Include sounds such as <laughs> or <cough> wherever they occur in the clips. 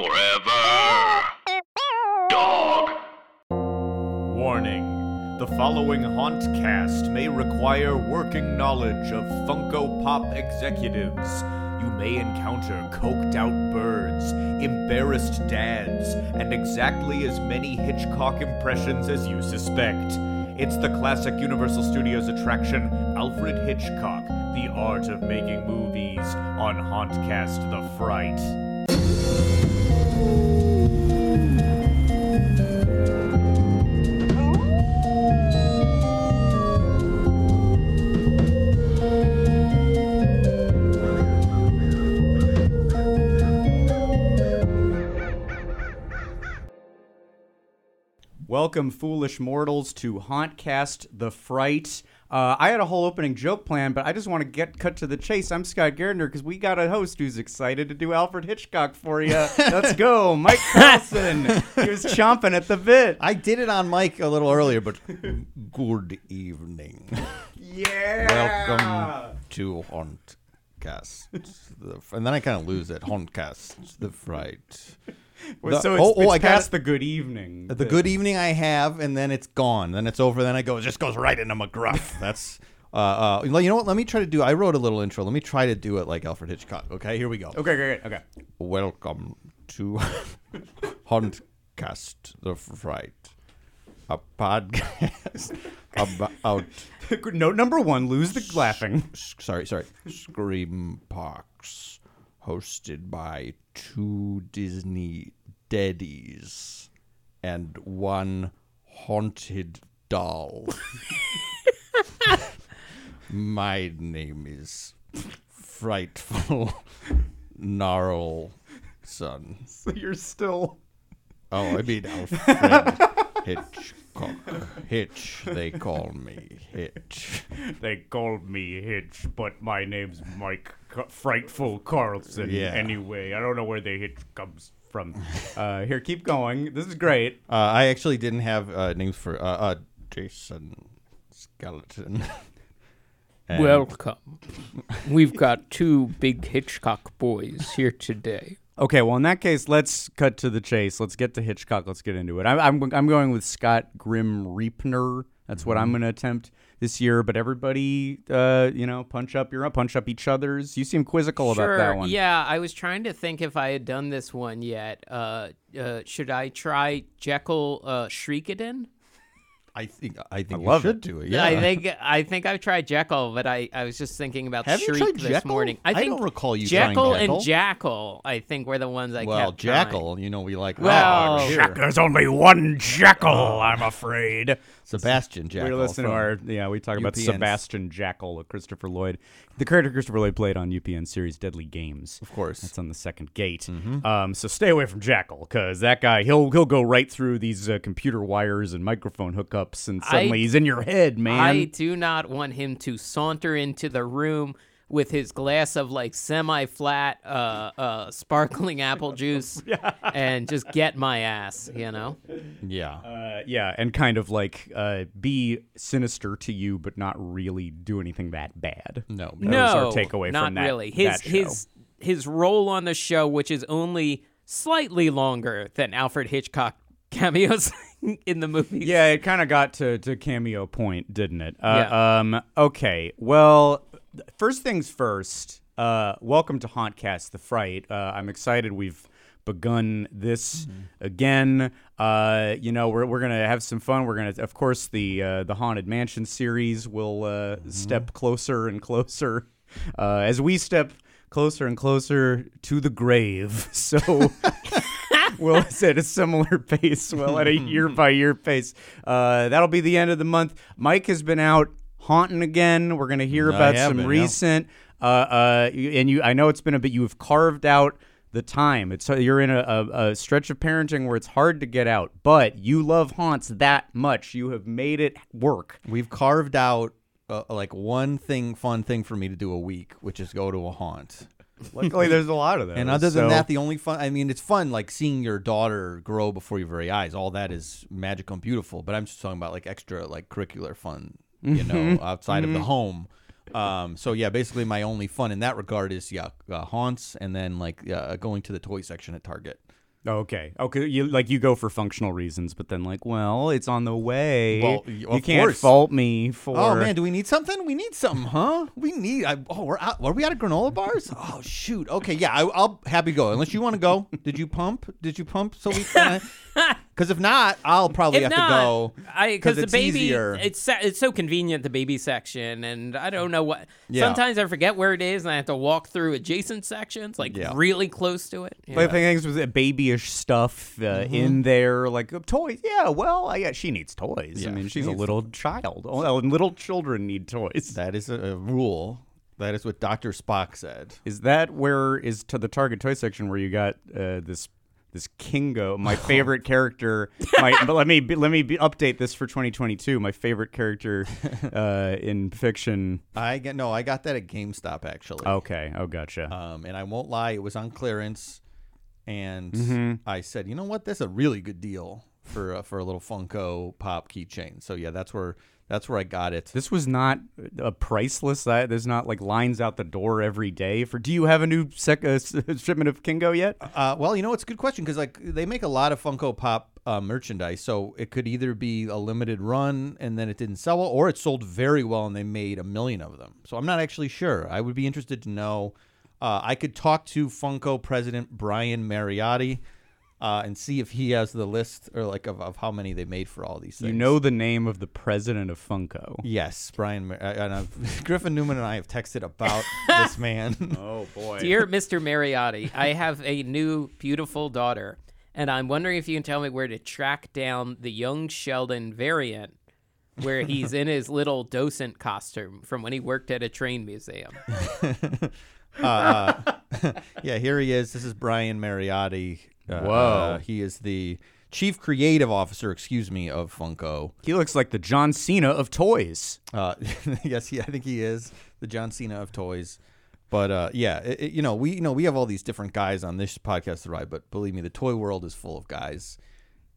Forever. Dog. Warning. The following haunt cast may require working knowledge of Funko Pop executives. You may encounter coked out birds, embarrassed dads, and exactly as many Hitchcock impressions as you suspect. It's the classic Universal Studios attraction, Alfred Hitchcock, The Art of Making Movies, on Hauntcast The Fright. Welcome, foolish mortals, to Hauntcast the Fright. Uh, I had a whole opening joke plan, but I just want to get cut to the chase. I'm Scott Gardner because we got a host who's excited to do Alfred Hitchcock for you. Let's go, Mike Carlson. he was chomping at the bit. I did it on Mike a little earlier, but good evening. Yeah. Welcome to Hauntcast. The, and then I kind of lose it. Hauntcast, the fright. <laughs> Well, The- so it's, oh, oh, it's I got past it. the good evening. The good evening I have, and then it's gone. Then it's over. Then I go. It just goes right into McGruff. <laughs> That's. Uh, uh, you know what? Let me try to do. I wrote a little intro. Let me try to do it like Alfred Hitchcock. Okay, here we go. Okay, great, great. Okay. Welcome to <laughs> Hauntcast the Fright, a podcast about Note number one: lose the laughing. sorry, sorry, Scream Parks, hosted by two Disney daddies and one haunted doll. <laughs> My name is Frightful Gnarl Son. So you're still. Oh, I mean Alfred <laughs> Hitchcock. Hitch, they call me. Hitch. They called me Hitch, but my name's Mike C- Frightful Carlson. Yeah. Anyway, I don't know where the Hitch comes from. Uh, here, keep going. This is great. Uh, I actually didn't have uh, names for uh, uh, Jason Skeleton. <laughs> Welcome. We've got two big Hitchcock boys here today. Okay, well, in that case, let's cut to the chase. Let's get to Hitchcock. Let's get into it. I'm, I'm, I'm going with Scott Grim Reapner. That's what I'm going to attempt this year. But everybody, uh, you know, punch up your punch up each other's. You seem quizzical sure. about that one. Yeah, I was trying to think if I had done this one yet. Uh, uh, should I try Jekyll uh, Shriekadin? I think I think love you should it. do it. Yeah. I think I think I've tried Jekyll, but I, I was just thinking about Have you Shriek tried this Jekyll? morning. I think don't recall you trying Jekyll Jekyll. and Jackal. I think were the ones I well, kept trying. Jackal, you know we like. Oh, well, oh, here. There's only one Jackal, I'm afraid. Sebastian Jackal. We're listening to our yeah. We talk about UPN's. Sebastian Jackal, Christopher Lloyd, the character Christopher Lloyd played on UPN series Deadly Games. Of course. That's on the second gate. Um, so stay away from Jackal because that guy he'll he'll go right through these uh, computer wires and microphone hookups, and suddenly I- he's in your head, man. I do not want him to saunter into the room with his glass of like semi-flat, uh, uh, sparkling <laughs> apple juice, <laughs> and just get my ass. You know. Yeah. uh, yeah, and kind of like uh, be sinister to you, but not really do anything that bad. no. That no, was our takeaway not from that- really. His that show. his his role on the show, which is only slightly longer than Alfred Hitchcock <laughs> cameos in the movies. Yeah, it kind of got to, to cameo point, didn't it? Uh, Yeah. Um. Okay. Well, th- first things first. Uh, welcome to Hauntcast, the Fright. Uh, I'm excited. We've begun this again. Uh, you know, we're we're gonna have some fun. We're gonna, of course, the uh, the Haunted Mansion series will uh, step closer and closer uh, as we step closer and closer to the grave. <laughs> So. <laughs> Well, at a similar pace, well, at a year by year pace. Uh, that'll be the end of the month. Mike has been out haunting again. We're going to hear I about some been, yeah. recent. Uh, uh, and you, I know it's been a bit. You have carved out the time. It's you're in a, a, a stretch of parenting where it's hard to get out, but you love haunts that much. You have made it work. We've carved out uh, like one thing, fun thing for me to do a week, which is go to a haunt. Luckily, there's a lot of those. And other than so- that, the only fun, I mean, it's fun like seeing your daughter grow before your very eyes. All that is magical and beautiful. But I'm just talking about like extra, like curricular fun, you know, outside of the home. Um, so yeah, basically my only fun in that regard is yeah, uh, haunts and then like uh, going to the toy section at Target. Okay. Okay. You like you go for functional reasons, but then like, well, it's on the way. Well, you of can't course. fault me for. Oh man, do we need something? We need something, huh? We need. I, oh, we're out. Are we out of granola bars? <laughs> Oh shoot. Okay, yeah. I, I'll happy go. Unless you want to go. Did you pump? Did you pump? So we can. <laughs> Because if not, I'll probably If have not, to go. Because the it's baby, easier. it's so- it's so convenient the baby section, and I don't know what. Yeah. Sometimes I forget where it is, and I have to walk through adjacent sections, like Yeah. really close to it. Yeah. But the thing is, was babyish stuff uh, Mm-hmm. in there, like uh, toys? Yeah, well, I, yeah, she needs toys. Yeah, I mean, she she's a needs little child. Oh, and little children need toys. That is a, a rule. That is what Doctor Spock said. Is that where is to the Target toy section where you got uh, this this Kingo, my <laughs> favorite character? My, but let me let me be, update this for 2022. My favorite character <laughs> uh, in fiction. I get no. I got that at GameStop actually. Okay, oh gotcha. Um, and I won't lie, it was on clearance, and Mm-hmm. I said, you know what, that's a really good deal for uh, for a little Funko Pop keychain. So yeah, that's where that's where I got it. this was not a priceless. uh, There's not like lines out the door every day for. Do you have a new sec- uh, s- <laughs> shipment of Kingo yet? Uh, well, you know, it's a good question because like they make a lot of Funko Pop uh, merchandise, so it could either be a limited run and then it didn't sell well, or it sold very well and they made a million of them. So I'm not actually sure. I would be interested to know. Uh, I could talk to Funko president Brian Mariotti. Uh, and see if he has the list or like of, of how many they made for all these things. You know the name of the president of Funko. Yes, Brian Mar- uh, and uh, <laughs> Griffin Newman and I have texted about <laughs> this man. <laughs> Oh boy. Dear Mr. Mariotti, I have a new beautiful daughter, and I'm wondering if you can tell me where to track down the young Sheldon variant, where he's in his little docent costume from when he worked at a train museum. uh, yeah, here he is. This is Brian Mariotti. Uh, Whoa. uh, he is the chief creative officer, excuse me, of Funko. He looks like the John Cena of toys. Uh, <laughs> yes, he, I think he is the John Cena of toys. But uh, yeah, it, it- you know, we you know we have all these different guys on this podcast to ride, but believe me, the toy world is full of guys.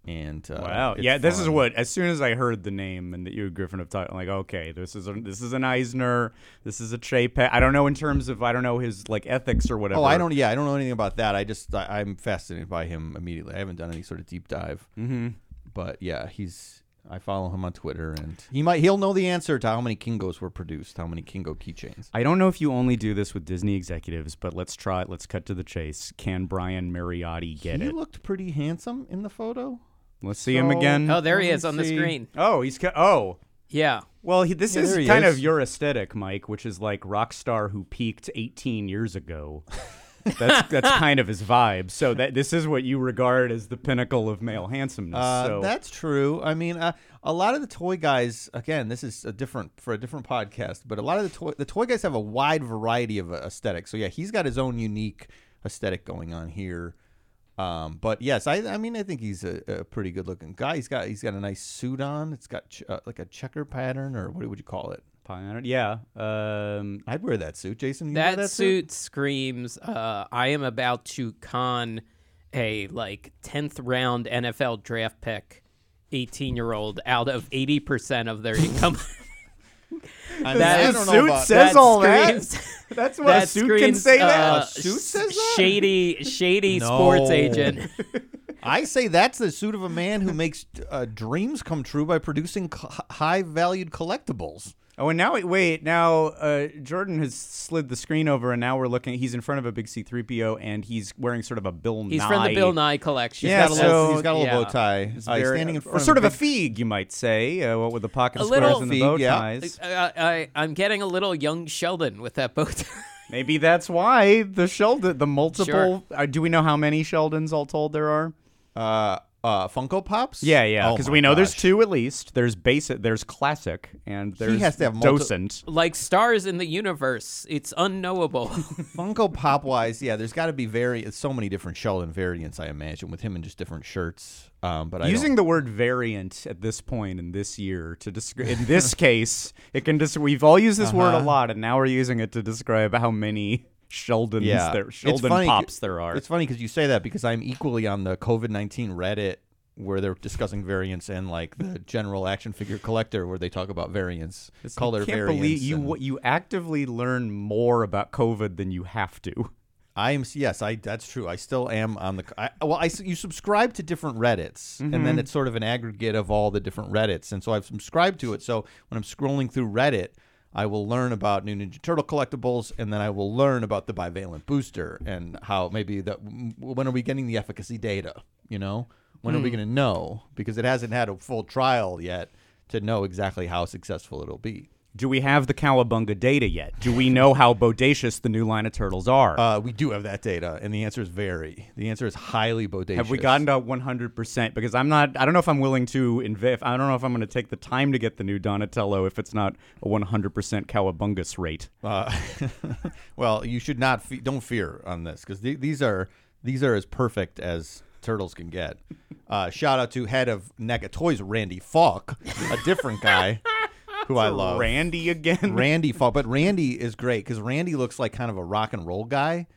And uh, Wow. Yeah, this is what. As soon as I heard the name and that you and Griffin have talked, I'm like, okay, this is a this is an Eisner, this is a Chapek. I don't know in terms of I don't know his like ethics or whatever. Oh, I don't. Yeah, I don't know anything about that. I just I, I'm fascinated by him immediately. I haven't done any sort of deep dive. Mm-hmm. But yeah, he's. I follow him on Twitter, and he might he'll know the answer to how many Kingos were produced, how many Kingo keychains. I don't know if you only do this with Disney executives, but let's try it. Let's cut to the chase. Can Brian Mariotti get he it? He looked pretty handsome in the photo. Let's see him So- again. Oh, there he Let me is on the see. screen. Oh, he's ca- oh. Yeah. Well, he, this Yeah, is he kind is. of your aesthetic, Mike, which is like rock star who peaked 18 years ago. <laughs> that's that's kind of his vibe. So that this is what you regard as the pinnacle of male handsomeness. Uh, so That's true. I mean, uh, a lot of the toy guys. Again, this is a different for a different podcast, but a lot of the toy the toy guys have a wide variety of uh, aesthetics. So yeah, he's got his own unique aesthetic going on here. Um, but yes, I I mean I think he's a, a pretty good looking guy. He's got he's got a nice suit on. It's got ch- uh, like a checker pattern or what would you call it? Pioneer- yeah. Um, I'd wear that suit, Jason. You wear That, suit screams, uh, I am about to con a like 10th round NFL draft pick 18 year old out of 80% of their <laughs> income. I, mean, That I is don't know suit about- says That all that. That's what that a suit screams, can say. that uh, A suit says that? Shady, shady sports agent. <laughs> I say that's the suit of a man who makes uh, dreams come true by producing c- high valued collectibles. Oh, and now wait. Now uh, Jordan has slid the screen over, and now we're looking. He's in front of a big C-3PO, and he's wearing sort of a Bill He's Nye. from the Bill Nye collection. Yeah, He's got a so- little, he's got a little yeah. bow tie. It's Uh, he's very- standing in or front sort of a a big- feig, you might say, uh, what with the pocket A squares and the feig, bow ties. Uh, I, I'm getting a little young Sheldon with that bow tie. <laughs> Maybe that's why the Sheldon, the multiple. Uh, do we know how many Sheldons all told there are? Uh, Funko Pops. Yeah, yeah, Oh because my we know there's two at least. There's basic, there's classic, and there's has to have multi- docent. like stars in the universe. It's unknowable. <laughs> <laughs> Funko Pop wise, yeah, there's got to be very so many different Sheldon variants. I imagine with him in just different shirts. Um, but I Using the word variant at this point in this year to describe, in this <laughs> case, it can just. We've all used this word a Uh-huh. lot, and now we're using it to describe how many Sheldons yeah, there, Sheldon funny- pops there are. It's funny because you say that because I'm equally on the COVID nineteen Reddit where they're discussing variants and like the general action figure collector where they talk about variants, color I can't variants. believe you you actively learn more about COVID than you have to. I am yes, I that's true. I still am on the. I, well, I you subscribe to different Reddits, and then mm-hmm. it's sort of an aggregate of all the different Reddits, and so I've subscribed to it. So when I'm scrolling through Reddit, I will learn about new Ninja Turtle collectibles, and then I will learn about the bivalent booster and how maybe that when are we getting the efficacy data? You know, when are we hmm. going to know? Because it hasn't had a full trial yet to know exactly how successful it'll be. Do we have the Cowabunga data yet? Do we know how bodacious the new line of turtles are? Uh, we do have that data, and the answer is very. The answer is highly bodacious. have we gotten to 100%? Because I'm not, I don't know if I'm willing to invest, I don't know if I'm going to take the time to get the new Donatello if it's not a 100% Cowabungus rate. Uh, <laughs> well, you should not. Fe- don't fear on this because th- these are these are as perfect as turtles can get. Uh, shout out to head of NECA Toys, Randy Falk, a different guy <laughs> <laughs> who I love. Randy again? <laughs> Randy Falk, but Randy is great because Randy looks like kind of a rock and roll guy.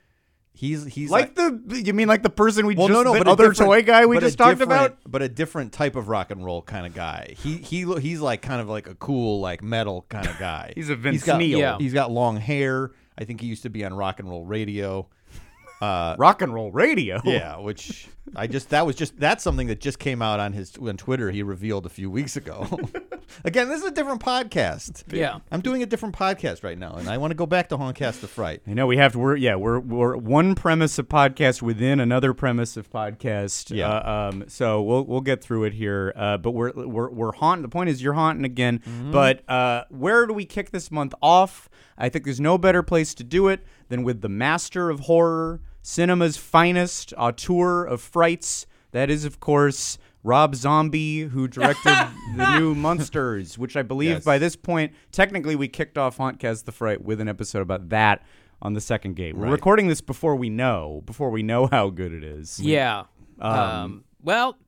He's he's like the, you mean like the person we well, just, no, no, the but other toy guy we just talked about? but a different type of rock and roll kind of guy. He he he's like kind of like a cool like metal kind of guy. <laughs> He's a Vince he's got, Neil. Yeah. He's got long hair. I think he used to be on rock and roll radio. Uh, Rock and roll radio. <laughs> yeah, which I just that was just that's something that just came out on his on Twitter. He revealed a few weeks ago. <laughs> Again, this is a different podcast. Yeah. I'm doing a different podcast right now, and I want to go back to Hauntcast the Fright. I know we have to. We're yeah. We're we're one premise of podcast within another premise of podcast. Yeah. Uh, um. So we'll we'll get through it here. Uh. But we're we're we're haunting. The point is you're haunting again. Mm-hmm. But uh, where do we kick this month off? I think there's no better place to do it than with the master of horror, cinema's finest, auteur of frights. That is, of course. Rob Zombie, who directed <laughs> the new Munsters, which I believe Yes. by this point, technically, we kicked off Hauntcast the Fright with an episode about that on the second gate. We're Right. recording this before we know, before we know how good it is. Yeah. Um, well,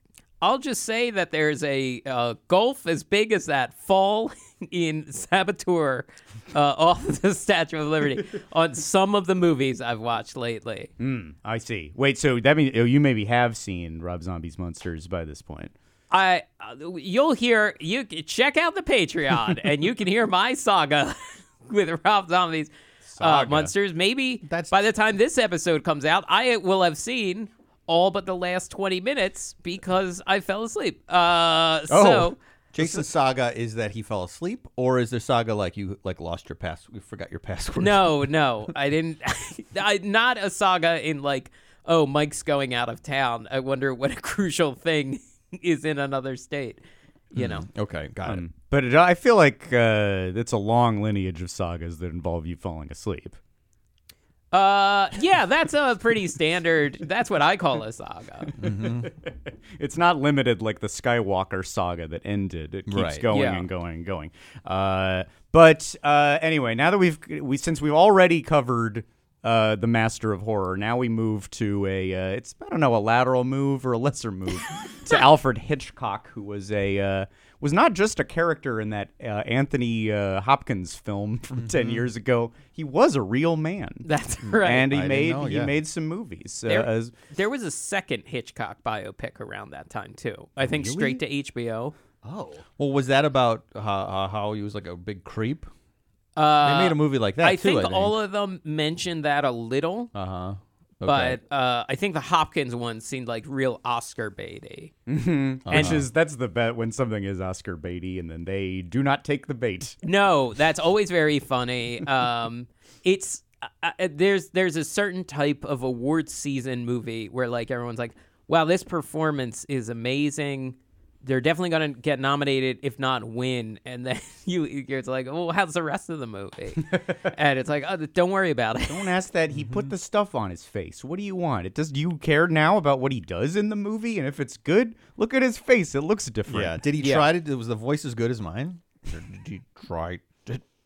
I'll just say that there's a uh, gulf as big as that fall <laughs> in Saboteur uh, off <laughs> the Statue of Liberty on some of the movies I've watched lately. Hmm, I see. Wait, so that means oh, you maybe have seen Rob Zombie's Munsters by this point. I uh, you'll hear you check out the Patreon <laughs> and you can hear my saga <laughs> with Rob Zombie's uh, Munsters. Maybe That's- by the time this episode comes out, I will have seen all but the last twenty minutes because I fell asleep. Uh, Oh. so Jason's saga is that he fell asleep, or is there saga like you like lost your pass? You forgot your password. no, <laughs> no, I didn't. <laughs> I, not a saga in like, oh, Mike's going out of town. I wonder what a <laughs> crucial thing is in another state. You know. Okay, got it. Um, but it, I feel like uh, it's a long lineage of sagas that involve you falling asleep. Uh, yeah, that's a pretty standard. That's what I call a saga. <laughs> It's not limited like the Skywalker saga that ended. It keeps Right. going Yeah. and going and going. Uh, but uh, anyway, now that we've we since we've already covered uh, the Master of Horror, now we move to a uh, it's I don't know a lateral move or a lesser move <laughs> to Alfred Hitchcock, who was a uh, was not just a character in that uh, Anthony uh, Hopkins film from ten years ago. He was a real man. That's right. And he I made know, he made some movies. Uh, There- as, there was a second Hitchcock biopic around that time too. I think straight to HBO. Oh, well, was that about how, how, how he was like a big creep? Uh, They made a movie like that I too. think I think. all of them mentioned that a little, Uh huh. But uh, I think the Hopkins one seemed like real Oscar baity. Which is that's the bet when something is Oscar baity and then they do not take the bait. No, that's always very funny. Um, <laughs> it's uh, uh, there's there's a certain type of awards season movie where like everyone's like, "Wow, this performance is amazing." They're definitely gonna get nominated, if not win. And then <laughs> you you're like, "Oh, how's the rest of the movie?" <laughs> and it's like, "Oh, don't worry about it." Don't ask that. He Mm-hmm. put the stuff on his face. What do you want? It does. Do you care now about what he does in the movie? And if it's good, look at his face. It looks different. Yeah. Did he Yeah. try to? Was the voice as good as mine? Did he try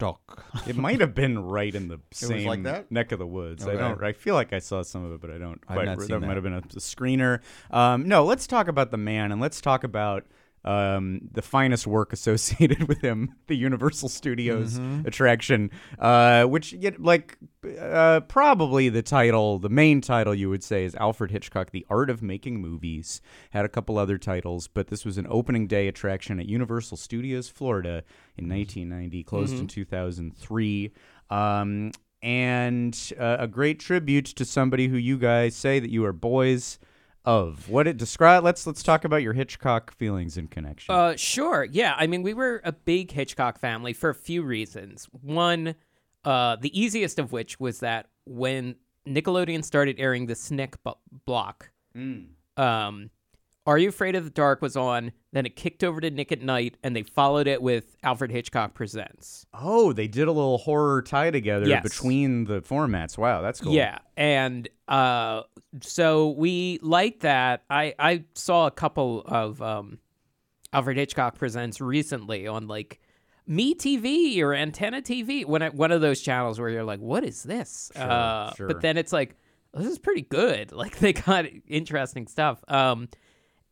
to talk? <laughs> It might have been right in the <laughs> same like that? neck of the woods. I don't. I feel like I saw some of it, but I don't I've quite. not re- seen that might have been a, a screener. Um, no, let's talk about the man, and let's talk about um, the finest work <laughs> associated with him, the Universal Studios Mm-hmm. attraction, uh, which yet like uh, probably the title, the main title you would say is Alfred Hitchcock: The Art of Making Movies. Had a couple other titles, but this was an opening day attraction at Universal Studios Florida in 1990, closed in 2003. Um, and uh, a great tribute to somebody who you guys say that you are boys of. What it describe? Let's let's talk about your Hitchcock feelings and connection. Uh, sure. Yeah. I mean, we were a big Hitchcock family for a few reasons. One, uh, the easiest of which was that when Nickelodeon started airing the Snick b- block, um, Are You Afraid of the Dark was on. Then it kicked over to Nick at Night, and they followed it with Alfred Hitchcock Presents. oh, they did a little horror tie together Yes. between the formats. Wow, that's cool. Yeah, and uh, so we like that. I I saw a couple of um, Alfred Hitchcock presents recently on like Me TV or Antenna TV, when I, one of those channels where you're like, what is this? uh, sure. But then it's like, this is pretty good. <laughs> Like they got interesting stuff. Um,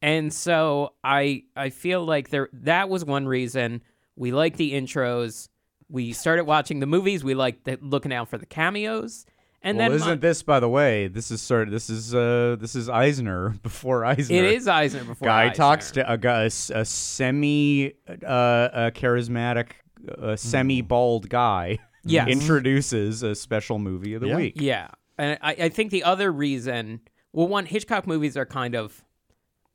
and so I I feel like there that was one reason we like the intros. We started watching the movies. We like looking out for the cameos. And well, then isn't my- this, by the way, this is sort of this is uh this is Eisner <laughs> before Eisner. it is Eisner before guy Eisner. talks to a guy, a semi uh, uh, charismatic, uh, semi bald guy. <laughs> Yes. introduces a special movie of the Yeah. week. Yeah, and I, I think the other reason, well, one Hitchcock movies are kind of,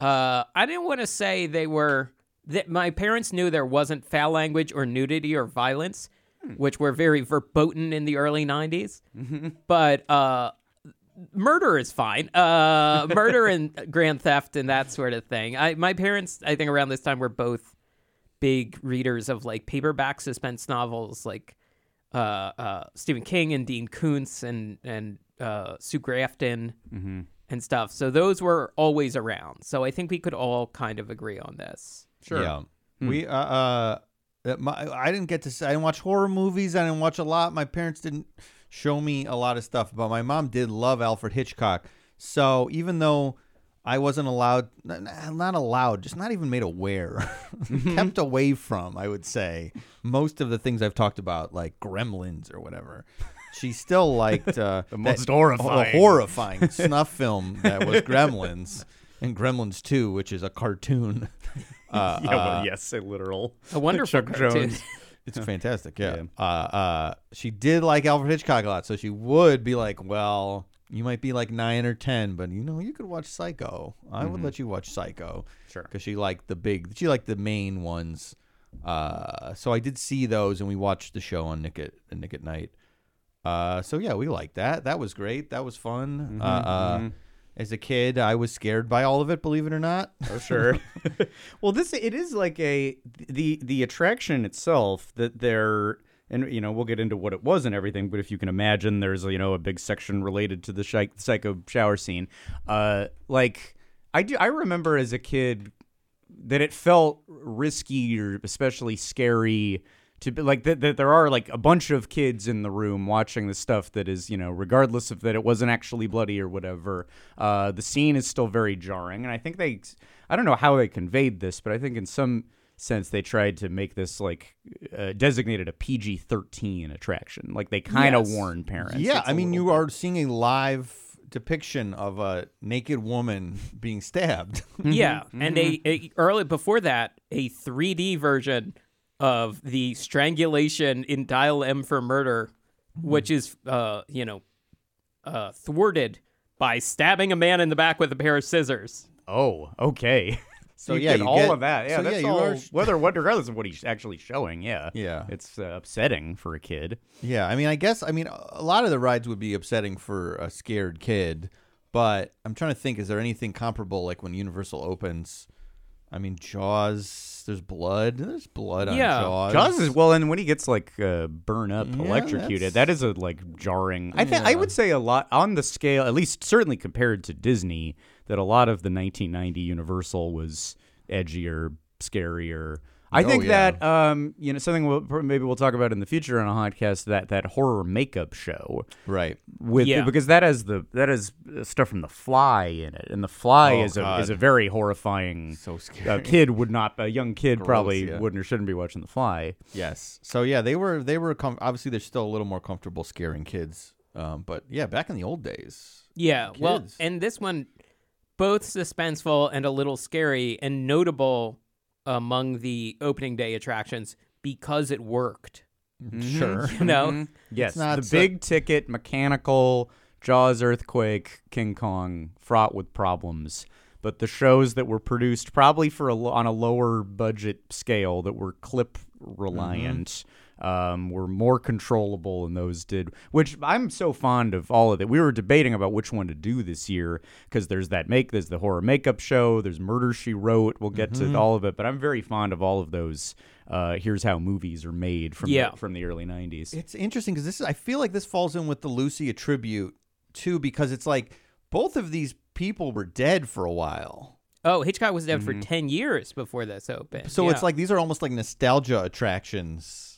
uh, I didn't want to say they were that my parents knew there wasn't foul language or nudity or violence, which were very verboten in the early '90s, but uh, murder is fine. Uh, <laughs> murder and grand theft and that sort of thing. I my parents, I think, around this time were both big readers of like paperback suspense novels, like uh, uh, Stephen King and Dean Koontz and and uh, Sue Grafton and stuff. So those were always around. So I think we could all kind of agree on this. Sure. Yeah. We uh, uh my, I didn't get to see, I didn't watch horror movies. I didn't watch a lot. My parents didn't show me a lot of stuff, but my mom did love Alfred Hitchcock. So even though I wasn't allowed, not allowed, just not even made aware, <laughs> kept away from, I would say, most of the things I've talked about, like Gremlins or whatever. She still liked uh, <laughs> the most horrifying. horrifying snuff film that was Gremlins <laughs> and Gremlins 2, which is a cartoon. <laughs> Uh, Yeah, well, uh, yes, a literal. A wonderful Chuck cartoon. Jones. <laughs> it's fantastic, yeah. Yeah. Uh, uh, she did like Alfred Hitchcock a lot, so she would be like, "Well, you might be like nine or ten, but you know, you could watch Psycho. I would let you watch Psycho, Sure. because she liked the big, she liked the main ones. Uh, so I did see those, and we watched the show on Nick at Nick at Night. Uh, so yeah, we liked that. That was great. That was fun. uh, uh, As a kid, I was scared by all of it. Believe it or not. Oh, sure. <laughs> well, this it is like a the the attraction itself that they're and you know we'll get into what it was and everything, but if you can imagine, there's you know a big section related to the shi- psycho shower scene. Uh, like I do, I remember as a kid that it felt risky or especially scary to be like that, that there are like a bunch of kids in the room watching the stuff that is you know regardless of that it wasn't actually bloody or whatever uh, the scene is still very jarring and i think they i don't know how they conveyed this but i think in some sense they tried to make this like uh, designated a pg-13 attraction like they kind of Yes. warn parents Yeah, It's I a mean, little you are seeing a live depiction of a naked woman being stabbed. yeah, and a, a early before that, a 3D version of the strangulation in Dial M for Murder, which is uh, you know, uh, thwarted by stabbing a man in the back with a pair of scissors. Oh, okay. <laughs> So, you yeah, get you all get- of that. Yeah, so, that's you all. are- <laughs> whether what regardless of what he's actually showing. Yeah, Yeah. it's uh, upsetting for a kid. yeah, I mean, I guess, I mean, a lot of the rides would be upsetting for a scared kid, but I'm trying to think, is there anything comparable like when Universal opens? I mean, Jaws, there's blood. There's blood on Yeah. Jaws. Jaws is well, and when he gets like uh, burn up, Yeah, electrocuted, that's- a like jarring. I think I would say a lot on the scale, at least certainly compared to Disney, that a lot of the 1990 Universal was edgier, scarier. I Oh, think yeah. that um, you know something we'll, maybe we'll talk about in the future on a podcast that that horror makeup show Right. with Yeah. because that has the that has uh, stuff from the Fly in it, and the Fly Oh, is a is a very horrifying. So A scary. kid would not, a young kid Gross, probably yeah. wouldn't or shouldn't be watching the Fly. Yes. So yeah, they were they were com- obviously they're still a little more comfortable scaring kids. Um, but yeah, back in the old days. Yeah, well, and this one, both suspenseful and a little scary, and notable among the opening day attractions because it worked. Mm-hmm. Mm-hmm. Sure. Mm-hmm. <laughs> You know, Mhm. Yes, not the so- big ticket mechanical Jaws earthquake King Kong fraught with problems. But the shows that were produced probably for a, on a lower budget scale that were clip reliant um, were more controllable and those did which I'm so fond of all of it. We were debating about which one to do this year because there's that make there's the horror makeup show, there's Murder She Wrote. We'll get to all of it, but I'm very fond of all of those. Uh, here's how movies are made from Yeah. the, from the early '90s. It's interesting because this is. I feel like this falls in with the Lucy tribute too, because it's like both of these people were dead for a while. oh, Hitchcock was dead for ten years before this opened. Mm-hmm. So Yeah. it's like these are almost like nostalgia attractions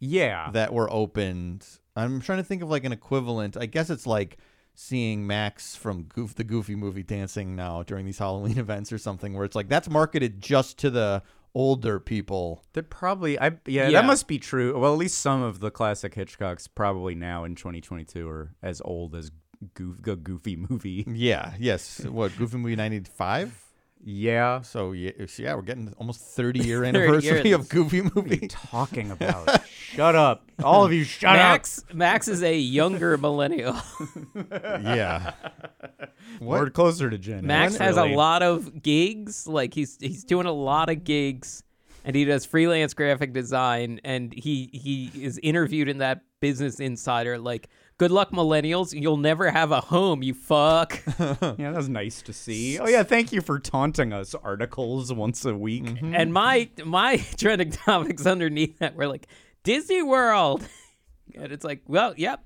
yeah, that were opened. I'm trying to think of like an equivalent. I guess it's like seeing Max from Goof the Goofy movie dancing now during these Halloween <laughs> events or something, where it's like that's marketed just to the older people. That probably, I yeah, Yeah. that must be true. Well, at least some of the classic Hitchcocks probably now in 2022 are as old as Goof, the Goofy <laughs> movie. Yeah. Yes. What Goofy movie '95? Yeah, So yeah, yeah, we're getting almost 30 year <laughs> 30 anniversary years. of Goofy what are you movie. talking <laughs> about? shut up, all of you! Shut Max Max is a younger millennial. <laughs> yeah. up. We're closer to Jen. Max When- has a lot of gigs. Like he's he's doing a lot of gigs, and he does freelance graphic design. And he he is interviewed in that Business Insider. Like, good luck, millennials. You'll never have a home. You fuck. <laughs> Yeah, that was nice to see. Oh yeah, thank you for taunting us. Articles once a week. and my my <laughs> trending topics underneath that were like Disney World, <laughs> and it's like, well, yep.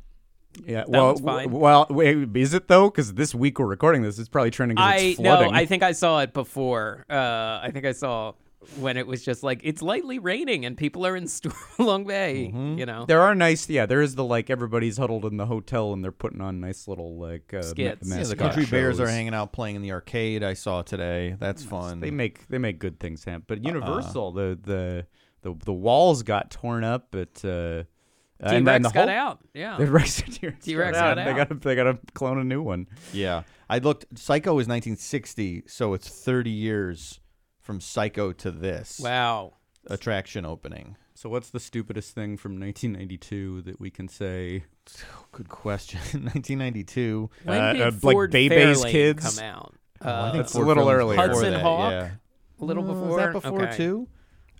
Yeah, well, one's fine. w- well, wait, is it though? Because this week we're recording this, it's probably trending. I it's no. I think I saw it before. Uh, I think I saw when it was just like it's lightly raining and people are in <laughs> Stormalong Bay. Mm-hmm. You know, There are nice, yeah. There is the like everybody's huddled in the hotel and they're putting on nice little like uh, ma- Skits. Yeah, the mascot Country Bears are hanging out playing in the arcade. I saw today. That's fun. They make they make good things happen. Uh-uh. But Universal, the the the the walls got torn up but. Uh, T and- Rex and got whole- out. Yeah, <laughs> The Rex T-Rex, T-Rex got got out. They got to they got to clone a new one. yeah, I looked. Psycho is 1960, so it's 30 years from Psycho to this wow. attraction opening. So what's the stupidest thing from 1992 that we can say? <sighs> Good question. <laughs> 1992. When Uh, did uh, like Ford Bebe's Kids? come out? Oh, I Uh, think It's a little Fairlane's earlier. Hudson Hawk? Yeah. a little Uh, before. Was that before okay. too?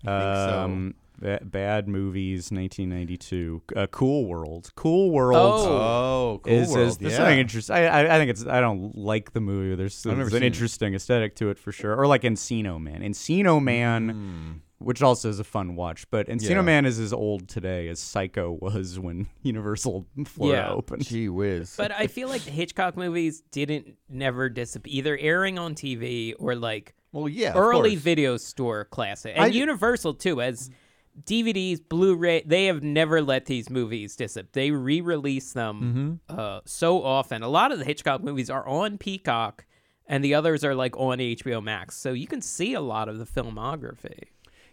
I think so. Ba- bad movies, 1992. Uh, cool World. Cool World. Oh. Oh, cool is, world. is there's yeah. something interesting. I, I I think it's I don't like the movie. There's, there's seen an it. interesting aesthetic to it for sure. Or like Encino Man. Encino Man, Mm. which also is a fun watch. But Encino Yeah. Man is as old today as Psycho was when <laughs> Universal Florida Yeah. opened. Gee whiz. But I feel like the Hitchcock movies didn't never disappear, either airing on TV or like well, yeah. early course. video store classic, and I- Universal too, as DVDs, Blu-ray. They have never let these movies disappear. They re-release them Mm-hmm. uh, so often. A lot of the Hitchcock movies are on Peacock, and the others are like on HBO Max, so you can see a lot of the filmography.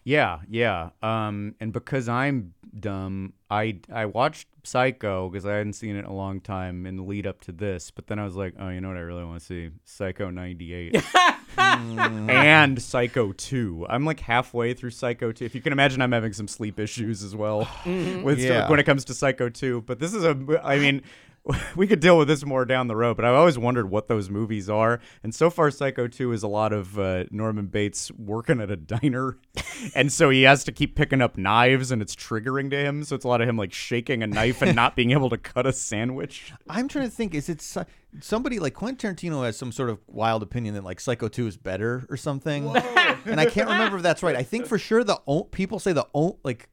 Yeah, yeah. Um, and because I'm dumb, I I watched Psycho because I hadn't seen it in a long time in the lead up to this. But then I was like, oh, you know what? I really want to see Psycho '98 <laughs> and Psycho 2. I'm like halfway through Psycho 2. If you can imagine, I'm having some sleep issues as well <sighs> with Yeah. when it comes to Psycho 2. But this is a, I mean. <laughs> We could deal with this more down the road, but I've always wondered what those movies are. And so far, Psycho 2 is a lot of uh, Norman Bates working at a diner. <laughs> and so he has to keep picking up knives, and it's triggering to him. So it's a lot of him like shaking a knife and not being able to cut a sandwich. <laughs> I'm trying to think. Is it Psy- somebody like Quentin Tarantino has some sort of wild opinion that like Psycho 2 is better or something? and I can't remember if that's right. I think for sure the o- people say the o- like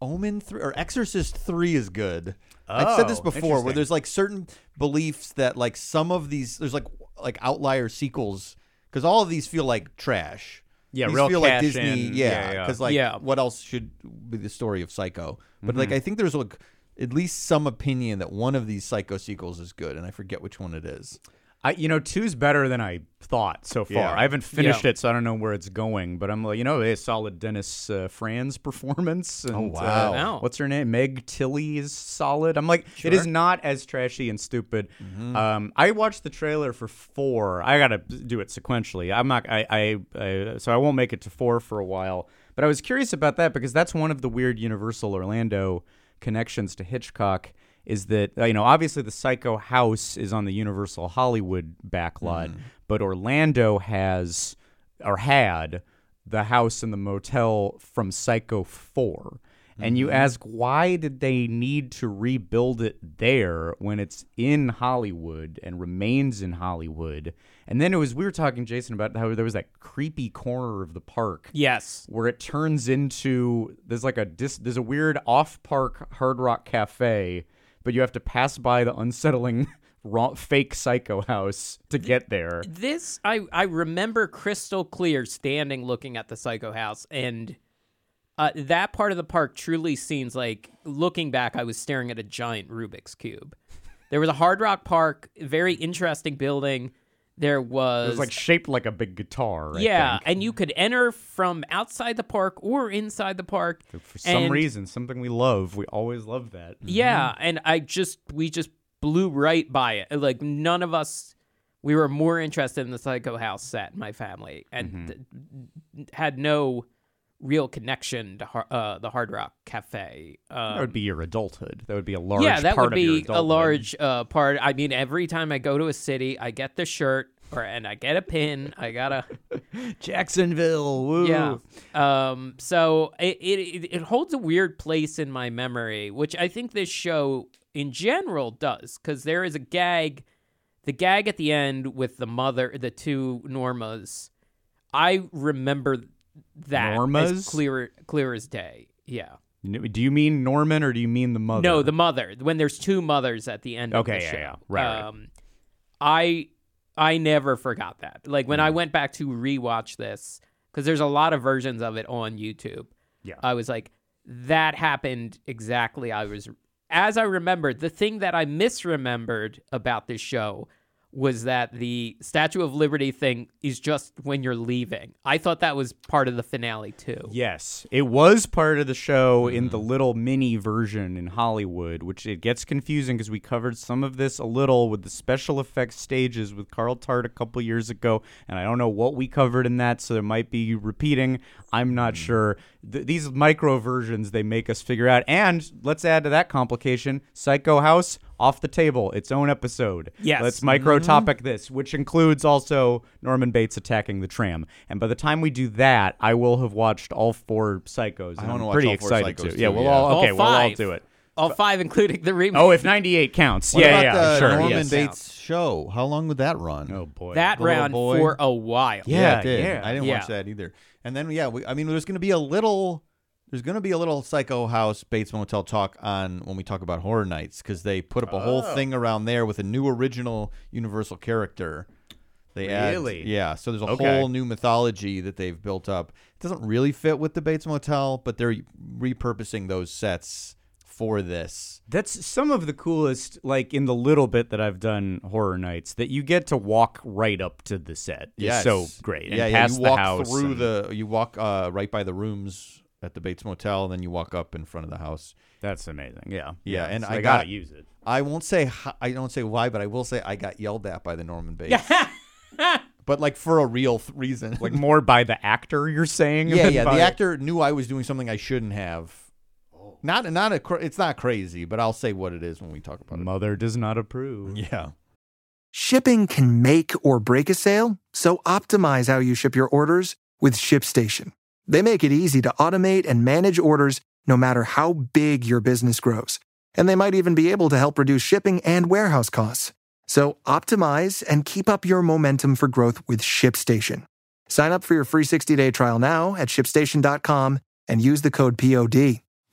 Omen 3 or Exorcist 3 is good. I've said this Oh, before where interesting. there's like certain beliefs that like some of these there's like like outlier sequels cuz all of these feel like trash. Yeah, these real feel like cash Disney, in. yeah, Yeah, yeah. cuz like Yeah. what else should be the story of Psycho? But Mm-hmm. like I think there's like at least some opinion that one of these Psycho sequels is good and I forget which one it is. I, you know, two's better than I thought so far. Yeah. I haven't finished Yeah. it, so I don't know where it's going. But I'm like, you know, a solid Dennis uh, Franz performance. And, Oh, wow. uh, Wow. what's her name? Meg Tilly is solid. I'm like, it is not as trashy and stupid. Mm-hmm. Um, I watched the trailer for four. I gotta do it sequentially. I'm not. I, I, I so I won't make it to four for a while. But I was curious about that because that's one of the weird Universal Orlando connections to Hitchcock. Is that uh, you know obviously the Psycho house is on the Universal Hollywood backlot, but Orlando has or had the house and the motel from Psycho 4. And you ask, why did they need to rebuild it there when it's in Hollywood and remains in Hollywood? And then it was, we were talking, Jason, about how there was that creepy corner of the park Yes. where it turns into, there's like a, dis, there's a weird off park Hard Rock Cafe, but you have to pass by the unsettling <laughs> raw, fake Psycho house to get there. This I I remember crystal clear standing looking at the Psycho House and uh, that part of the park truly seems like looking back I was staring at a giant Rubik's cube. There was a Hard Rock Park, very interesting building. There was, It was like shaped like a big guitar. I yeah, think. and you could enter from outside the park or inside the park. For some And- reason, something we love. We always love that. Yeah, and I just we just blew right by it. Like none of us we were more interested in the Psycho House set, my family, and mm-hmm. th- had no real connection to har- uh, the Hard Rock Cafe. Um, That would be your adulthood. That would be a large yeah, that part would be a large uh, part. I mean, every time I go to a city, I get the shirt or and I get a pin. I gotta <laughs> Jacksonville. Woo. yeah. Um. So it, it it holds a weird place in my memory, which I think this show in general does, because there is a gag, the gag at the end with the mother, the two Normas. I remember that Normas? as clear clear as day. Yeah. Do you mean Norman or do you mean the mother? No, the mother. When there's two mothers at the end of Okay, the yeah, show. yeah. Right, right. Um, I I never forgot that. Like Mm. when I went back to rewatch this, because there's a lot of versions of it on YouTube. Yeah. I was like, that happened exactly. I was as I remembered. The thing that I misremembered about this show was that the Statue of Liberty thing is just when you're leaving. I thought that was part of the finale too. Yes, it was part of the show in Mm-hmm. the little mini version in Hollywood, which it gets confusing because we covered some of this a little with the special effects stages with Carl Tart a couple years ago, and I don't know what we covered in that, so there might be repeating. I'm not Mm. sure. Th- these micro versions they make us figure out, and let's add to that complication: Psycho House off the table, its own episode. Yes. let's micro topic mm-hmm. this, which includes also Norman Bates attacking the tram. And by the time we do that, I will have watched all four Psychos. and I'm watch pretty all excited Psychos to. Yeah, we'll yeah. all All okay. we'll all do it. All five, including the remake. Oh, if 98 counts. What yeah, about yeah, the sure. Norman yes. Bates show? How long would that run? Oh boy. that The ran for a while. Yeah, it did. yeah. I didn't Yeah. watch that either. And then yeah, we, I mean, there's going to be a little. There's going to be a little Psycho House Bates Motel talk on when we talk about Horror Nights because they put up a whole Oh. thing around there with a new original Universal character. They add- Really? yeah. So there's a Okay. whole new mythology that they've built up. It doesn't really fit with the Bates Motel, but they're repurposing those sets for this. That's some of the coolest, like in the little bit that I've done horror nights, that you get to walk right up to the set. Yes. so great. And yeah, yeah. You walk through and- the. You walk uh, right by the rooms at the Bates Motel, and then you walk up in front of the house. That's amazing. Yeah. Yeah, and so I got- use it. I won't say I don't say why, but I will say I got yelled at by the Norman Bates. <laughs> but like for a real th- reason. Like more by the actor, you're saying? yeah, yeah. The actor knew I was doing something I shouldn't have. Not not a cra- it's not crazy, but I'll say what it is when we talk about Mother does not approve. Yeah. Shipping can make or break a sale, so optimize how you ship your orders with ShipStation. They make it easy to automate and manage orders no matter how big your business grows. And they might even be able to help reduce shipping and warehouse costs. So optimize and keep up your momentum for growth with ShipStation. Sign up for your free 60-day trial now at shipstation.com and use the code POD.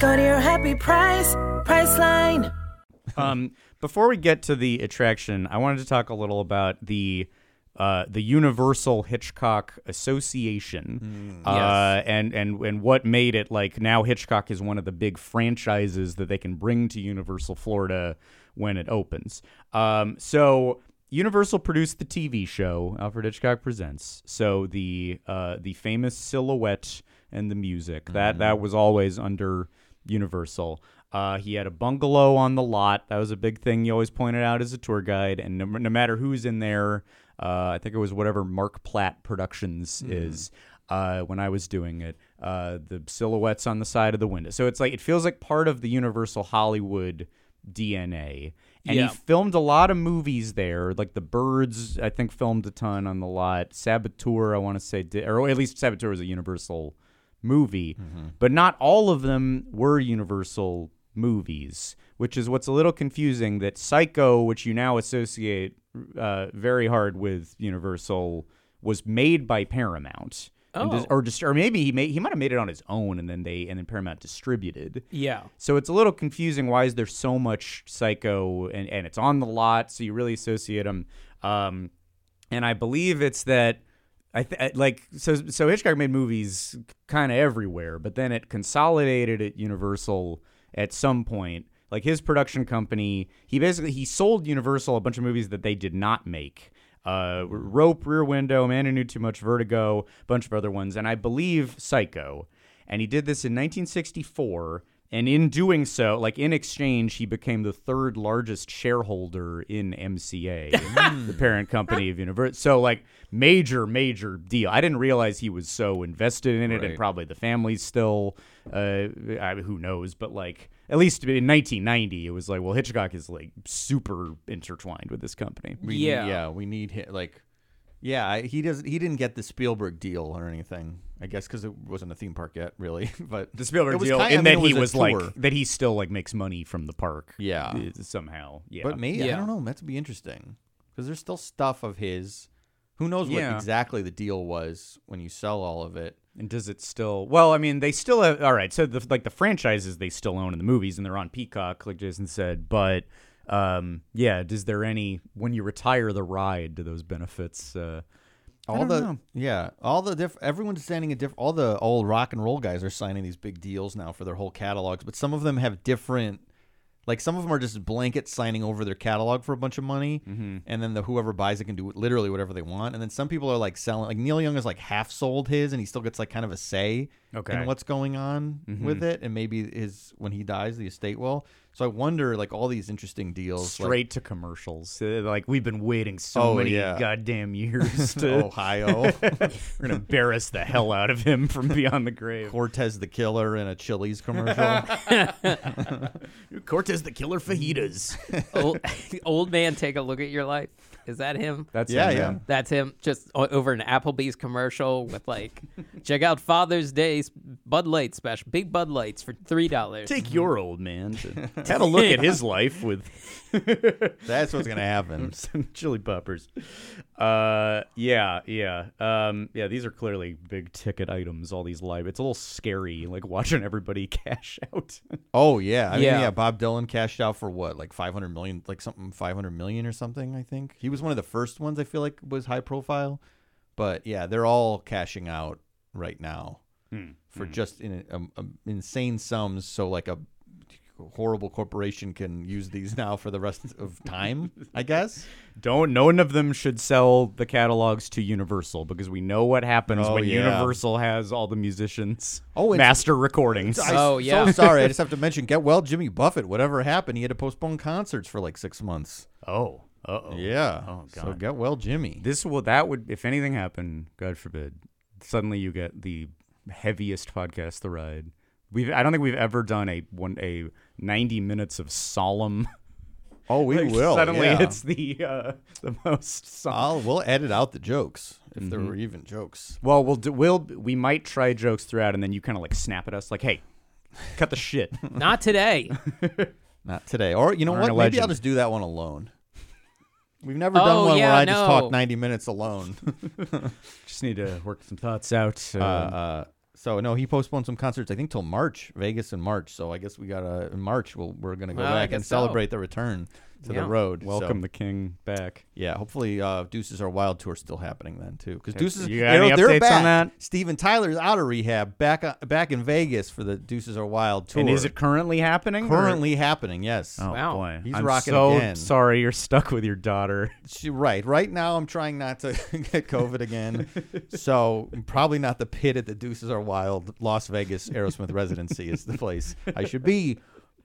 Go to your happy price, Priceline. um, before we get to the attraction, I wanted to talk a little about the uh, the Universal Hitchcock Association, uh, and and and what made it like now Hitchcock is one of the big franchises that they can bring to Universal Florida when it opens. Um, so Universal produced the TV show Alfred Hitchcock Presents. So the uh, the famous silhouette and the music that that was always under Universal. Uh, he had a bungalow on the lot. That was a big thing. He always pointed out as a tour guide, and no, no matter who's in there, uh, I think it was whatever Marc Platt Productions is. Uh, when I was doing it, uh, the silhouettes on the side of the window. So it's like it feels like part of the Universal Hollywood DNA. And Yeah. he filmed a lot of movies there, like The Birds. I think filmed a ton on the lot. Saboteur, I want to say, did, or at least Saboteur was a Universal movie, but not all of them were Universal movies, which is what's a little confusing. That Psycho, which you now associate uh, very hard with Universal, was made by Paramount. And dis- Oh. or just, or maybe he made he might have made it on his own, and then they and then Paramount distributed. Yeah. So it's a little confusing. Why is there so much Psycho and, and it's on the lot, so you really associate them. Um, and I believe it's that I th- like so so Hitchcock made movies kind of everywhere, but then it consolidated at Universal at some point. Like his production company, he basically he sold Universal a bunch of movies that they did not make. Uh, Rope, Rear Window, Man Who Knew Too Much, Vertigo, a bunch of other ones, and I believe Psycho. And he did this in 1964. And in doing so, like in exchange, he became the third largest shareholder in MCA, <laughs> the parent company of Universal. So, like, major, major deal. I didn't realize he was so invested in it, and Right. probably the family's still, uh, I who knows? But like, at least in 1990, it was like, well, Hitchcock is like super intertwined with this company. We Yeah. need, yeah, we need hi- like, yeah, I, he doesn't. He didn't get the Spielberg deal or anything. I guess because it wasn't a theme park yet, really. <laughs> But The Spielberg was deal, kinda- in I mean, that it he a was tour. like that he still like makes money from the park. Yeah. uh, somehow. Yeah, But maybe I don't know. That's be interesting because there's still stuff of his. Who knows what exactly the deal was when you sell all of it? And does it still? Well, I mean, they still have. All right, so the like the franchises they still own in the movies, and they're on Peacock, like Jason said. But um, yeah, does there any when you retire the ride? Do those benefits? Uh, I All the know. yeah, all the diff- everyone's signing a different. All the old rock and roll guys are signing these big deals now for their whole catalogs, but some of them have different. Like some of them are just blanket signing over their catalog for a bunch of money, Mm-hmm. and then the whoever buys it can do literally whatever they want. And then some people are like selling. Like Neil Young is like half sold his, and he still gets like kind of a say Okay. Mm-hmm. in what's going on with it, and maybe his when he dies, the estate will. So I wonder, like all these interesting deals, like- straight to commercials. Uh, like we've been waiting so Oh, many yeah. goddamn <laughs> years to. Ohio, <laughs> We're gonna embarrass the hell out of him from beyond the grave. Cortez the Killer in a Chili's commercial. <laughs> Cortez the Killer fajitas. old, old man, take a look at your life. Is that him? That's Yeah, him, yeah. That's him, just o- over an Applebee's commercial with like, <laughs> check out Father's Day Bud Light special, big Bud Lights for three dollars. Take mm-hmm. your old man to <laughs> have a look at <laughs> his life with That's what's gonna happen. some chili peppers. Uh, yeah, yeah, um, yeah. These are clearly big ticket items. All these live. It's a little scary, like <laughs> watching everybody <laughs> cash out. Oh yeah, I mean Yeah. yeah. Bob Dylan cashed out for what, like five hundred million, like something five hundred million or something. I think he was one of the first ones. I feel like was high profile, but yeah, they're all cashing out right now for just in um, um, insane sums. So like a horrible corporation can use these now for the rest of time. I guess. <laughs> Don't. None of them should sell the catalogs to Universal because we know what happens Oh, when yeah. Universal has all the musicians. Oh, master recordings. I- Oh, yeah. So <laughs> sorry, I just have to mention. Get well, Jimmy Buffett. Whatever happened, he had to postpone concerts for like six months. oh. Uh oh. Yeah. Oh god. So get well, Jimmy. This will that would if anything happened, God forbid, suddenly you get the heaviest podcast the ride. We've I don't think we've ever done a one a ninety minutes of solemn. Oh, we <laughs> like, will. Suddenly yeah. it's the uh, the most. Solemn. I'll we'll edit out the jokes if there Mm-hmm. were even jokes. well, we'll do, we'll we might try jokes throughout, and then you kind of like snap at us, like, "Hey, cut the <laughs> shit." Not today. <laughs> Not today. Or you know Arn what? a Maybe I'll just do that one alone. We've never Oh, done one yeah, where I just talk 90 minutes alone. Just need to work some thoughts out. uh, uh, so no, he postponed some concerts. I think till March, Vegas in March. So I guess we got to in March. We'll, we're gonna go Well, back and guess so. celebrate the return. To Yeah. the road. so- Welcome the king back. Yeah, hopefully uh, Deuces Are Wild tour still happening then too. Because Deuces, you got any know, they're updates back. on that? Steven Tyler's out of rehab, back uh, back in Vegas for the Deuces Are Wild tour. And is it currently happening? or- currently happening? Yes. Oh Wow. boy, He's I'm rocking so again. sorry you're stuck with your daughter. She- right. Right now, I'm trying not to <laughs> get COVID again. so probably not the pit at the Deuces Are Wild Las Vegas Aerosmith residency is the place I should be.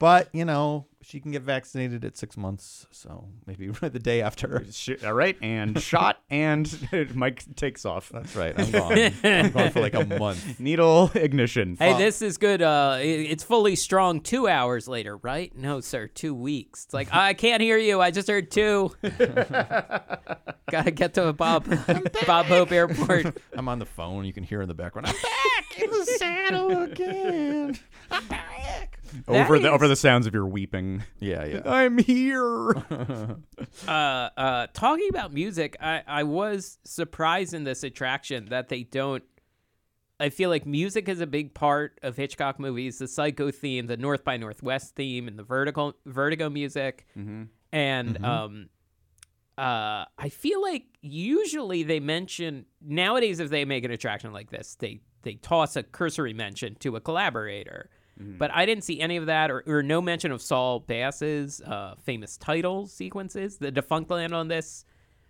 But you know, she can get vaccinated at six months, so maybe <laughs> the day after. All right, and <laughs> shot, and <laughs> Mike takes off. That's right. I'm gone. I'm gone for like a month. Needle ignition. Hey, this is good. Uh, it's fully strong two hours later, right? No, sir, two weeks. It's like I can't hear you. I just heard two. Gotta get to Bob Bob Hope Airport. I'm on the phone. You can hear in the background. I'm back in the saddle again. I'm back. Over that the is- over the sounds of your weeping. <laughs> Yeah, yeah. <laughs> I'm here. <laughs> Uh, uh, talking about music, I, I was surprised in this attraction that they don't. I feel like music is a big part of Hitchcock movies. The Psycho theme, the North by Northwest theme, and the Vertigo Vertigo music. And um, uh, I feel like usually they mention nowadays if they make an attraction like this, they they toss a cursory mention to a collaborator. But I didn't see any of that, or, or no mention of Saul Bass's uh, famous title sequences. The Defunctland on this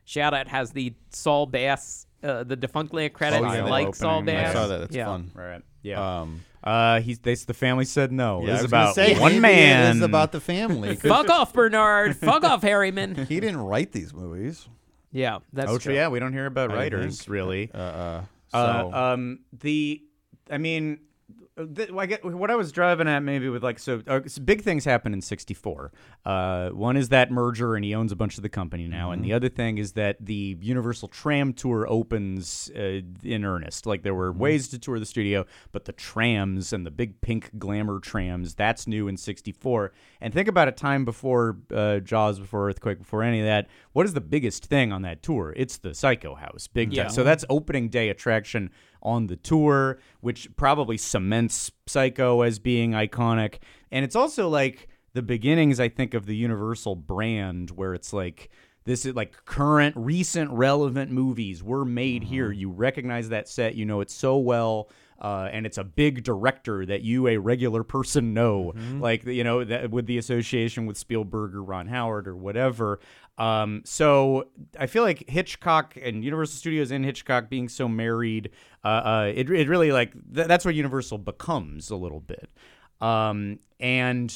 shout out has the Saul Bass, uh, the Defunctland credits, yeah, the like Saul. Bass. I saw that. That's yeah. fun. right. Yeah. Um, uh, he's they the family said no. yeah, this is was about say, one maybe man. It is about the family. <laughs> Fuck off, Bernard. Fuck off, Herrmann. <laughs> he didn't write these movies. Yeah, that's oh, true. yeah. We don't hear about I writers think. really. Uh, uh, so Uh, um, the, I mean, the, I get what I was driving at maybe with like so, uh, so big things happen in '64. Uh, one is that merger, and he owns a bunch of the company now, and the other thing is that the Universal Tram Tour opens uh, in earnest. Like there were ways to tour the studio, but the trams and the big pink glamour trams that's new in '64. And think about a time before uh, Jaws, before Earthquake, before any of that. What is the biggest thing on that tour? It's the Psycho House, big Yeah. time. So that's opening day attraction on the tour, which probably cements Psycho as being iconic. And it's also like the beginnings, I think, of the Universal brand, where it's like this is like current, recent, relevant movies were made here. You recognize that set, you know it so well. Uh, and it's a big director that you, a regular person, know, like you know that with the association with Spielberg or Ron Howard or whatever. Um, so I feel like Hitchcock and Universal Studios and Hitchcock being so married, uh, uh, it, it really like th- that's what Universal becomes a little bit. Um, and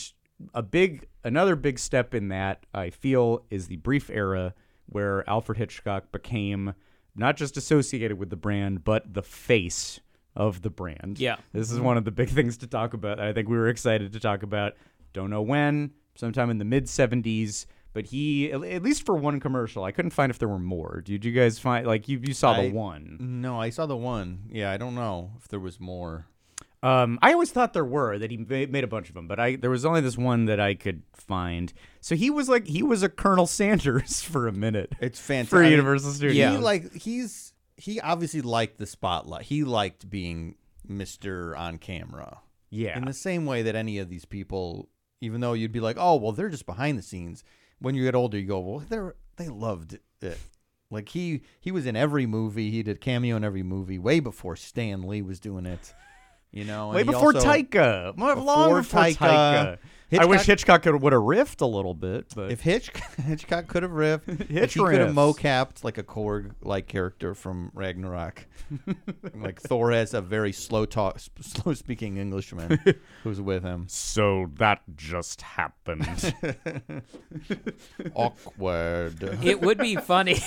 a big another big step in that I feel is the brief era where Alfred Hitchcock became not just associated with the brand but the face of the brand. Yeah. This is one of the big things to talk about. I think we were excited to talk about. Don't know when, sometime in the mid 70s. But he, at least for one commercial, I couldn't find if there were more. Did you guys find, like, you, you saw I- the one? no, I saw the one. Yeah, I don't know if there was more. Um, I always thought there were that he made a bunch of them, but I there was only this one that I could find. So he was like he was a Colonel <laughs> Sanders for a minute. It's <laughs> fantastic. for Universal Studios. He like he's he obviously liked the spotlight. He liked being Mister on camera. Yeah. In the same way that any of these people, even though you'd be like, oh well, they're just behind the scenes. When you get older, you go, well, they're they loved it. Like he he was in every movie. He did cameo in every movie way before Stan Lee was doing it. You know, Way and before also- Taika, More- long Before before Taika. Taika. I wish Hitchcock- Hitchcock could would have riffed a little bit, but If Hitch, <laughs> Hitchcock could have riffed, <laughs> if Hitch he could have mocapped like a Korg like character from Ragnarok, <laughs> like Thor has a very slow talk, slow speaking Englishman who's with him. so that just happened. Awkward. It would be funny.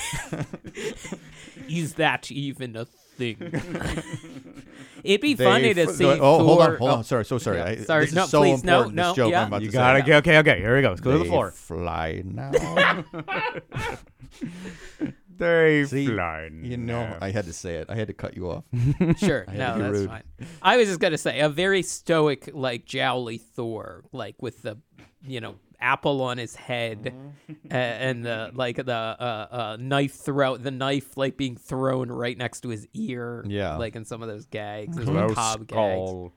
Is that even a thing? <laughs> It'd be They funny to f- see. Oh, hold on, Thor- hold oh, on. Sorry, so sorry. Yeah, I, sorry, This no, is so please, no, important. no, this joke yeah. I'm about you to gotta say. go. Okay, okay. Here we go. Let's go to the They floor. Fly <laughs> now. They <laughs> See, fly. you know, now. I had to say it. I had to cut you off. Sure, had no, be that's rude. fine. I was just gonna say a very stoic, like jowly Thor, like with the, you know, apple on his head, uh, and the like the uh, uh, knife throw the knife like being thrown right next to his ear. Yeah. like in some of those gags, those Close macabre gags.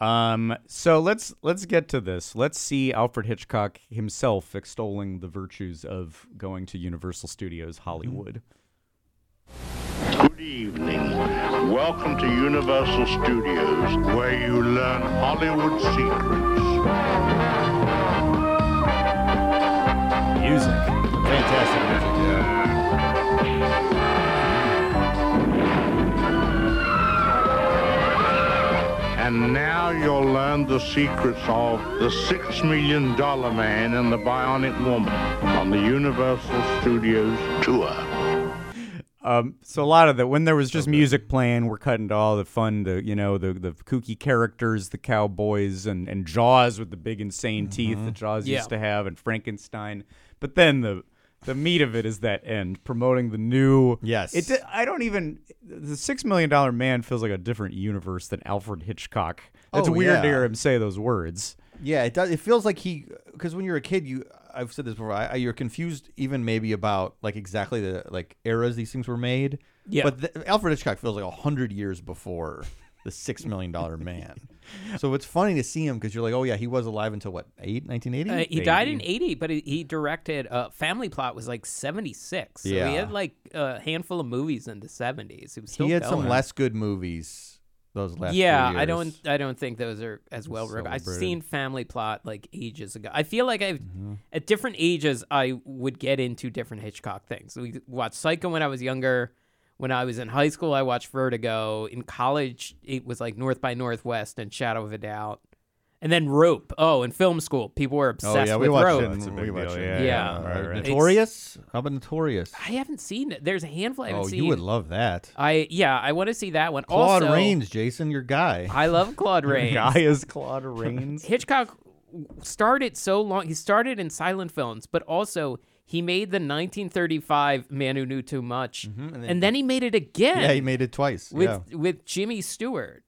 Um, so let's let's get to this. Let's see Alfred Hitchcock himself extolling the virtues of going to Universal Studios Hollywood. Good evening. Welcome to Universal Studios, where you learn Hollywood secrets. Music. Fantastic music. And now you'll learn the secrets of the Six Million Dollar Man and the Bionic Woman on the Universal Studios tour. Um, so a lot of the when there was just music playing, we're cutting to all the fun, the you know the the kooky characters, the cowboys, and and Jaws with the big insane teeth that Jaws Yeah. used to have, and Frankenstein. But then the the meat of it is that end, promoting the new. Yes. it. I don't even. The Six Million Dollar Man feels like a different universe than Alfred Hitchcock. It's Oh, weird to hear him say those words. Yeah, it does. It feels like he because when you're a kid, you I've said this before. I, I- you're confused even maybe about like exactly the like eras these things were made. Yeah. But the, Alfred Hitchcock feels like a hundred years before the Six Million Dollar Man. <laughs> so it's funny to see him because you're like, oh yeah, he was alive until what eight, 1980? Uh, he died in 80, but he, he directed uh, Family Plot was like 76. So Yeah. he had like a handful of movies in the 70s. He he had some less good movies. Those last yeah, I don't I don't think those are as well written. I've seen Family Plot like ages ago. I feel like I've Mm-hmm. at different ages I would get into different Hitchcock things. We watched Psycho when I was younger. When I was in high school, I watched Vertigo. In college, it was like North by Northwest and Shadow of a Doubt. And then Rope. Oh, in film school, people were Oh obsessed yeah, we with watched Rope. it. That's a we big watched deal, it. yeah, Yeah. Right, right. Notorious. How about Notorious? I haven't seen it. There's a handful I haven't Oh, seen. you would love that. I yeah, I want to see that one. Claude also, Rains, Jason, your guy. I love Claude <laughs> Rains. Guy is Claude <laughs> Rains. Hitchcock started so long. He started in silent films, but also he made the 1935 Man Who Knew Too Much, and, then, he made it again. Mm-hmm, yeah, he made it twice. with yeah. with Jimmy Stewart.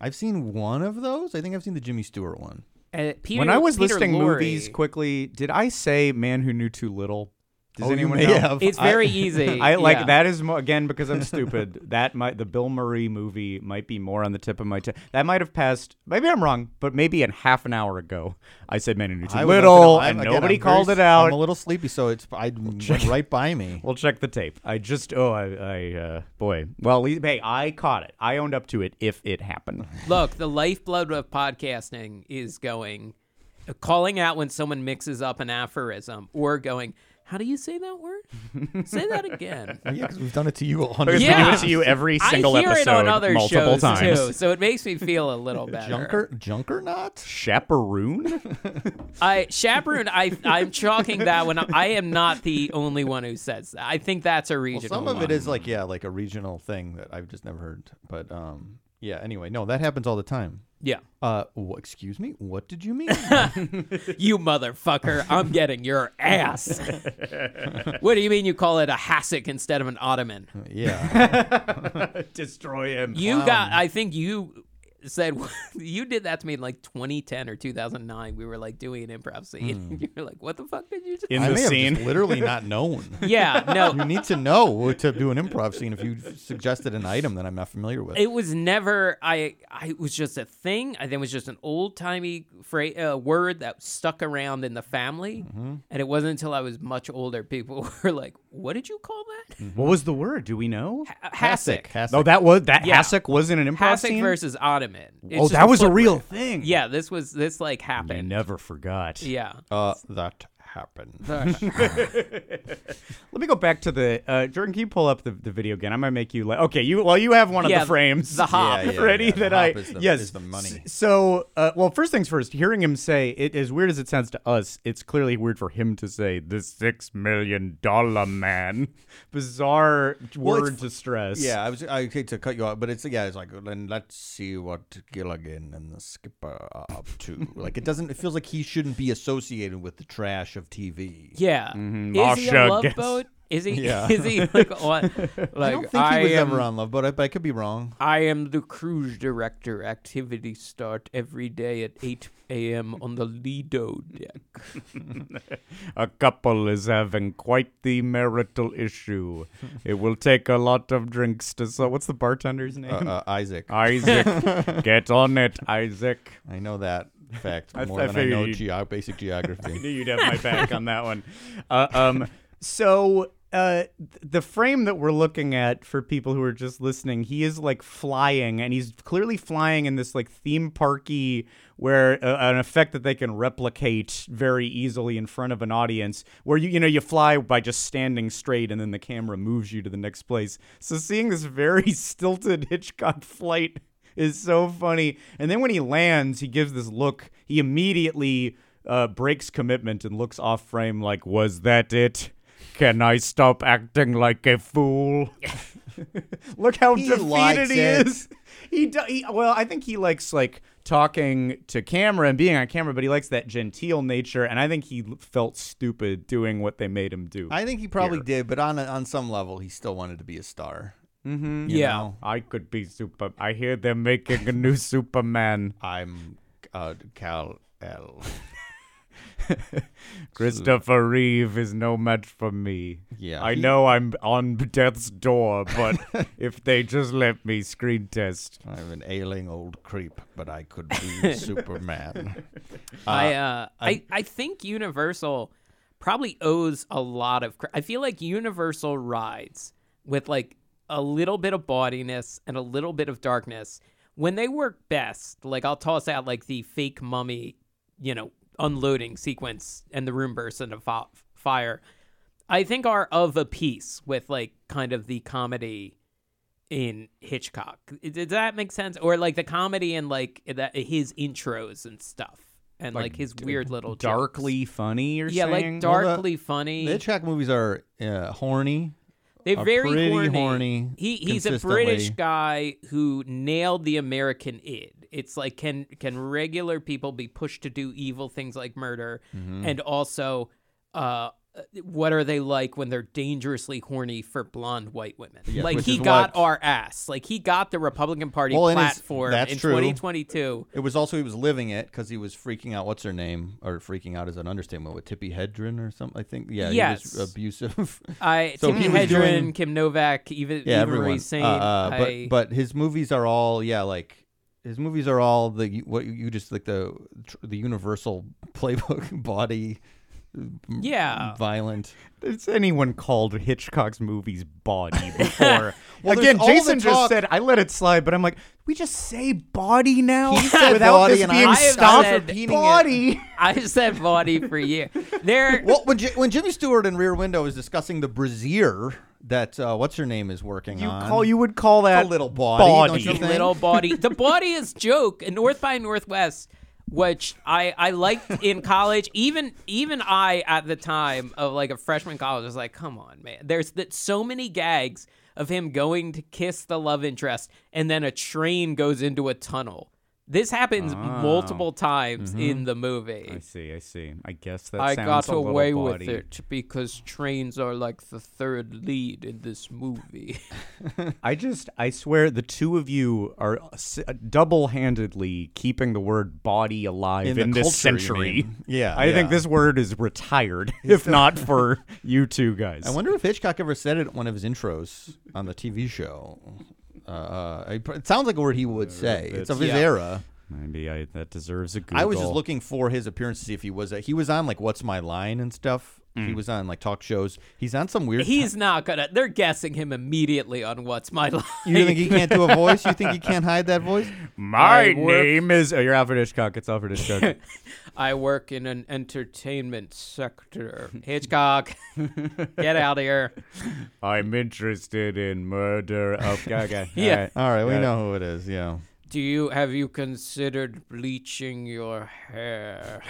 I've seen one of those. I think I've seen the Jimmy Stewart one. Uh, Peter, when I was Peter listing Lorre. movies quickly, did I say Man Who Knew Too Little? Does Oh, you anyone may know? have. it's I- very <laughs> easy. I like yeah. that is mo- again because I'm <laughs> stupid. that might the Bill Murray movie might be more on the tip of my tongue. That might have passed. Maybe I'm wrong, but maybe in half an hour ago I said Man Who Knew Too I would love to Little, and again, nobody I'm called s- it out. I'm a little sleepy, so it's I went right by me. We'll check the tape. I just oh I, I uh, boy. Well, hey, I caught it. I owned up to it if it happened. <laughs> Look, the lifeblood of podcasting is going, calling out when someone mixes up an aphorism, or going, "How do you say that word? say that again." <laughs> yeah, because we've done it to you a hundred Because Yeah. we do it to you every single I hear episode it on other multiple shows times. too, so it makes me feel a little better. Junker, Junker, not. Chaperoon? <laughs> I chaperone. I I'm chalking that one. up. I am not the only one who says that. I think that's a Well, regional. some of one. it is like yeah, like a regional thing that I've just never heard. But um, yeah. Anyway, no, that happens all the time. Yeah, Uh, wh- excuse me. What did you mean? <laughs> you motherfucker! I'm getting your ass. <laughs> what do you mean you call it a hassock instead of an ottoman? yeah. <laughs> Destroy him. You got. I think you said <laughs> you did that to me in like 2010 or 2009. We were like doing an improv scene. <laughs> You were like, "What the fuck did you?" Just? in I the may have scene. just literally not <laughs> known. yeah, no. You need to know to do an improv scene if you suggested an item that I'm not familiar with. It was never. I. I it was just a thing. I think it was just an old timey phrase, uh, word that stuck around in the family, Mm-hmm. and it wasn't until I was much older people were like, "What did you call that?" What was the word? Do we know? Ha- Hassock. Hassock. Oh, that was that Yeah. hassock was in an improv Hassock scene. versus ottoman. It's oh, that was a real thing. Yeah, this was this like happened. I never forgot. Yeah. Uh, that happened. <laughs> Let me go back to the uh, Jordan. Can you pull up the, the video again? I'm gonna make you like okay. You well, you have one of the frames. the hop. Yeah, yeah, ready yeah, the that hop I is the- yes is the money. So uh, well, first things first. Hearing him say it, as weird as it sounds to us, it's clearly weird for him to say the six million dollar man. <laughs> Bizarre Well, word to stress. Yeah, I was. I hate to cut you off, but it's yeah. It's like then let's see what Gilligan and the skipper are up to. like it doesn't. It feels like he shouldn't be associated with the trash of TV. Yeah. Mhm, Is he a love gets- boat? Is he? <laughs> Yeah. Is he like on? Like <laughs> I don't think he was am, ever on Love Boat, but I could be wrong. I am the cruise director. Activities start every day at 8 a.m. on the Lido deck. <laughs> A couple is having quite the marital issue. It will take a lot of drinks to so what's the bartender's name? Uh, uh, Isaac. Isaac. Get on it, Isaac. I know that fact I- more I than I know figured geo- basic <laughs> I geography. knew you'd have my back on that one. Uh, um, so uh, the frame that we're looking at for people who are just listening, he is like flying, and he's clearly flying in this like theme parky, where uh, an effect that they can replicate very easily in front of an audience, where you you know you fly by just standing straight, and then the camera moves you to the next place. So seeing this very <laughs> stilted Hitchcock flight is so funny. And then when he lands, he gives this look. He immediately uh, breaks commitment and looks off frame like, "Was that it? Can I stop acting like a fool?" <laughs> look how He defeated he it. is. He, do, he well, I think he likes like talking to camera and being on camera, but he likes that genteel nature, and I think he felt stupid doing what they made him do. I think he probably Here. did, but on a, on some level, he still wanted to be a star. Mm-hmm. you Yeah. know? I could be super. I hear they're making a new <laughs> Superman. I'm uh, Cal L. <laughs> Christopher Reeve is no match for me. Yeah, I he- know I'm on death's door, but <laughs> if they just let me screen test. I'm an ailing old creep, but I could be Superman. I uh, I I think Universal probably owes a lot of. Cr- I feel like Universal rides with like a little bit of bawdiness and a little bit of darkness when they work best. Like I'll toss out like the fake mummy, you know, unloading sequence and the room bursts into fi- fire. I think are of a piece with like kind of the comedy in Hitchcock. Does that make sense? Or like the comedy and like that his intros and stuff, and like, his weird little jokes. Darkly funny, you're yeah, saying? like darkly funny. The Hitchcock movies are uh, horny. They're very horny. horny He he's a British guy who nailed the American id. It's like can can regular people be pushed to do evil things like murder, Mm-hmm. and also, uh, what are they like when they're dangerously horny for blonde white women? like he got what- our ass. Like he got the Republican Party Well, his- platform in true. 2022. It was also he was living it because he was freaking out. What's her name? Or freaking out is an understatement. With Tippi Hedren or something. I think. Yeah. He Yes. was abusive. <laughs> I So Timmy Hedren, doing- Kim Novak, even yeah, everyone. Saint. Uh, uh, but I- but his movies are all yeah like his movies are all the what you just like the the universal <laughs> playbook body. Yeah. Violent. Has anyone called Hitchcock's movies body <laughs> before? Well, Again, there's all the Jason just said I let it slide, but I'm like, we just say body now He said without body this and being I- I have stopped. said repeating it. body. I said body for you. There, <laughs> Well, when J- when Jimmy Stewart in Rear Window is discussing the brazier that uh, what's her name is working You on, call you would call that a little body, body. don't you the <laughs> think? little body. The bodiest joke in North by Northwest, which I I liked in <laughs> college. Even even I at the time of like a freshman college was like, come on, man. There's that so many gags of him going to kiss the love interest, and then a train goes into a tunnel. This happens ah. multiple times mm-hmm. in the movie. I see, I see. I guess that I sounds got a little away with it because trains are like the third lead in this movie. <laughs> <laughs> I just, I swear, the two of you are uh, double-handedly keeping the word body alive In in, this culture, century. <laughs> Yeah, I think this word is retired, if not for you two guys. I wonder if Hitchcock ever said it in one of his intros on the TV show. Uh, Uh, it sounds like a word he would say. It's of his Yeah. era. Maybe I, that deserves a Google. I was just looking for his appearance to see if he was. A, he was on like What's My Line and stuff. He mm. was on like talk shows. He's on some weird. He's not gonna. They're guessing him immediately on what's my line. you think he can't do a voice? You think he can't hide that voice? <laughs> My I work- name is. Oh, you're Alfred Hitchcock. It's Alfred Hitchcock. <laughs> I work in an entertainment sector. <laughs> Hitchcock, get out of here. I'm interested in murder of. Okay, okay. Yeah. all right. All right, we Got it. know who it is. Yeah. Do you have you considered bleaching your hair?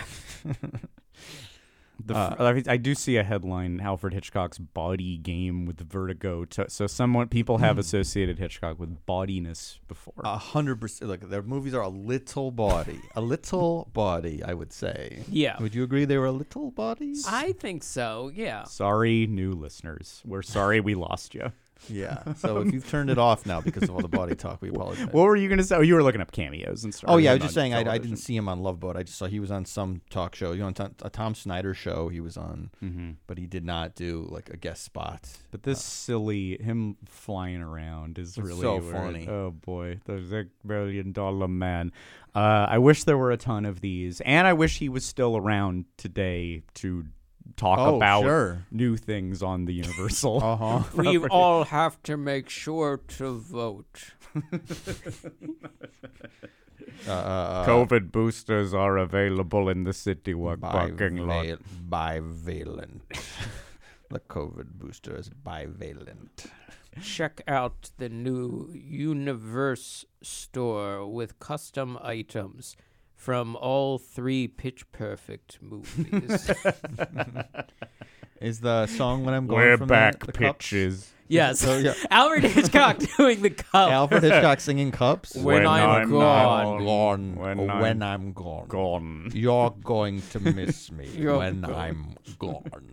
The uh, f- I- I do see a headline: Alfred Hitchcock's body game with vertigo. To, so, someone people have hmm. associated Hitchcock with bodiness before. A hundred percent. Look, their movies are a little body, a little body. I would say. Yeah. Would you agree they were a little body? I think so. Yeah. sorry, new listeners. We're sorry we lost you. Yeah. <laughs> So if you've turned it off now because of all the body talk, we apologize. What were you going to say? Oh, you were looking up cameos and stuff. Oh yeah, I was just saying I, I didn't see him on Love Boat. I just saw he was on some talk show, you know, on Tom, a Tom Snyder show. He was on, Mm-hmm. but he did not do like a guest spot. But this silly him flying around is really so where- funny. Oh boy, the billion dollar man. Uh, I wish there were a ton of these, and I wish he was still around today to talk Oh, about sure. new things on the Universal. <laughs> Uh huh. <laughs> We all have to make sure to vote. <laughs> Uh, uh, COVID boosters are available in the CityWalk uh, parking lot. bivalent. the COVID booster is bivalent. Check out the new Universe store with custom items from all three Pitch Perfect movies. <laughs> Is the song when I'm going We're from back, the, the cups? pitches. yes. So, yeah. <laughs> Alfred Hitchcock doing the cup. Alfred Hitchcock singing cups. <laughs> When I'm gone. gone. When oh, When, I'm when I'm gone. Gone. You're going to miss me when gone. I'm gone.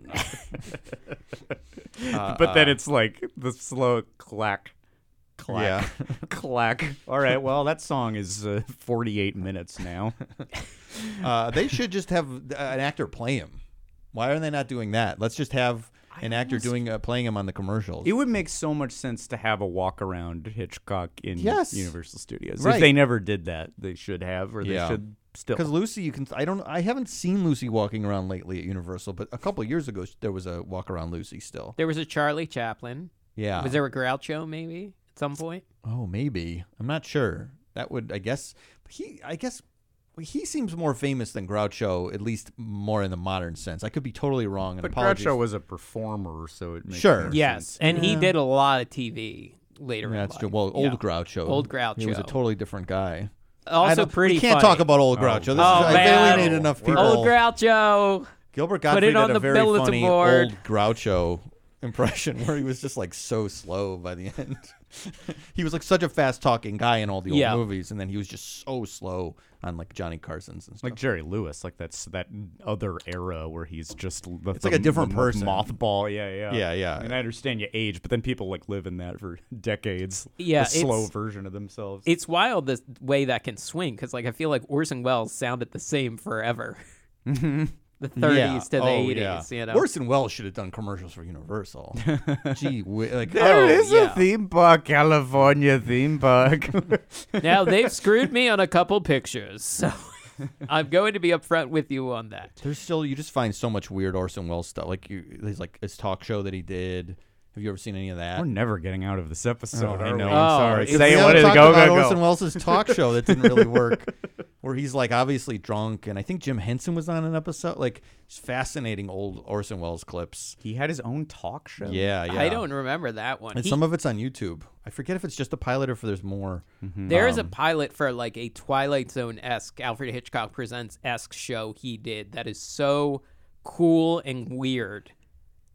but then uh, it's like the slow clack, clack, Yeah. <laughs> clack. All right, well that song is uh, 48 minutes now. <laughs> Uh, they should just have uh, an actor play him. Why are they not doing that? Let's just have an actor doing uh, playing him on the commercials. It would make so much sense to have a walk around Hitchcock in Yes. Universal Studios. If they never did that, they should have, or they Yeah. should still. Because Lucy, you can. I don't. I haven't seen Lucy walking around lately at Universal, but a couple of years ago there was a walk around Lucy still. There was a Charlie Chaplin. Yeah. Was there a Groucho maybe at some point? Oh, maybe. I'm not sure. That would. I guess. He. I guess. He seems more famous than Groucho, at least more in the modern sense. I could be totally wrong. And but apologies. Groucho was a performer, so it makes Sure. more Yes, sense. and he did a lot of TV later. Yeah, in that's true. Well, old Yeah. Groucho. Old Groucho. He was a totally different guy. I Also pretty. We can't funny. talk about old oh, Groucho. This Oh, is, I've man. alienated enough people. Old Groucho. Gilbert Put it on had a the very bulletin funny board. old Groucho impression where he was just like so slow by the end. <laughs> he was like such a fast talking guy in all the old Yeah. movies, and then he was just so slow on like Johnny Carson's and stuff. Like Jerry Lewis, like that's that other era where he's just the, It's like a the- different the person. Mothball, yeah, yeah, Yeah, yeah. And I understand you age, but then people like live in that for <laughs> decades. Yeah, the slow it's- version of themselves. It's wild the way that can swing because, like, I feel like Orson Welles sounded the same forever. <laughs> the 30s Yeah. to the Oh, 80s, yeah. you know. Orson Welles should have done commercials for Universal. <laughs> Gee, whi- like There Oh, is yeah. a theme park, California theme park. <laughs> now they've screwed me on a couple pictures, so <laughs> I'm going to be upfront with you on that. There's still you just find so much weird Orson Welles stuff. Like you, his like his talk show that he did. Have you ever seen any of that? We're never getting out of this episode. I know. we? I'm Oh, sorry. it's- Say we it. What haven't is it? talked Go, about go, Orson. Welles' talk show that didn't really work, <laughs> where he's like obviously drunk, and I think Jim Henson was on an episode. Like it's fascinating old Orson Welles clips. He had his own talk show. Yeah, yeah. I don't remember that one. And He- some of it's on YouTube. I forget if it's just a pilot or if there's more. There is a Um, pilot for like a Twilight Zone esque Alfred Hitchcock Presents esque show he did that is so cool and weird.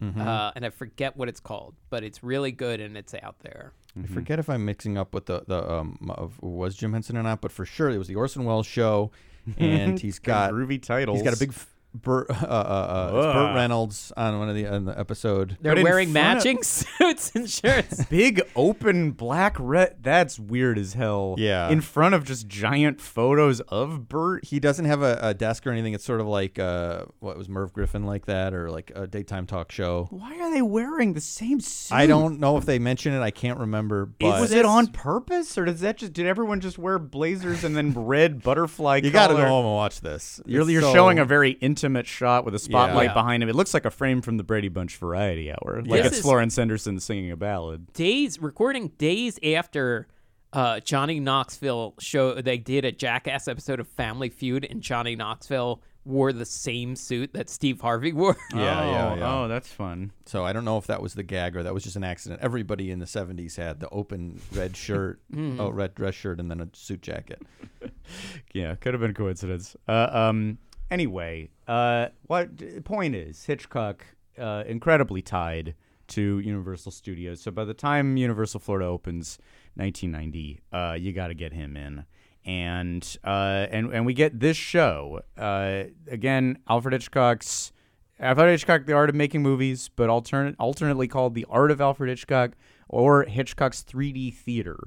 Mm-hmm. Uh, and I forget what it's called, but it's really good and it's out there. I forget if I'm mixing up with the the um of was Jim Henson or not, but for sure it was the Orson Welles show, and <laughs> he's got groovy titles. He's got a big. f- Burt, <laughs> uh, uh, uh, Burt Reynolds on one of the on the episode. They're But in wearing front of- matching <laughs> suits and shirts. <laughs> big open black red. That's weird as hell. Yeah. In front of just giant photos of Burt. He doesn't have a, a desk or anything. It's sort of like uh, what was Merv Griffin like that, or like a daytime talk show. Why are they wearing the same suit? I don't know if they mention it. I can't remember. But was it on purpose, or does that just did everyone just wear blazers and then red butterfly? you got to go collar? home and watch this. You're, It's you're so- showing a very intimate shot with a spotlight Yeah. behind him. It looks like a frame from the Brady Bunch Variety Hour. Like This it's is- Florence Henderson singing a ballad. days recording days after uh, Johnny Knoxville show they did a Jackass episode of Family Feud and Johnny Knoxville wore the same suit that Steve Harvey wore. <laughs> Yeah, yeah, yeah. Oh, that's fun. So I don't know if that was the gag or that was just an accident. Everybody in the '70s had the open red <laughs> shirt, Hmm. oh, red dress shirt, and then a suit jacket. <laughs> Yeah, could have been coincidence. Uh, um, anyway, uh, what point is Hitchcock uh, incredibly tied to Universal Studios. So by the time Universal Florida opens, 1990, uh, you got to get him in. And uh, and and we get this show uh, again. Alfred Hitchcock's Alfred Hitchcock, The Art of Making Movies, but alternate alternately called The Art of Alfred Hitchcock or Hitchcock's 3D Theater.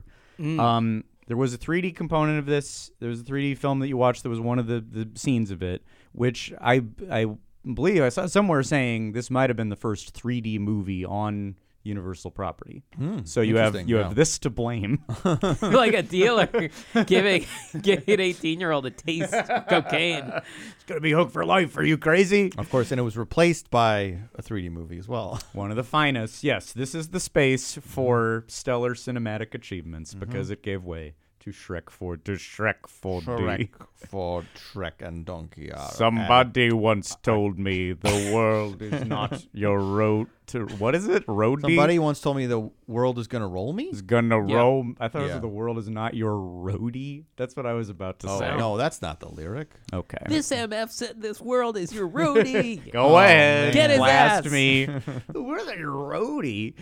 Um, there was a 3D component of this. There was a 3D film that you watched. That was one of the, the scenes of it, which I I believe I saw somewhere saying this might have been the first 3D movie on Universal property. Hmm, so you have you yeah. have this to blame. <laughs> <laughs> like a dealer giving <laughs> giving an 18 year old a taste of cocaine. it's gonna be hooked for life. Are you crazy? Of course, and it was replaced by a 3D movie as well. One of the finest. Yes, this is the space for stellar cinematic achievements mm-hmm. because it gave way to Shrek for to Shrek 4D. Shrek for Shrek and Donkey are. Somebody once told me the <laughs> world is not your road to what is it? Roadie Somebody once told me the world is gonna roll me. is gonna Yeah. roam. I thought it Yeah. was the world is not your roadie. That's what I was about to Oh say. no, that's not the lyric. Okay. This MF said this world is your roadie. <laughs> Go ahead. Get his blast ass. me. We're <laughs> the roadie.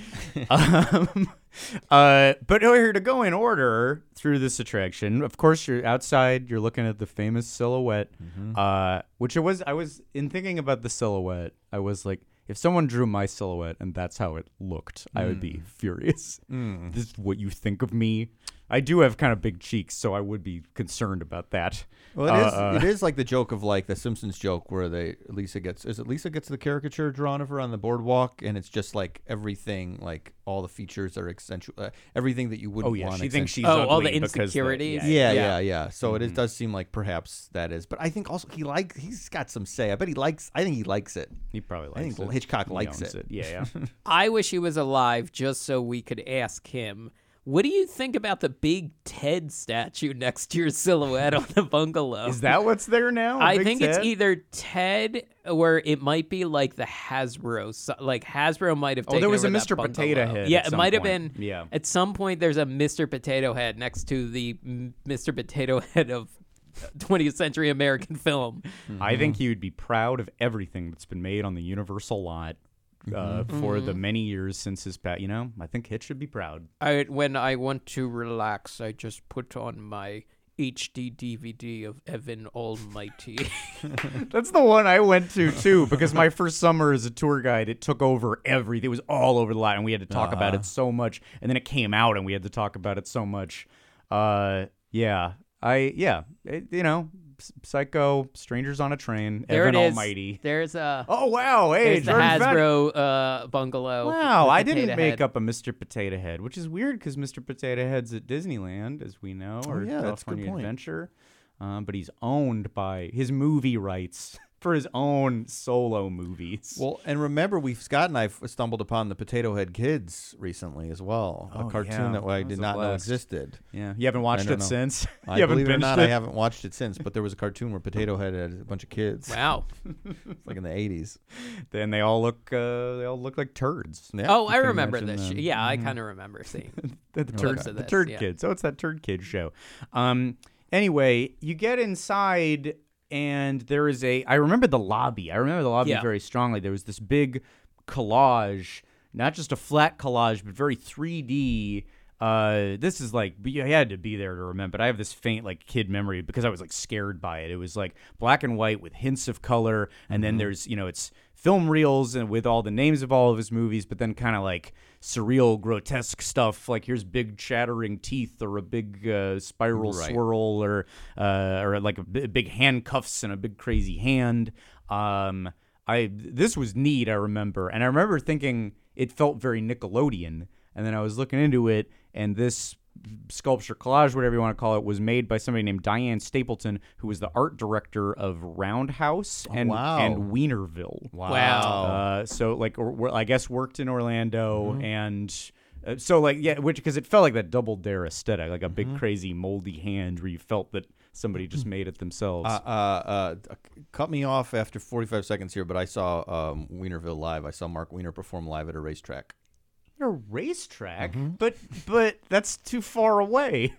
um, uh, but here to go in order through this attraction. Of course, you're outside. You're looking at the famous silhouette, uh, which it was. I was in thinking about the silhouette. I was like, if someone drew my silhouette and that's how it looked, I would be furious. This is what you think of me. I do have kind of big cheeks, so I would be concerned about that. Well, it is. Uh, it is like the joke of like the Simpsons joke where they Lisa gets is it Lisa gets the caricature drawn of her on the boardwalk and it's just like everything like all the features are accentual uh, everything that you wouldn't Oh yeah, want she thinks she's Oh, all the ugly because insecurities? yeah, yeah, yeah, yeah, So it is, Mm-hmm. does seem like perhaps that is, but I think also he like he's got some say. I bet he likes. I think he likes it. He probably likes I think it. Hitchcock He likes owns it. Yeah, yeah. <laughs> I wish he was alive just so we could ask him. What do you think about the big Ted statue next to your silhouette on the bungalow? Is that what's there now? I Big think it's either Ted or it might be like the Hasbro. So, like Hasbro might have. Oh, there was a Mr. Potato. Head Yeah, it might have been. Yeah. At some point, there's a Mr. Potato Head next to the Mr. Potato <laughs> Head of 20th century American film. I think he would be proud of everything that's been made on the Universal lot uh, for the many years since his pat. You know, I think Hitch should be proud. I when I want to relax, I just put on my HD DVD of Evan Almighty. <laughs> <laughs> That's the one I went to too, because my first summer as a tour guide, it took over everything. It was all over the lot, and we had to talk about it so much. And then it came out, and we had to talk about it so much. Uh, yeah, I yeah, it, you know, Psycho, Strangers on a Train, there Evan it is. Almighty. There's a Oh wow! Hey, there's the Jordan Hasbro uh, bungalow. Wow, I didn't potato make head. up a Mr. Potato Head, which is weird because Mr. Potato Head's at Disneyland, as we know, or Oh, yeah, that's a good California point. Adventure. Um, but he's owned by his movie rights for his own solo movies. Well, and remember, we Scott and I stumbled upon the Potato Head Kids recently as well, Oh, a cartoon yeah. that I That did was a not know existed. yeah, you haven't watched it know. since. <laughs> I haven't believe it or not, it? I haven't watched it since. But there was a cartoon where Potato Head had a bunch of kids, <laughs> Wow. It's like in the eighties. <laughs> Then they all look, uh, they all look like turds. Yeah. Oh, I remember this. them. sh- Yeah, I kind of remember seeing. the, the Clips turd, of the turd yeah. kids. So it's that turd kid show. Um. Anyway, you get inside, and there is a. I remember the lobby. I remember the lobby Yeah. very strongly. There was this big collage, not just a flat collage, but very 3D. Uh, this is like you had to be there to remember. But I have this faint like kid memory because I was like scared by it. It was like black and white with hints of color, and then there's you know it's film reels and with all the names of all of his movies, but then kind of like surreal, grotesque stuff. Like here's big chattering teeth or a big uh, spiral Right. swirl or uh, or like a big handcuffs and a big crazy hand. Um, I this was neat. I remember, and I remember thinking it felt very Nickelodeon. And then I was looking into it, and this sculpture collage, whatever you want to call it, was made by somebody named Diane Stapleton, who was the art director of Roundhouse and wow. and Weinerville. Wow. Uh, so like, or, or I guess worked in Orlando Mm-hmm. and. Uh, so like yeah, which because it felt like that double dare aesthetic, like a big Mm-hmm. crazy moldy hand where you felt that somebody just made it themselves. Uh, uh, uh, cut me off after 45 seconds here, but I saw um, Weinerville live. I saw Marc Weiner perform live at a racetrack. At a racetrack, Mm-hmm. but but that's too far away.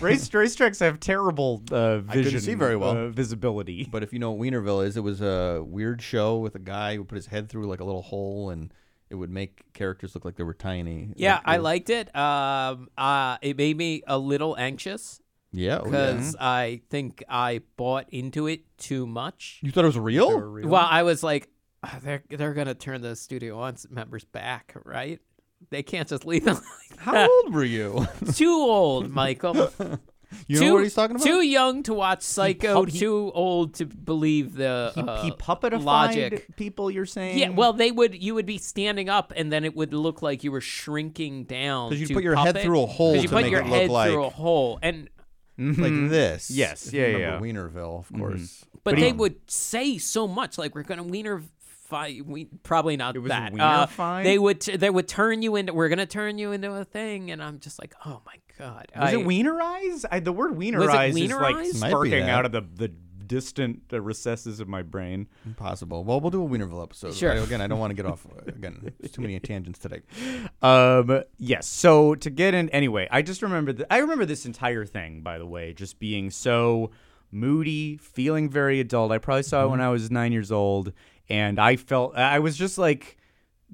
Race <laughs> racetracks have terrible uh, couldn't vision, see very well. uh, visibility. But if you know what Weinerville is, it was a weird show with a guy who put his head through like a little hole, and it would make characters look like they were tiny. Yeah, Like, I was- liked it. Um, uh, it made me a little anxious Yeah, oh, yeah. because I think I bought into it too much. you thought it was real? Well, I was like, "Ah, they're they're gonna turn the Studio One members back, right? They can't just leave them <laughs> like How old were you? <laughs> Too old, Michael. <laughs> You too, know what he's talking about? Too young to watch Psycho. pu- he- too old to believe the he, uh, he puppetified logic. people. You're saying? Yeah, well, they would. You would be standing up, and then it would look like you were shrinking down. 'Cause you put your head through a hole 'Cause you to put make your it look head through a hole, and like this. Mm-hmm. Yes, If you yeah, remember yeah. Weinerville, of course. but, But they he- would say so much, like we're gonna wiener. Fi- we probably not It was that. wienerfy? Uh, they would. T- they would turn you into. We're gonna turn you into a thing, and I'm just like, oh my god. Was I, it Wienerize? I, the word Wienerize is like Wienerize? Might be sparking out of the, the distant uh, recesses of my brain. Impossible. Well, we'll do a Weinerville episode. Sure. I- again, I don't want to get off. Again, there's too many <laughs> tangents today. Um, yes. So to get in, anyway, I just remember that. I remember this entire thing, by the way, just being so moody, feeling very adult. I probably saw it when I was nine years old, and I felt I was just like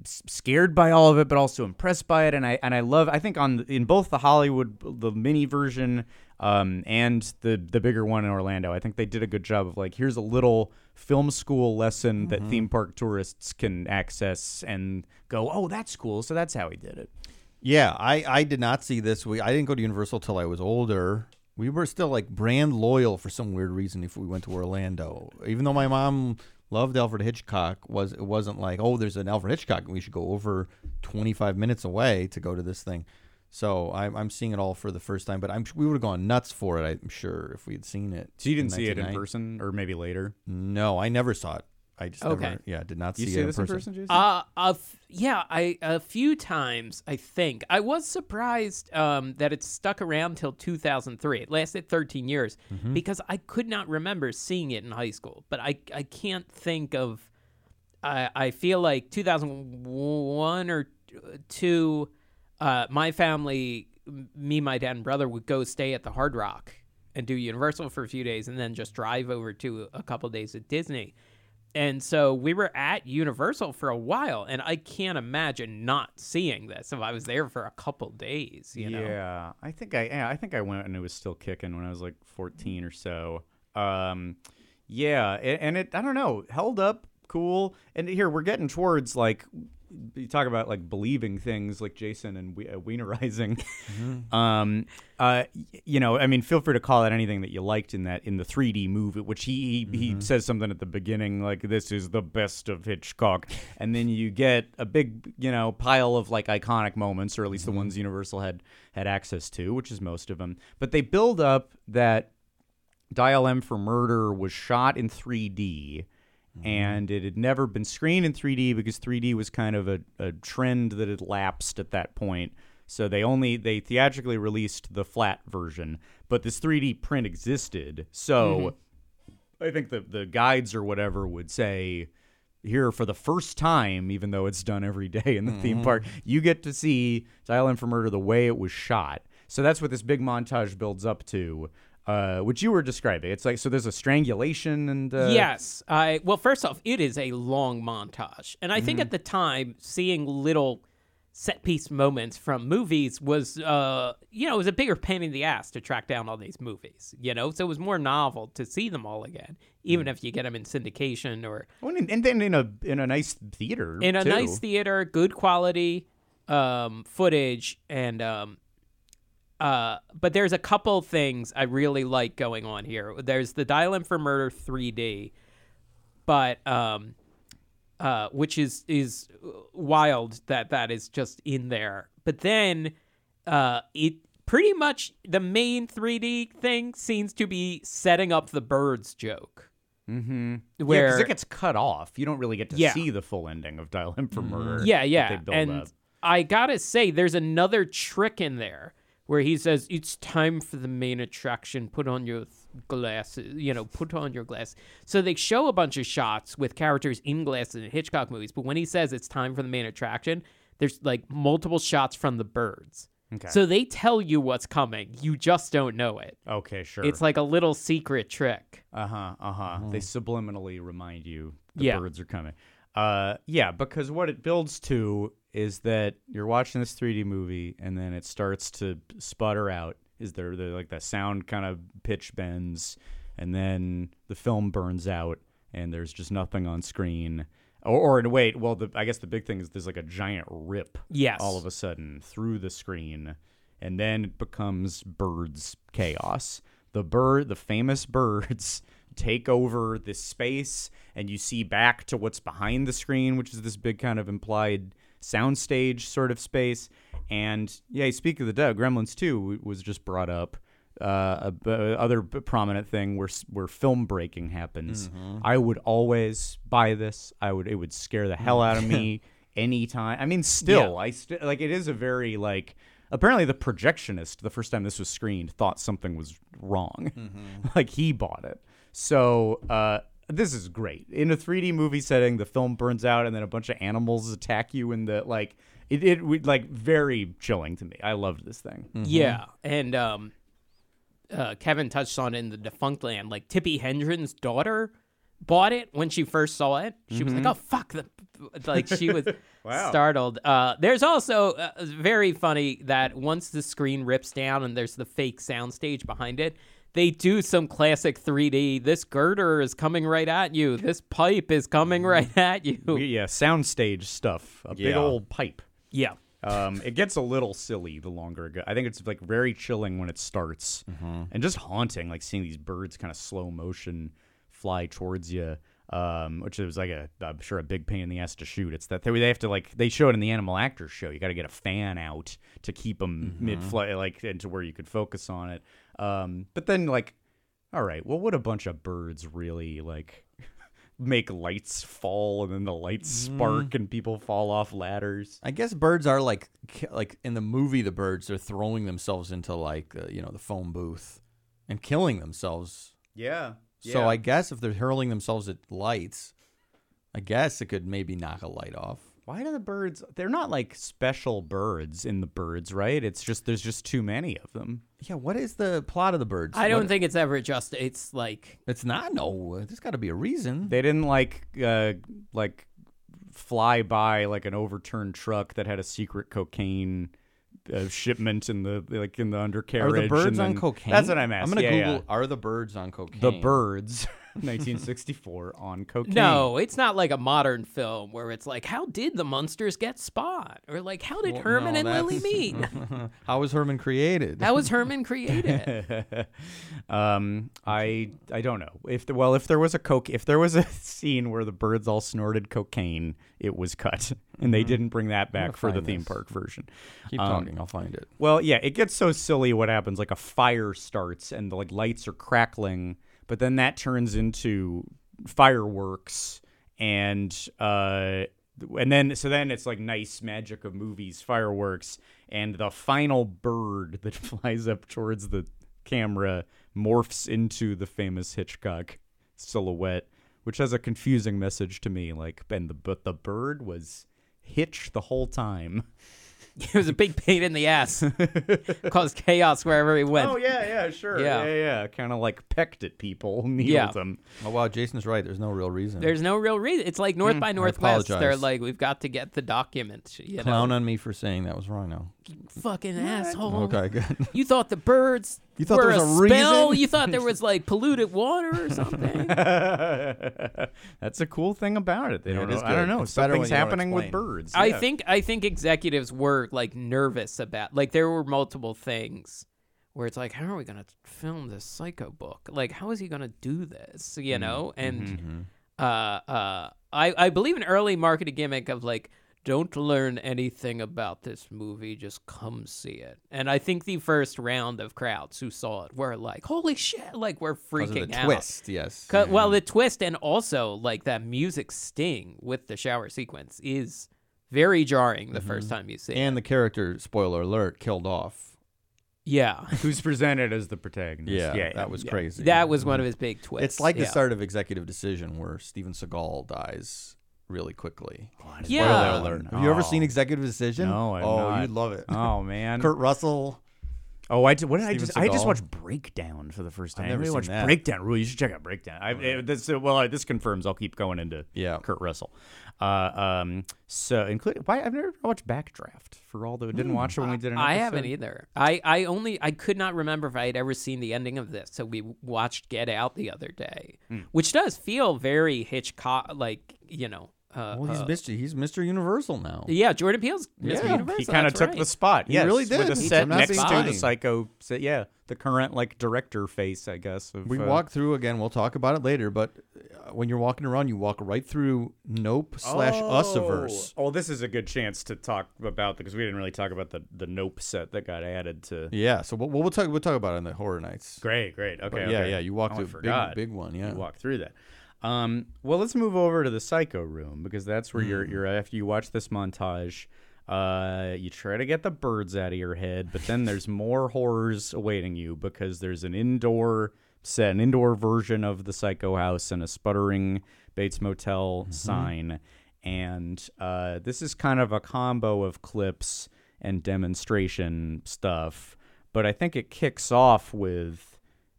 scared by all of it, but also impressed by it. And I and I love. I think on in both the Hollywood, the mini version, um, and the the bigger one in Orlando, I think they did a good job of like here's a little film school lesson that theme park tourists can access and go, oh, that's cool. So that's how he did it. Yeah, I, I did not see this. We I didn't go to Universal till I was older. We were still like brand loyal for some weird reason if we went to Orlando. Even though my mom loved Alfred Hitchcock, was it wasn't like, oh, there's an Alfred Hitchcock and we should go over 25 minutes away to go to this thing. So I'm, I'm seeing it all for the first time, but I'm we would have gone nuts for it. I'm sure if we had seen it. So you didn't see it in person, or maybe later. No, I never saw it. I just Okay. never, yeah, did not You see see it this in in person. person, Jason? Uh, a f- yeah, I a few times I think I was surprised um, that it stuck around till 2003. It lasted 13 years Mm-hmm. because I could not remember seeing it in high school. But I I can't think of. I I feel like 2001 or two. Uh, my family, me, my dad, and brother would go stay at the Hard Rock and do Universal for a few days, and then just drive over to a couple days at Disney. And so we were at Universal for a while, and I can't imagine not seeing this if I was there for a couple days. You know, Yeah, I think I yeah, I think I went and it was still kicking when I was like 14 or so. Um, yeah, a- and it I don't know held up cool. And here we're getting towards like you talk about like believing things like Jason and we, uh, Wienerizing. <laughs> Um, uh, you know, I mean, feel free to call it anything that you liked in that in the 3D movie, which he he, he says something at the beginning like this is the best of Hitchcock, and then you get a big you know pile of like iconic moments, or at least the ones Universal had had access to, which is most of them. But they build up that Dial M for Murder was shot in 3D. Mm-hmm. And it had never been screened in 3D because 3D was kind of a, a trend that had lapsed at that point. So they only they theatrically released the flat version, but this 3D print existed. So mm-hmm. I think the the guides or whatever would say here for the first time, even though it's done every day in the theme mm-hmm. park, you get to see Dial M for Murder the way it was shot. So that's what this big montage builds up to, uh, which you were describing. It's like so there's a strangulation and uh, yes. I well, first off, it is a long montage, and I think at the time, seeing little set piece moments from movies was, uh, you know, it was a bigger pain in the ass to track down all these movies. You know, so it was more novel to see them all again, even if you get them in syndication or Well, and then in a in a nice theater in a too. nice theater, good quality um, footage, and um, uh, but there's a couple things I really like going on here. There's the Dial M for Murder 3D, but um, uh, which is is wild that that is just in there. But then uh, it pretty much the main 3D thing seems to be setting up the birds joke. Mm-hmm. Where- because it gets cut off. You don't really get to Yeah. see the full ending of Dial M for Murder. Yeah, that yeah. they build And up. I gotta say, there's another trick in there where he says, "It's time for the main attraction. Put on your th- glasses. You know, put on your glass So they show a bunch of shots with characters in glasses in Hitchcock movies, but when he says it's time for the main attraction, there's like multiple shots from the birds. Okay. So they tell you what's coming. You just don't know it. okay, sure. It's like a little secret trick. Uh huh. Uh huh. They subliminally remind you the Yeah. birds are coming. Uh, yeah, because what it builds to is that you're watching this 3D movie and then it starts to sputter out. Is there the like the sound kind of pitch bends, and then the film burns out and there's just nothing on screen. Or, or wait, well, the, I guess the big thing is there's like a giant rip Yes. all of a sudden through the screen and then it becomes birds chaos the bird the famous <laughs> birds take over this space and you see back to what's behind the screen which is this big kind of implied soundstage sort of space and yeah speak of the dead gremlins 2 was just brought up uh, a, a other prominent thing where where film breaking happens. Mm-hmm. I would always buy this. I would it would scare the hell out of me mm. <laughs> anytime. I mean, still, I st- like it is a very like. Apparently, the projectionist the first time this was screened thought something was wrong. Mm-hmm. <laughs> like he bought it. So uh, this is great in a 3D movie setting. The film burns out, and then a bunch of animals attack you. In the like, it it would like very chilling to me. I loved this thing. Yeah, and um, uh, Kevin touched on it in the Defunctland. Like Tippi Hedren's daughter bought it when she first saw it. She was like, "Oh fuck!" The like she was <laughs> <laughs> startled. Uh, there's also uh, very funny that once the screen rips down and there's the fake soundstage behind it. They do some classic 3D. This girder is coming right at you. This pipe is coming right at you. Yeah, soundstage stuff. A big old pipe. Yeah. Um, it gets a little silly the longer it goes. I think it's like very chilling when it starts, and just haunting, like seeing these birds kind of slow motion fly towards you. Um, which is like a, I'm sure a big pain in the ass to shoot. It's that they, they have to like they show it in the Animal Actors show. You got to get a fan out to keep them mid flight, like into where you could focus on it. Um, but then like, all right, well, would a bunch of birds really like? <laughs> make lights fall and then the lights spark and people fall off ladders I guess birds are like like in the movie. The birds are throwing themselves into like uh, you know the phone booth and killing themselves. yeah So I guess if they're hurling themselves at lights, I guess it could maybe knock a light off. Why do the birds? They're not like special birds in the birds, right? It's just there's just too many of them. Yeah, what is the plot of the birds? I don't What- think it's ever just. It's like it's not. No, there's got to be a reason. They didn't like uh like fly by like an overturned truck that had a secret cocaine uh, shipment in the like in the undercarriage. are the birds and on then- cocaine? That's what I'm asking. I'm gonna Yeah, Google. Are the birds on yeah. cocaine? the birds. <laughs> 1964 on cocaine. no, it's not like a modern film where it's like, how did the Munsters get Spot, or like, how did Well, Herman no, and Lily meet? <laughs> How was Herman created? how was Herman created? <laughs> um, I I don't know if the, well if there was a coke if there was a <laughs> scene where the birds all snorted cocaine, it was cut, and they didn't bring that back for the find theme this. park version. Keep Um, talking. I'll find it. Well, yeah, it gets so silly. What happens? Like a fire starts, and the like lights are crackling, but then that turns into fireworks, and uh, and then so then it's like nice magic of movies, fireworks, and the final bird <laughs> that flies up towards the camera morphs into the famous Hitchcock silhouette, which has a confusing message to me. Like, and the but the bird was Hitch the whole time. <laughs> <laughs> it was a big pain in the ass, <laughs> caused chaos wherever he went. Oh yeah, yeah, sure. Yeah. Yeah, yeah. Kind of like pecked at people, needled <laughs> Yeah. them. Oh wow, Jason's right. There's no real reason. There's no real reason. It's like North hmm. by Northwest. They're like, we've got to get the document. You know, Clown on me for saying that was wrong. Now. fucking asshole. Okay, good. <laughs> You thought the birds You thought were there was a spell? reason? You thought there was like polluted water or something? <laughs> That's a cool thing about it. They Yeah, don't it know. I don't know. It's better when Something's happening with explain. birds. I yeah. think I think executives were like nervous about like there were multiple things where it's like how are we going to film this psycho book? Like how is he going to do this, you know? And uh uh I I believe an early marketing gimmick of like don't learn anything about this movie, just come see it. And I think the first round of crowds who saw it were like, "Holy shit!" Like we're Because of freaking the out. twist, yes. 'Cause- Well, the twist and also like that music sting with the shower sequence is very jarring the first mm-hmm. time you see and it. the character, spoiler alert, killed off. yeah, <laughs> who's presented as the protagonist. Yeah, yeah, that was yeah. crazy. that was one mm-hmm. of his big twists. It's like the yeah. start of Executive Decision, where Steven Seagal dies really quickly. Yeah. Spoiler alert. Have you ever Oh. seen Executive Decision? No, I've oh, not. you'd love it. Oh <laughs> man. Kurt Russell. Oh, I did, what did I Steven just? I just Seagal. watched Breakdown for the first time. I've never I seen watched that. Breakdown. Rule, you should check out Breakdown. I, it- this, uh, well, uh, this confirms I'll keep going into Yeah. Kurt Russell. Uh, um, so include why I've never watched Backdraft for all the didn't watch it when we did an I haven't either. I, I only I could not remember if I had ever seen the ending of this. So we watched Get Out the other day, Hmm. which does feel very Hitchcock, like you know. Uh, Well, he's uh, Mr. He's Mr. Universal now. yeah, Jordan Peele's Mr. Yeah, Universal. He kind of took right. the spot. He yes, really With did. a He set took the next to the psycho. set- Yeah, the current like director face, I guess. Of, We uh, walk through again. We'll talk about it later. But uh, when you're walking around, you walk right through Nope slash Usiverse. Oh, this is a good chance to talk about because we didn't really talk about the the Nope set that got added to. Yeah. So we'll, we'll talk. We'll talk about it in the horror nights. Great, great. Okay, But yeah, yeah, you walked Oh, through a big- big one, yeah. you walked through that. Um, well, let's move over to the Psycho room because that's where Hmm. you're. You're after you watch this montage. Uh, you try to get the birds out of your head, but then there's more horrors awaiting you because there's an indoor set, an indoor version of the Psycho house, and a sputtering Bates Motel Mm-hmm. sign. And uh, this is kind of a combo of clips and demonstration stuff, but I think it kicks off with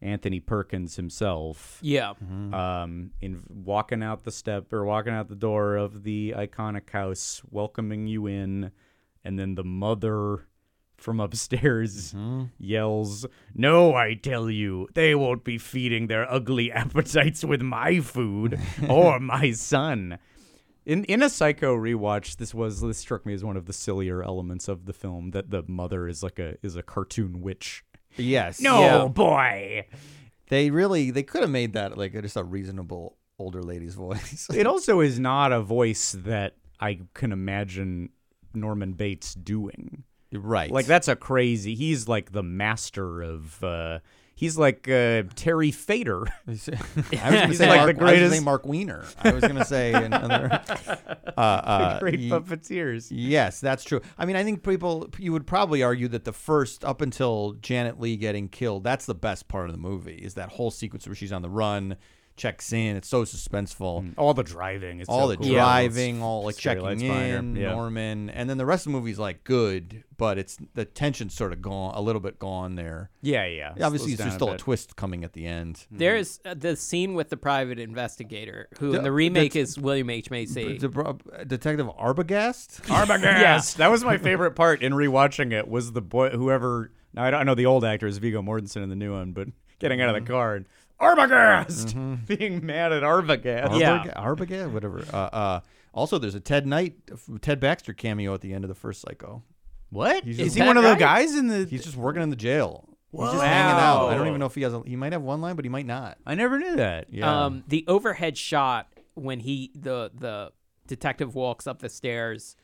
Anthony Perkins himself Yeah, um, in walking out the step or walking out the door of the iconic house, welcoming you in, and then the mother from upstairs yells, "No, I tell you, they won't be feeding their ugly <laughs> appetites with my food or <laughs> my son." In in a Psycho rewatch, this was this struck me as one of the sillier elements of the film that the mother is like a is a cartoon witch. Yes. No, Yeah. boy. They really they could have made that like just a reasonable older lady's <laughs> voice. it also is not a voice that I can imagine Norman Bates doing. right. Like that's a crazy. He's like the master of. uh He's like uh, Terry Fator. I was going to say like Mark, the I was gonna <laughs> greatest- say Marc Weiner. I was going to say <laughs> another. Uh, uh, <laughs> Great ye- puppeteers. Yes, that's true. I mean, I think people you would probably argue that the first up until Janet Leigh getting killed, that's the best part of the movie. Is that whole sequence where she's on the run, checks in. It's so suspenseful. Mm. All the driving is All so the cool. driving, all like checking lights in, Yeah. Norman, and then the rest of the movie's like good, but it's the tension's sort of gone a little bit gone there. Yeah, yeah. Obviously, there's still a bit. twist coming at the end. Mm. there's uh, the scene with the private investigator, who The- in the remake that's- is William H Macy. De- bro- Detective Arbogast. Arbogast. Yes. <laughs> That was my favorite part in rewatching it. Was the boy whoever? Now I don't I know the old actor is Viggo Mortensen in the new one, but getting out of the mm-hmm. car and Arbogast, <laughs> being mad at Arbogast. Yeah. Arbog- Arbogast, whatever. Uh, uh, also, there's a Ted Knight, Ted Baxter cameo at the end of the first Psycho. What He's is he one of the guys in the? He's just working in the jail. He's just hanging out. I don't even know if he has. A, he might have one line, but he might not. I never knew that. Yeah. Um, the overhead shot when he the the detective walks up the stairs,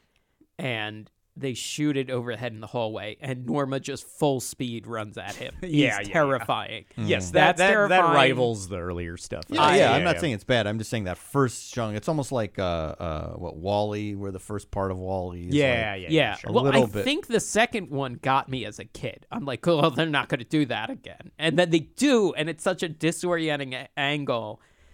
and they shoot it overhead in the hallway, and Norma just full speed runs at him. Yeah, <laughs> He's yeah, yeah. terrifying. Yes, that That's that, that terrifying. rivals the earlier stuff. Yeah, I- yeah, I'm not saying it's bad. I'm just saying that first chunk. It's almost like uh, uh, what WALL-E, where the first part of WALL-E. Is Yeah, like- yeah, Yeah, sure. A well, I bit. think the second one got me as a kid. I'm like, oh, they're not going to do that again, and then they do, and it's such a disorienting a-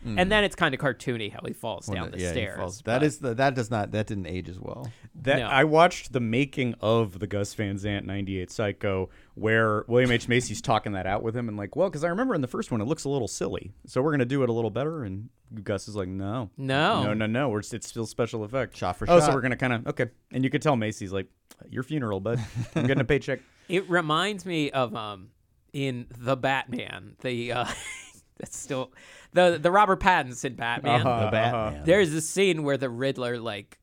angle, and then it's kind of cartoony how he falls When down it- the yeah, stairs. falls- That but- is the, that does not that didn't age as well. That No. I watched the making of the Gus Van Sant '98 Psycho, where William H Macy's talking that out with him, and like, well, because I remember in the first one it looks a little silly, so we're gonna do it a little better, and Gus is like, no, No. no, no, no, we're, it's still special effect, Shot for oh, so we're gonna kind of okay, and you could tell Macy's like, your funeral, bud, I'm getting a <laughs> paycheck. It reminds me of um in the Batman, the uh <laughs> that's still the the Robert Pattinson Batman. Uh-huh, The Batman. There's a scene where the Riddler like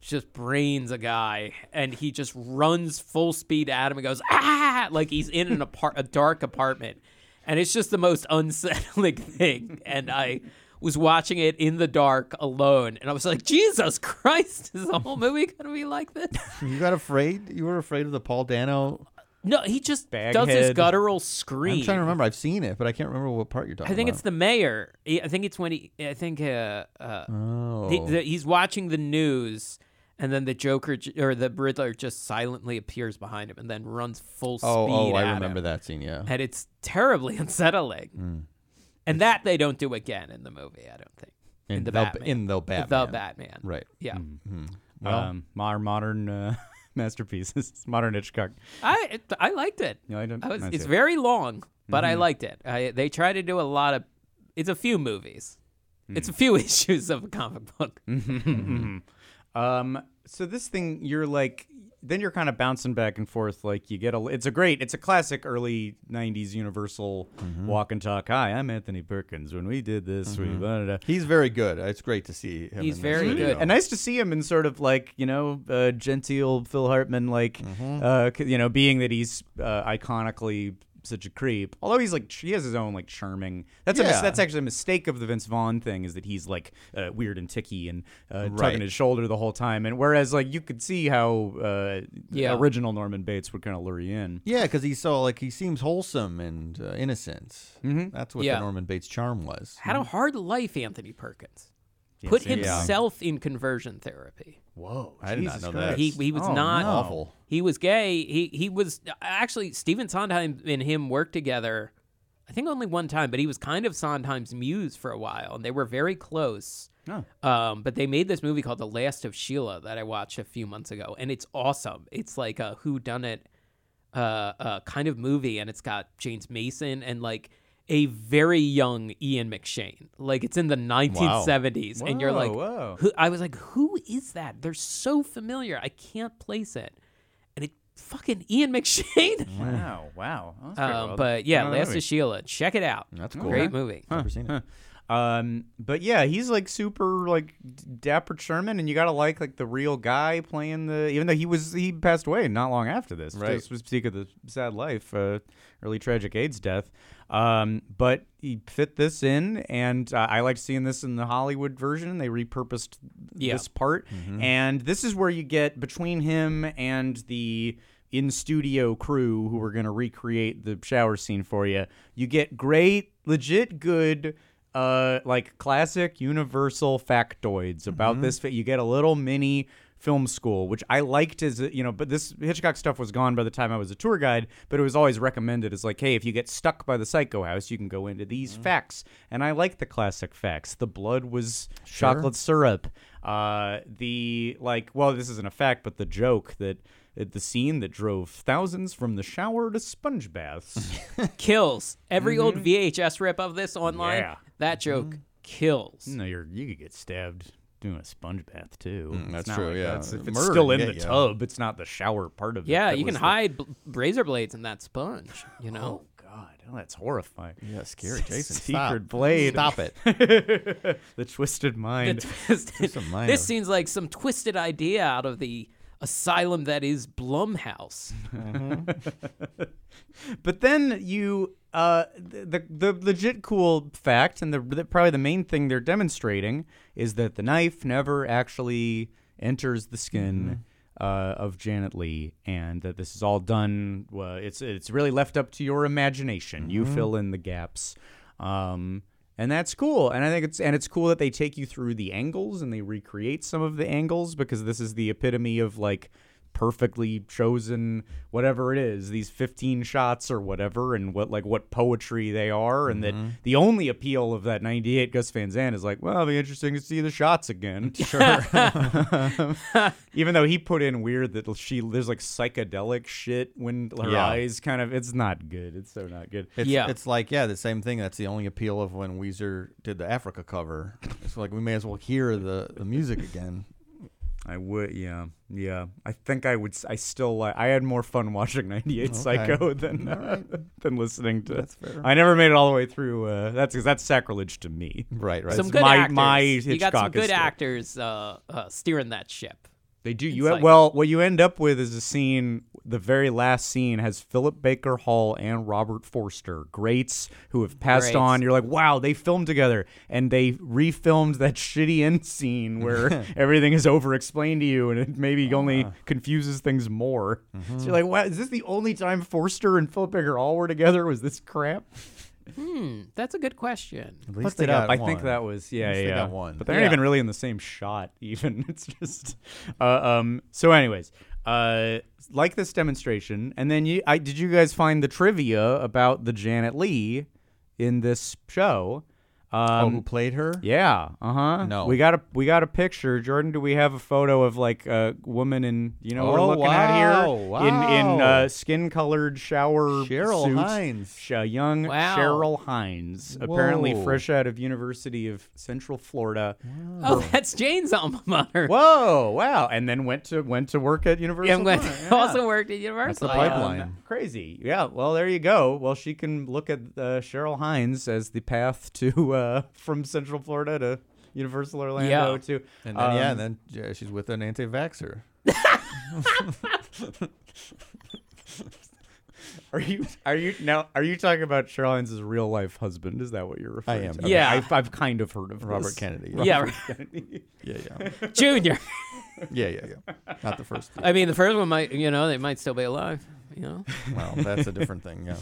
just brains a guy and he just runs full speed at him and goes ah like he's in an apart a dark apartment and it's just the most unsettling <laughs> thing and I was watching it in the dark alone and I was like Jesus Christ is the whole movie gonna be like this You got afraid? You were afraid of the Paul Dano? No he just does his guttural scream I'm trying to remember. I've seen it, but I can't remember what part you're talking about. I think about. it's the mayor. I think it's when he. I think uh, uh, Oh. the, the, he's watching the news, and then the Joker or the Riddler just silently appears behind him, and then runs full speed. oh, oh, I at remember him. that scene. Yeah. and it's terribly <laughs> unsettling. Hmm. And that they don't do again in the movie. I don't think. in, the the, Batman. in the Batman. The Batman. Right. Yeah. um, modern modern uh, <laughs> <laughs> masterpieces, <laughs> modern Hitchcock. I I liked it. Yeah, I don't- I was, it's it. very long, but Mm-hmm. I liked it. I, they try to do a lot of. It's a few movies. It's Mm. a few <laughs> issues of a comic book. Um, so this thing, you're like, then you're kind of bouncing back and forth. Like you get a, it's a great, it's a classic early '90s Universal Mm-hmm. walk and talk. Hi, I'm Anthony Perkins. When we did this, we blah, blah, blah. He's very good. It's great to see him. He's in this very video. good. and nice to see him in sort of like you know uh, genteel Phil Hartman like Mm-hmm. uh, you know being that he's uh, iconically such a creep. Although he's like he has his own like charming. That's a mis- that's actually a mistake of the Vince Vaughn thing is that he's like uh, weird and ticky and uh, tugging his shoulder the whole time. And whereas like you could see how uh, Yeah. original Norman Bates would kind of lure you in. Yeah, because he's so like he seems wholesome and uh, innocent. Mm-hmm. That's what Yeah. the Norman Bates charm was. Had a hard life, Anthony Perkins. Put yeah. himself in conversion therapy. Whoa, I did not know that. He he was Oh, not no. Awful. He was gay. He he was actually Stephen Sondheim and him worked together. I think only one time, but he was kind of Sondheim's muse for a while, and they were very close. Oh. Um, but they made this movie called The Last of Sheila that I watched a few months ago, and it's awesome. It's like a who done it uh, uh, kind of movie, and it's got James Mason and like a very young Ian McShane. Like it's in the 1970s, and you're like, whoa. who, I was like, who is that? They're so familiar. I can't place it. And it fucking Ian McShane. <laughs> Wow, wow. That's pretty Um, but yeah, Oh, Last movie. of Sheila. Check it out. That's cool. Great movie. Never seen it. <laughs> Um, but yeah, he's like super like d- dapper Sherman, and you gotta like like the real guy playing the. Even though he was he passed away not long after this, Right. Just was speak of the sad life, uh, early tragic AIDS death. Um, but he fit this in, and uh, I like seeing this in the Hollywood version. They repurposed Yeah. this part, and this is where you get between him and the in studio crew who are going to recreate the shower scene for you. You get great, legit good, uh, like classic Universal factoids about this. fa- You get a little mini film school, which I liked as you know, but this Hitchcock stuff was gone by the time I was a tour guide, but it was always recommended as like, hey, if you get stuck by the psycho house, you can go into these mm. facts. And I like the classic facts. The blood was chocolate syrup. Uh, the like, well, this isn't a fact, but the joke that uh, the scene that drove thousands from the shower to sponge baths. <laughs> Kills. Every old mm-hmm. VHS rip of this online, Yeah. that joke mm-hmm. kills. no, you're you could get stabbed doing a sponge bath too. It's that's not true, like yeah. that's- if it's Murder still in the get ya. tub, it's not the shower part of it. Yeah, you can was the- hide bl- razor blades in that sponge, you know? Oh God, oh, that's horrifying. Yeah, scary, Jason. <laughs> Secret blade. Stop it. <laughs> the twisted mind. The twisted- some minor- this seems like some twisted idea out of the asylum that is Blumhouse. <laughs> But then you, uh, the the legit cool fact, and the, the probably the main thing they're demonstrating is that the knife never actually enters the skin uh, of Janet Leigh, and that this is all done. Uh, it's it's really left up to your imagination. You fill in the gaps. Um, and that's cool, and I think it's and it's cool that they take you through the angles and they recreate some of the angles because this is the epitome of like perfectly chosen whatever it is these 15 shots or whatever and what like what poetry they are and that mm-hmm. the only appeal of that 98 Gus Van Sant is like well it'll be interesting to see the shots again <laughs> sure <laughs> even though he put in weird that she there's like psychedelic shit when her Yeah. eyes kind of it's not good it's so not good It's, Yeah. it's like yeah, the same thing. That's the only appeal of when Weezer did the Africa cover. It's like we may as well hear the, the music again. I would, yeah, yeah. I think I would. I still like. I had more fun watching '98 Psycho <laughs> than uh, <laughs> than listening to. That's fair. I never made it all the way through. Uh, that's because that's sacrilege to me. Right, right. some It's good my- actors. my you got some good actors uh, uh, steering that ship. They do. It's You like- well, what you end up with is a scene. The very last scene has Philip Baker Hall and Robert Forster, greats who have passed Greats. on. You're like, wow, they filmed together, and they refilmed that <laughs> shitty end scene where <laughs> everything is over-explained to you, and it maybe uh-huh. only confuses things more. So mm-hmm. you're like, wow, is this the only time Forster and Philip Baker Hall were together? Was this crap? Hmm, that's a good question. At least Looked they it up. got I think that was yeah, At least yeah. they got one. But they're not Yeah. even really in the same shot. <laughs> Even it's just. Uh, um. So, anyways, uh, like this demonstration, and then you, I did you guys find the trivia about the Janet Leigh in this show? Oh, Um, who played her? yeah, uh huh. No. we got a we got a picture. Jordan, do we have a photo of like a woman in you know Oh, we're looking at here wow, in in uh, skin colored shower Cheryl suits. Hines. Sh- uh, young Wow. Cheryl Hines, apparently fresh out of University of Central Florida. Oh, that's Jane's alma mater. Whoa, wow! And then went to went to work at Universal. And went, Front, yeah. also worked at That's the yeah. pipeline. Crazy. Yeah. Well, there you go. Well, she can look at uh, Cheryl Hines as the path to uh, <laughs> from Central Florida to Universal Orlando Yeah. to. And then yeah, um, and then yeah, she's with an anti-vaxer. <laughs> Are you are you now? Are you talking about Cheryl Hines' real life husband? Is that what you're referring am. to? Yeah. I've, I've kind of heard of Robert this. Kennedy. Yeah. Kennedy. <laughs> yeah, yeah, Junior. yeah, yeah, yeah. Not the first. two. I mean, the first one might, you know, they might still be alive. You know, Well, that's a different thing. Yeah,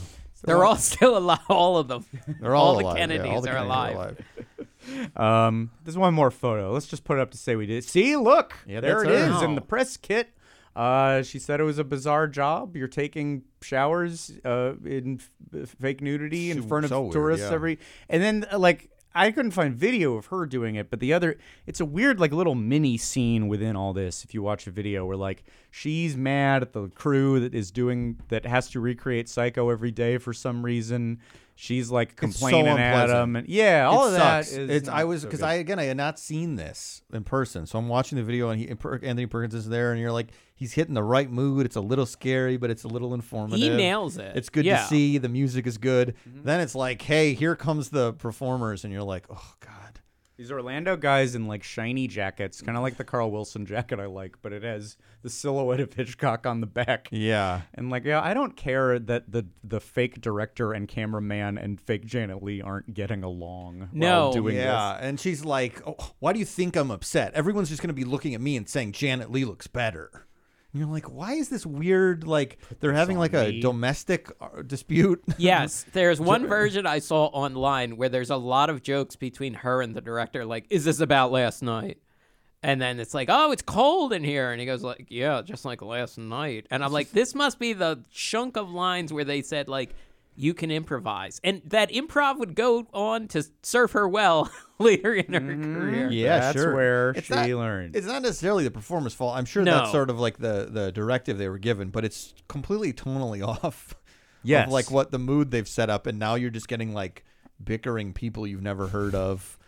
they're all <laughs> still alive. All of them. <laughs> they're all, the alive. yeah, Kennedys all the are Kennedys alive. <laughs> Um, there's one more photo. Let's just put it up to say we did. See, look, Yeah, there it that's is in the press kit. Uh, she said it was a bizarre job. You're taking showers uh, in f- fake nudity in So- front of so weird, tourists yeah. every, and then uh, like I couldn't find video of her doing it, but the other, it's a weird like little mini scene within all this. If you watch a video where like she's mad at the crew that is doing that has to recreate Psycho every day for some reason. She's like It's so complaining at unpleasant. him, and yeah, all it of that sucks. is. It's I was because good. I again I had not seen this in person, so I'm watching the video and he and Per- Anthony Perkins is there, and you're like he's hitting the right mood. It's a little scary, but it's a little informative. He nails it. It's good Yeah. to see. The music is good. Mm-hmm. Then it's like, hey, here comes the performers, and you're like, oh god. These Orlando guys in like shiny jackets, kind of like the Carl Wilson jacket I like, but it has the silhouette of Hitchcock on the back. Yeah. And like, yeah, I don't care that the the fake director and cameraman and fake Janet Leigh aren't getting along No. while doing yeah, this. and she's like, oh, "Why do you think I'm upset? Everyone's just going to be looking at me and saying Janet Leigh looks better." And you're like, "Why is this weird? Like they're having like a domestic uh, dispute." <laughs> Yes, there's one <laughs> version I saw online where there's a lot of jokes between her and the director. Like, is this about last night? And then it's like, oh, it's cold in here, and he goes like, yeah, just like last night. And I'm like, this must be the chunk of lines where they said like, you can improvise, and that improv would go on to serve her well <laughs> later in her mm-hmm. career. yeah, That's sure. where It's she not- learned. It's not necessarily the performer's fault. I'm sure No. that's sort of like the the directive they were given, but it's completely tonally <laughs> off. Yes. of like what the mood they've set up, and now you're just getting like bickering people you've never heard of,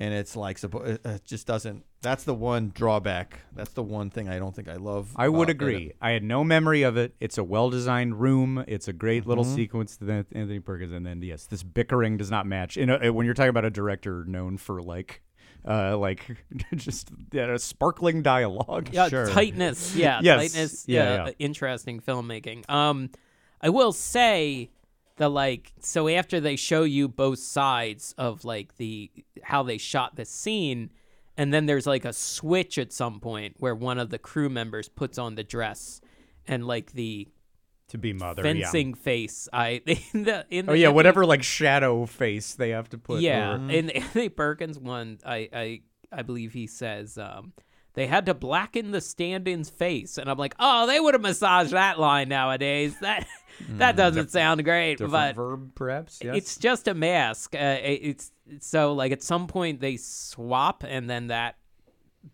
and it's like it, it just doesn't. That's the one drawback. That's the one thing I don't think I love. I would about it. agree. I had no memory of it. It's a well designed room. It's a great little Mm-hmm. sequence to the Anthony Perkins, and then yes, this bickering does not match. You know, when you're talking about a director known for like, uh, like <laughs> just yeah, a sparkling dialogue. Yeah, Sure. tightness. Yeah, Yes. tightness. Yeah, Yeah, yeah. interesting filmmaking. Um, I will say that like so after they show you both sides of like the how they shot the scene, and then there's like a switch at some point where one of the crew members puts on the dress, and like the To be mother. yeah. fencing face. I <laughs> in the in the Oh yeah, whatever like shadow face they have to put. yeah, over. in the <laughs> Anthony Perkins one, I I I believe he says um, they had to blacken the stand-in's face, and I'm like, oh, they would have massaged that line nowadays. <laughs> That that doesn't sound great, but verb perhaps. Yes. it's just a mask. Uh, it- it's so like at some point they swap, and then that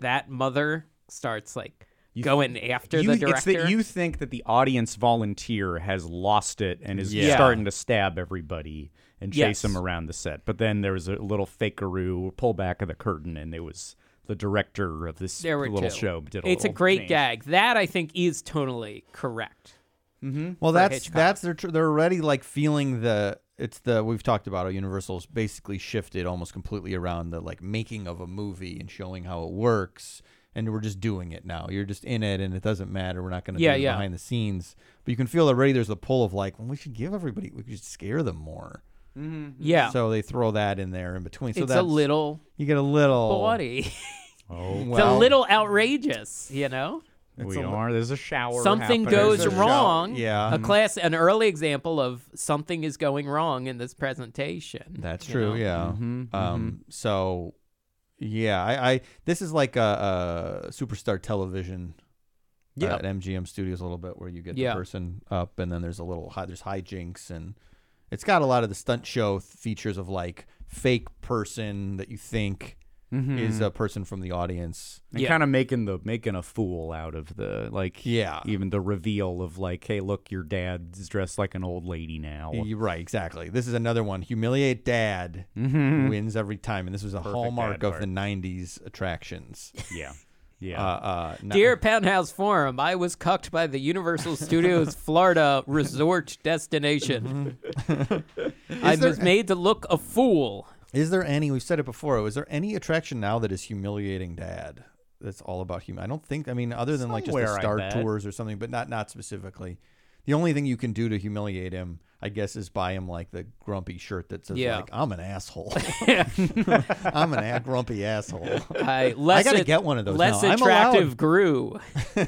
that mother starts like going after you, the it's director. that you think that the audience volunteer has lost it and is Yeah. starting to stab everybody and chase Yes. them around the set. But then there was a little fakeroo pull back of the curtain, and it was the director of this little two. show. Did a it's a great change. gag. That I think is totally correct. Mm-hmm. Well, that's Hitchcock. that's they're tr- they're already like feeling the it's the we've talked about how Universal's basically shifted almost completely around the like making of a movie and showing how it works, and we're just doing it now. You're just in it, and it doesn't matter. We're not going to Yeah, do it yeah. behind the scenes, but you can feel already there's a pull of like, well, we should give everybody, we should scare them more. Mm-hmm. Yeah, So they throw that in there in between. So it's a little you get a little bawdy. Oh, It's well, a little outrageous, you know. We are. There's a shower. Something happening. goes wrong. shout- yeah. a class, an early example of something is going wrong in this presentation. That's true. know? Yeah. Mm-hmm, Um. So, yeah, I, I this is like a, a superstar television. uh, Yeah. at MGM Studios a little bit where you get Yeah. the person up and then there's a little hi- there's hijinks and it's got a lot of the stunt show th- features of like fake person that you think is a person from the audience. And Yeah. kind of making the making a fool out of the like Yeah. even the reveal of like hey look your dad's dressed like an old lady now You're right, exactly. This is another one. Humiliate dad wins every time, and this was a hallmark dad of the '90s attractions. <laughs> yeah Uh, yeah uh, no- Dear Penthouse Forum, I was cucked by the Universal Studios <laughs> Florida resort destination. <laughs> I was made to look a fool. Is there any? We've said it before. Is there any attraction now that is humiliating dad? That's all about hum. I don't think. I mean, other than like just Somewhere, the I Star bet. Tours or something, but not not specifically. The only thing you can do to humiliate him, I guess, is buy him like the grumpy shirt that says Yeah. like "I'm an asshole." <laughs> <laughs> I'm an a- grumpy asshole. I, less gotta get one of those Less now. I'm attractive allowed. grew. <laughs>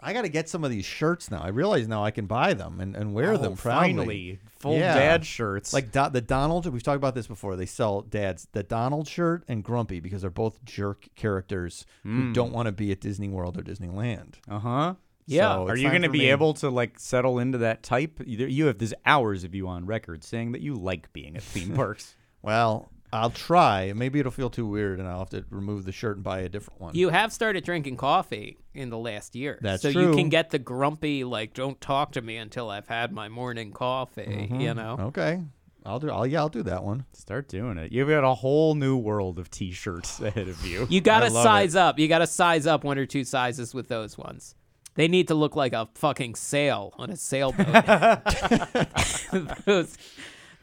I got to get some of these shirts now. I realize now I can buy them and, and wear Oh, them proudly. finally full Yeah. dad shirts Like Do- the Donald, we've talked about this before. They sell dads the Donald shirt and Grumpy because they're both jerk characters who don't want to be at Disney World or Disneyland. uh-huh Yeah. So are you going to be me- able to like settle into that type you have there's hours of you on record saying that you like being at theme <laughs> parks Well, I'll try. Maybe it'll feel too weird, and I'll have to remove the shirt and buy a different one. You have started drinking coffee in the last year. That's so you can get the grumpy, like, don't talk to me until I've had my morning coffee, you mm-hmm. know? okay? I'll do. I'll yeah, I'll do that one. start doing it you've got a whole new world of t-shirts <sighs> ahead of you You gotta size it. up. You got to size up one or two sizes with those ones. They need to look like a fucking sail on a sailboat. <laughs> <laughs> those,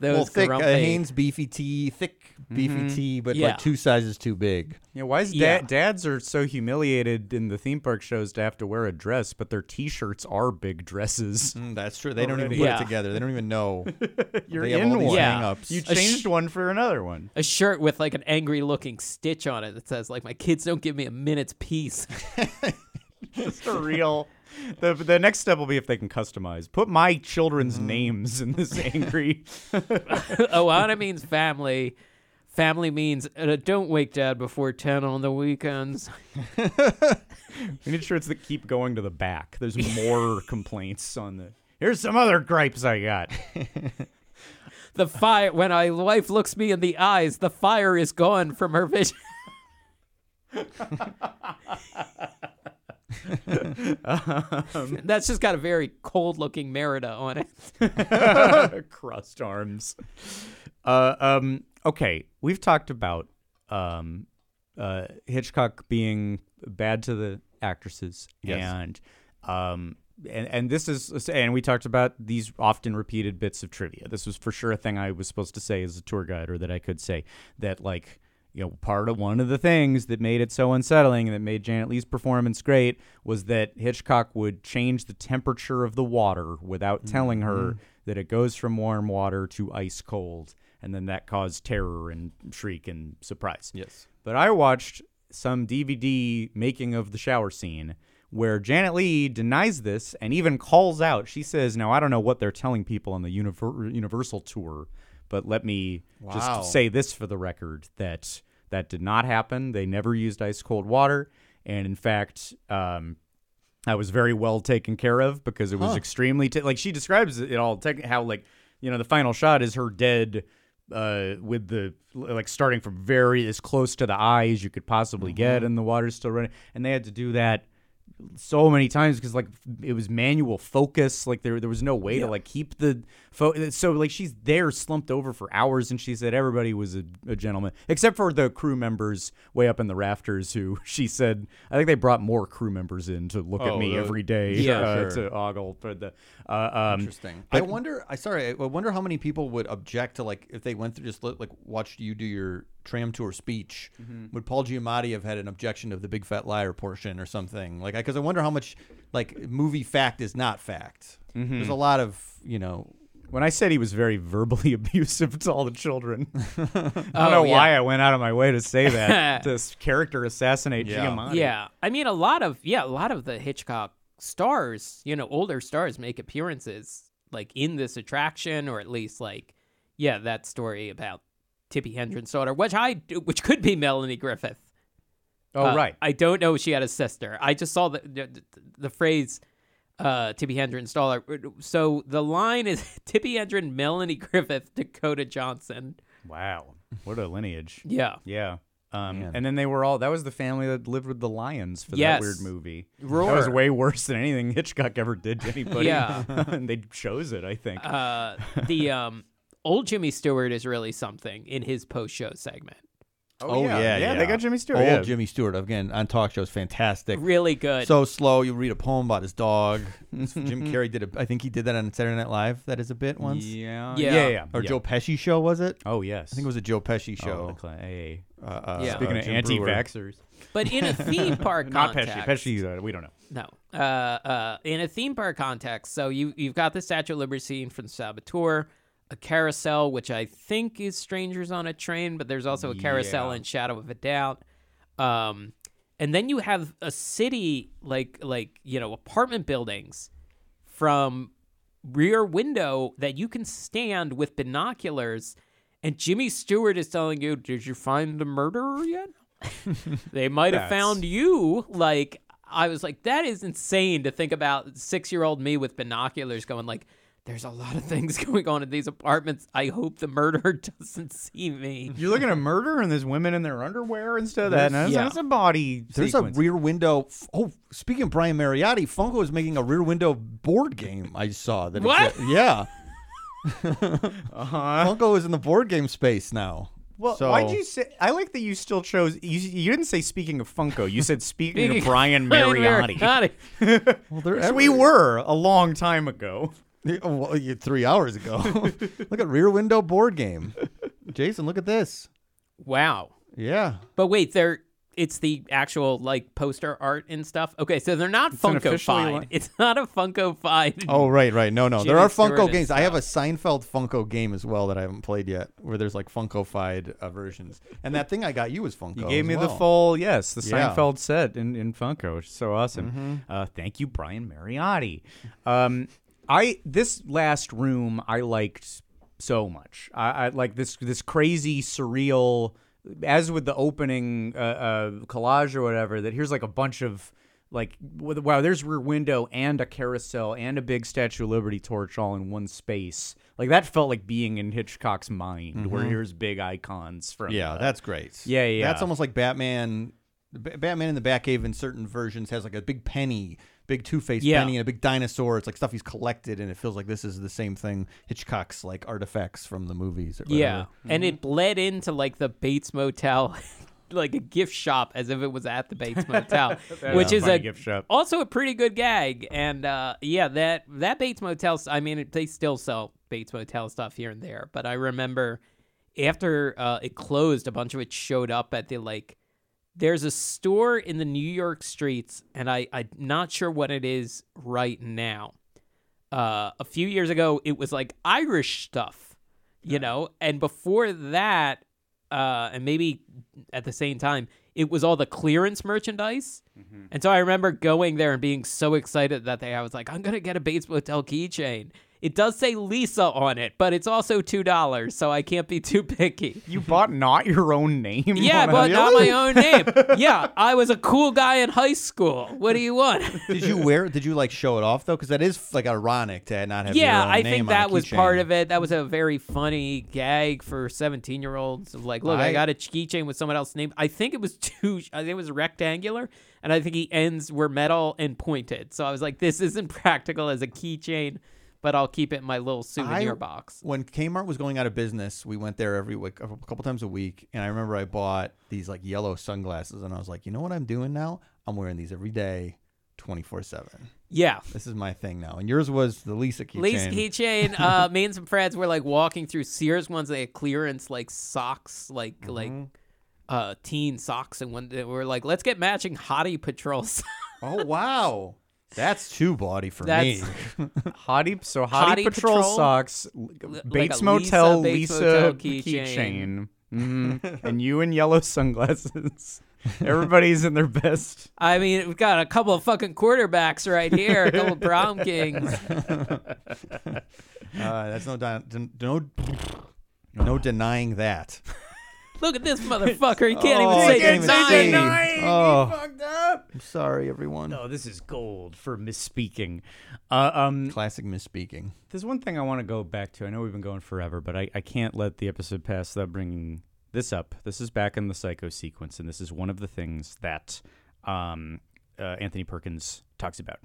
those well, thick uh, grumpy. Hanes beefy tee, thick beefy tee, but Yeah. like two sizes too big. Yeah, why is Yeah. dad, dads are so humiliated in the theme park shows to have to wear a dress, but their t-shirts are big dresses. Mm, that's true. They don't even Already. put Yeah. it together. They don't even know. <laughs> You're they have in all these one. Yeah. hang-ups. You A sh- changed one for another one. a shirt with like an angry looking stitch on it that says like my kids don't give me a minute's peace. <laughs> Just a real. The the next step will be if they can customize. Put my children's names in this <laughs> angry. <laughs> Ohana means family. Family means uh, don't wake dad before 10 on the weekends. we need shirts that keep going to the back. There's more <laughs> complaints on the. Here's some other gripes I got. The fire when my wife looks me in the eyes, the fire is gone from her vision. <laughs> That's just got a very cold looking Merida on it. <laughs> <laughs> Crossed arms. Uh, um, okay, we've talked about um, uh, Hitchcock being bad to the actresses, Yes. and um, and and this is and we talked about these often repeated bits of trivia. This was for sure a thing I was supposed to say as a tour guide, or that I could say that like. You know, part of one of the things that made it so unsettling and that made Janet Leigh's performance great was that Hitchcock would change the temperature of the water without telling her mm-hmm. that it goes from warm water to ice cold, and then that caused terror and shriek and surprise. Yes. But I watched some DVD making of the shower scene where Janet Leigh denies this and even calls out. She says, "Now I don't know what they're telling people on the Univer- Universal tour, but let me Wow. just say this for the record that that did not happen. They never used ice cold water, and in fact." Um, I was very well taken care of because it was extremely t- like she describes it all tech- how like you know the final shot is her dead uh with the like starting from very as close to the eye as you could possibly get and the water's still running and they had to do that so many times because like it was manual focus like there there was no way to like keep the fo- so like she's there slumped over for hours and she said everybody was a, a gentleman except for the crew members way up in the rafters who <laughs> she said I think they brought more crew members in to look at Oh, me the- every day Yeah, uh, sure. to ogle for the uh, um Interesting. I wonder. I sorry. I wonder how many people would object to like if they went through just like watched you do your tram tour speech. Would Paul Giamatti have had an objection to the big fat liar portion or something like? Because I wonder how much like movie fact is not fact. There's a lot of you know. when I said he was very verbally <laughs> abusive to all the children, <laughs> I don't Oh, know yeah. why I went out of my way to say that. <laughs> to s- character assassinate Yeah. Giamatti. Yeah, I mean, a lot of yeah, a lot of the Hitchcock stars, you know, older stars make appearances like in this attraction, or at least like, yeah, that story about Tippi Hedren's daughter, which I which could be Melanie Griffith. Oh Uh, right. I don't know if she had a sister. I just saw the the, the phrase uh, Tippi Hedren's daughter. So the line is <laughs> Tippi Hedren, Melanie Griffith, Dakota Johnson. Wow, what a lineage. Yeah. Yeah. Um, and then they were all that was the family that lived with the lions for Yes. that weird movie. Roar. That was way worse than anything <laughs> Hitchcock ever did to anybody. Yeah. <laughs> and they chose it, I think. Uh, the um, old Jimmy Stewart is really something in his post show segment. Oh, yeah, yeah, They got Jimmy Stewart. Old yeah. Jimmy Stewart again on talk shows, fantastic. Really good. So slow. You read a poem about his dog. <laughs> Jim Carrey did. A, I think he did that on Saturday Night Live. That is a bit once. Yeah. Yeah. Yeah. yeah, Or yeah. Joe Pesci show was it? Oh yes. I think it was a Joe Pesci Oh, show. the cla- hey. Uh, uh, Yeah. Speaking uh, of Jim Breuer. anti-vaxxers, but in a <laughs> theme park not context, Pesci. Pesci, uh, we don't know. No. Uh, uh, in a theme park context, so you you've got the Statue of Liberty scene from Saboteur, a carousel, which I think is Strangers on a Train, but there's also a carousel Yeah. in Shadow of a Doubt. Um, and then you have a city like like you know apartment buildings from Rear Window that you can stand with binoculars, and Jimmy Stewart is telling you, "Did you find the murderer yet?" <laughs> they might have found you. Like I was like, that is insane to think about. Six year old me with binoculars going like, "There's a lot of things <laughs> going on in these apartments. I hope the murderer <laughs> doesn't see me." You're looking at murder, and there's women in their underwear instead of that. And that's, Yeah. that's a body. There's sequence. a rear window. Oh, speaking of Brian Mariotti, Funko is making a rear window board game. I saw that. What? a- yeah, <laughs> Uh-huh. Funko is in the board game space now. Well, So- why'd you say? I like that you still chose. You, you didn't say speaking of Funko. You said speaking Speaking of Brian Mariotti. Mariotti. Well, they're we were a long time ago. <laughs> Oh, well, you- three hours ago. <laughs> look at rear window board game. Jason, look at this. wow. Yeah. But wait, they're it's the actual like poster art and stuff. Okay, so they're not an Funko officially fied. It's not a Funko fied. Oh, right, right. No, no. there are Stewart Funko and games. I have a. Seinfeld Funko game as well that I haven't played yet, where there's like Funko-fied uh, versions. And that thing I got you was Funko. You gave as me the full yes, the Yeah. Seinfeld set in, in Funko, which is so awesome. Mm-hmm. Uh, thank you, Brian Mariotti. Um, I this last room I liked so much. I, I like this this crazy surreal, as with the opening uh, uh, collage or whatever. That here's like a bunch of like wow, there's Rear Window and a carousel and a big Statue of Liberty torch all in one space. Like that felt like being in Hitchcock's mind, where here's big icons from Mm-hmm. Yeah, uh, that's great. Yeah, yeah. That's almost like Batman. B- Batman in the Batcave in certain versions has like a big penny, big Two Face Yeah. penny, and a big dinosaur. It's like stuff he's collected, and it feels like this is the same thing. Hitchcock's like artifacts from the movies. Or Yeah, whatever. and it bled into like the Bates Motel, <laughs> like a gift shop, as if it was at the Bates Motel, <laughs> which a is a gift shop. also a pretty good gag. And uh, yeah, that that Bates Motel. I mean, it- they still sell Bates Motel stuff here and there, but I remember after uh, it closed, a bunch of it showed up at the like. There's a store in the New York streets, and I I'm not sure what it is right now. Uh, a few years ago, it was like Irish stuff, you know, and before that, uh, and maybe at the same time, it was all the clearance merchandise. And so I remember going there and being so excited that day. I was like, I'm gonna get a Bates Motel keychain. It does say Lisa on it, but it's also two dollars, so I can't be too picky. You bought not your own name? Yeah, on <laughs> a- but not my own name. Yeah, I was a cool guy in high school. What do you want? <laughs> Did you wear? It? Did you like show it off though? Because that is like ironic to not have. your yeah, own I name think on a that was part of it. That was a very funny gag for 17 year olds. Of like, look, I, I- got a keychain with someone else's name. I think it was two. I think it was rectangular, and I think he ends were metal and pointed. So I was like, this isn't <laughs> practical as a keychain, but I'll keep it in my little souvenir I- box. When Kmart was going out of business, we went there every week, a couple times a week, and I remember I bought these like yellow sunglasses, and I was like, you know what I'm doing now? I'm wearing these every day, twenty four seven. Yeah. This is my thing now. And yours was the Lisa keychain. Lisa keychain. Uh, me and some friends were like walking through Sears ones. They had clearance like socks, like Mm-hmm. like uh teen socks, and one we were like, let's get matching Hottie Patrol socks. <laughs> Oh wow, that's too baudy for That's- me. <laughs> Hottie, so Hottie, Hottie Patrol, Patrol? socks, like Bates a Motel, Lisa, Bates Lisa, Motel keychain, Mhm. <laughs> and you in yellow sunglasses. <laughs> Everybody's in their best. I mean, we've got a couple of fucking quarterbacks right here, a couple of Brown Kings. Uh, that's no di- no no denying that. Look at this <laughs> motherfucker. He can't Oh, even I say can't the even nine. say- Oh. fucked up. I'm sorry, everyone. No, this is gold for misspeaking. Uh, um, Classic misspeaking. there's one thing I want to go back to. I know we've been going forever, but I, I can't let the episode pass without bringing this up. This is back in the psycho sequence, and this is one of the things that um, uh, Anthony Perkins talks about,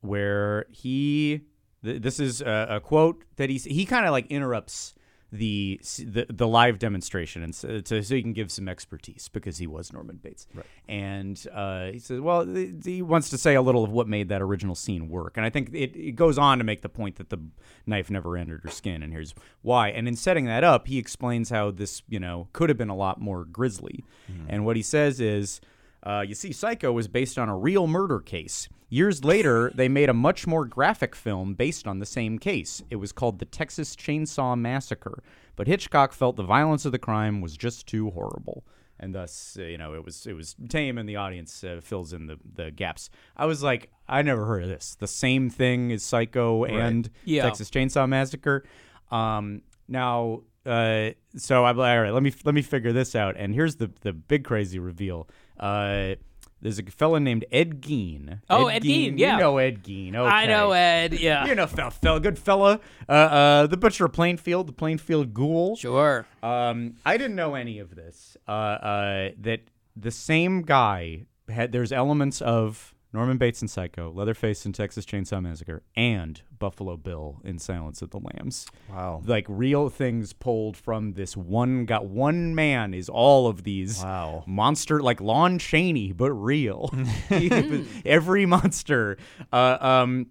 where he. Th- this is a, a quote that he's he kind of like interrupts the, the the live demonstration and so, to, so he can give some expertise because he was Norman Bates. Right. And uh, he says, well, th- he wants to say a little of what made that original scene work. And I think it, it goes on to make the point that the knife never entered her skin, and here's why. And in setting that up, he explains how this, you know, could have been a lot more grisly. And what he says is, uh, you see, Psycho was based on a real murder case. Years later, they made a much more graphic film based on the same case. It was called The Texas Chainsaw Massacre, but Hitchcock felt the violence of the crime was just too horrible. And thus, uh, you know, it was it was tame, and the audience uh, fills in the, the gaps. I was like, I never heard of this. The same thing as Psycho and Yeah. Texas Chainsaw Massacre. Um, now, uh, so I'm like, all right, let me let me figure this out. And here's the the big crazy reveal. Uh, there's a fella named Ed Gein. Oh, Ed Gein, yeah. You know Ed Gein. Okay. I know Ed. Yeah. You know, fella, fella good fella. Uh, uh, the butcher of Plainfield, the Plainfield Ghoul. Sure. Um, I didn't know any of this. Uh, uh, that the same guy had. There's elements of Norman Bates in Psycho, Leatherface in Texas Chainsaw Massacre, and Buffalo Bill in Silence of the Lambs. Wow. Like real things pulled from this one got one man is all of these Wow. monster like Lon Chaney, but real. <laughs> <laughs> Every monster. Uh, um,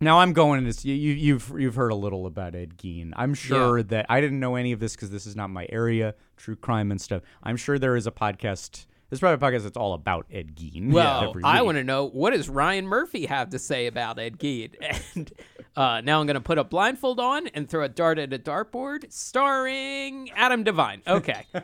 now I'm going this. You, you, you've you've heard a little about Ed Gein. I'm sure that I didn't know any of this because this is not my area, true crime and stuff. I'm sure there is a podcast. There's probably a podcast that's all about Ed Gein. Well, <laughs> I want to know what does Ryan Murphy have to say about Ed Gein? <laughs> And uh, now I'm going to put a blindfold on and throw a dart at a dartboard, starring Adam Devine. Okay, <laughs>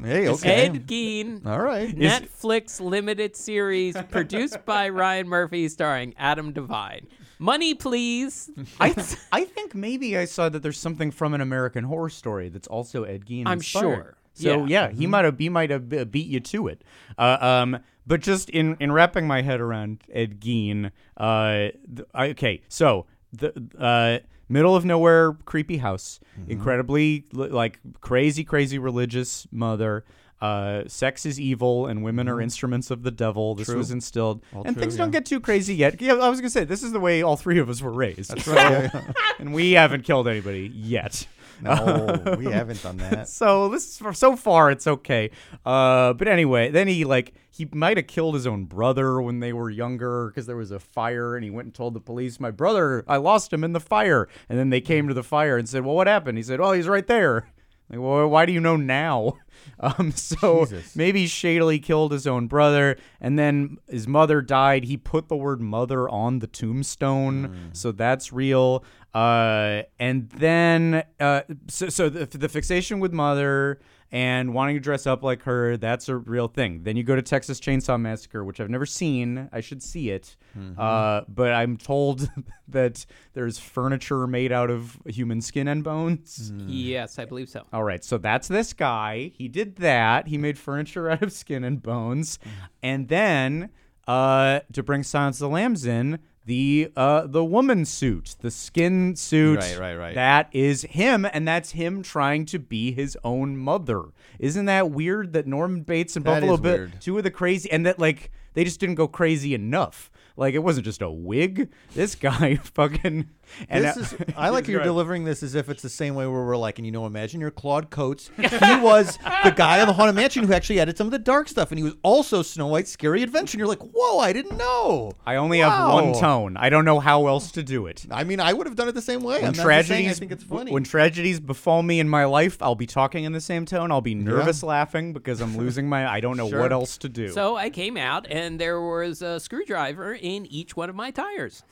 Hey, okay. Ed Gein. All right. Netflix limited series produced by Ryan Murphy, starring Adam Devine. Money, please. I th- I think maybe I saw that there's something from an American Horror Story that's also Ed Gein. I'm inspired. sure. So Yeah. yeah, he might have he might have beat you to it. Uh, um, but just in in wrapping my head around Ed Gein, uh, th- I, okay, so the uh, middle of nowhere creepy house, incredibly like crazy crazy religious mother. Uh, sex is evil and women are instruments of the devil. This was instilled, and true, things yeah. don't get too crazy yet. Yeah, I was gonna say this is the way all three of us were raised. That's right, <laughs> and we haven't killed anybody yet. No, <laughs> we haven't done that. So this is, so far it's okay. Uh, but anyway, then he like he might have killed his own brother when they were younger because there was a fire and he went and told the police, "My brother, I lost him in the fire." And then they came to the fire and said, "Well, what happened?" He said, "Oh, he's right there." Like, well, why do you know now? <laughs> Um, so maybe shadily killed his own brother, and then his mother died. He put the word "mother" on the tombstone, so that's real. Uh, and then, uh, so, so the, the fixation with mother and wanting to dress up like her, that's a real thing. Then you go to Texas Chainsaw Massacre, which I've never seen. I should see it. Uh, but I'm told <laughs> that there's furniture made out of human skin and bones. Yes, I believe so. All right, so that's this guy. He did that. He made furniture <laughs> out of skin and bones, and then uh, to bring Silence of the Lambs in, the uh, the woman suit, the skin suit. Right, right, right. That is him, and that's him trying to be his own mother. Isn't that weird? That Norman Bates and That Buffalo Bill, two of the crazy, and that like they just didn't go crazy enough. Like it wasn't just a wig. This guy <laughs> fucking. And This uh, is, <laughs> I like you're delivering this as if it's the same way where we're like, and you know, imagine you're Claude Coats. He was the guy on the Haunted Mansion who actually added some of the dark stuff, and he was also Snow White's Scary Adventure. And you're like, whoa, I didn't know. I only have one tone. I don't know how else to do it. I mean, I would have done it the same way. when I'm not tragedies saying I think it's funny. when tragedies befall me in my life, I'll be talking in the same tone. I'll be nervous laughing because I'm losing my I don't know Sure. what else to do. So I came out, and there was a screwdriver in each one of my tires.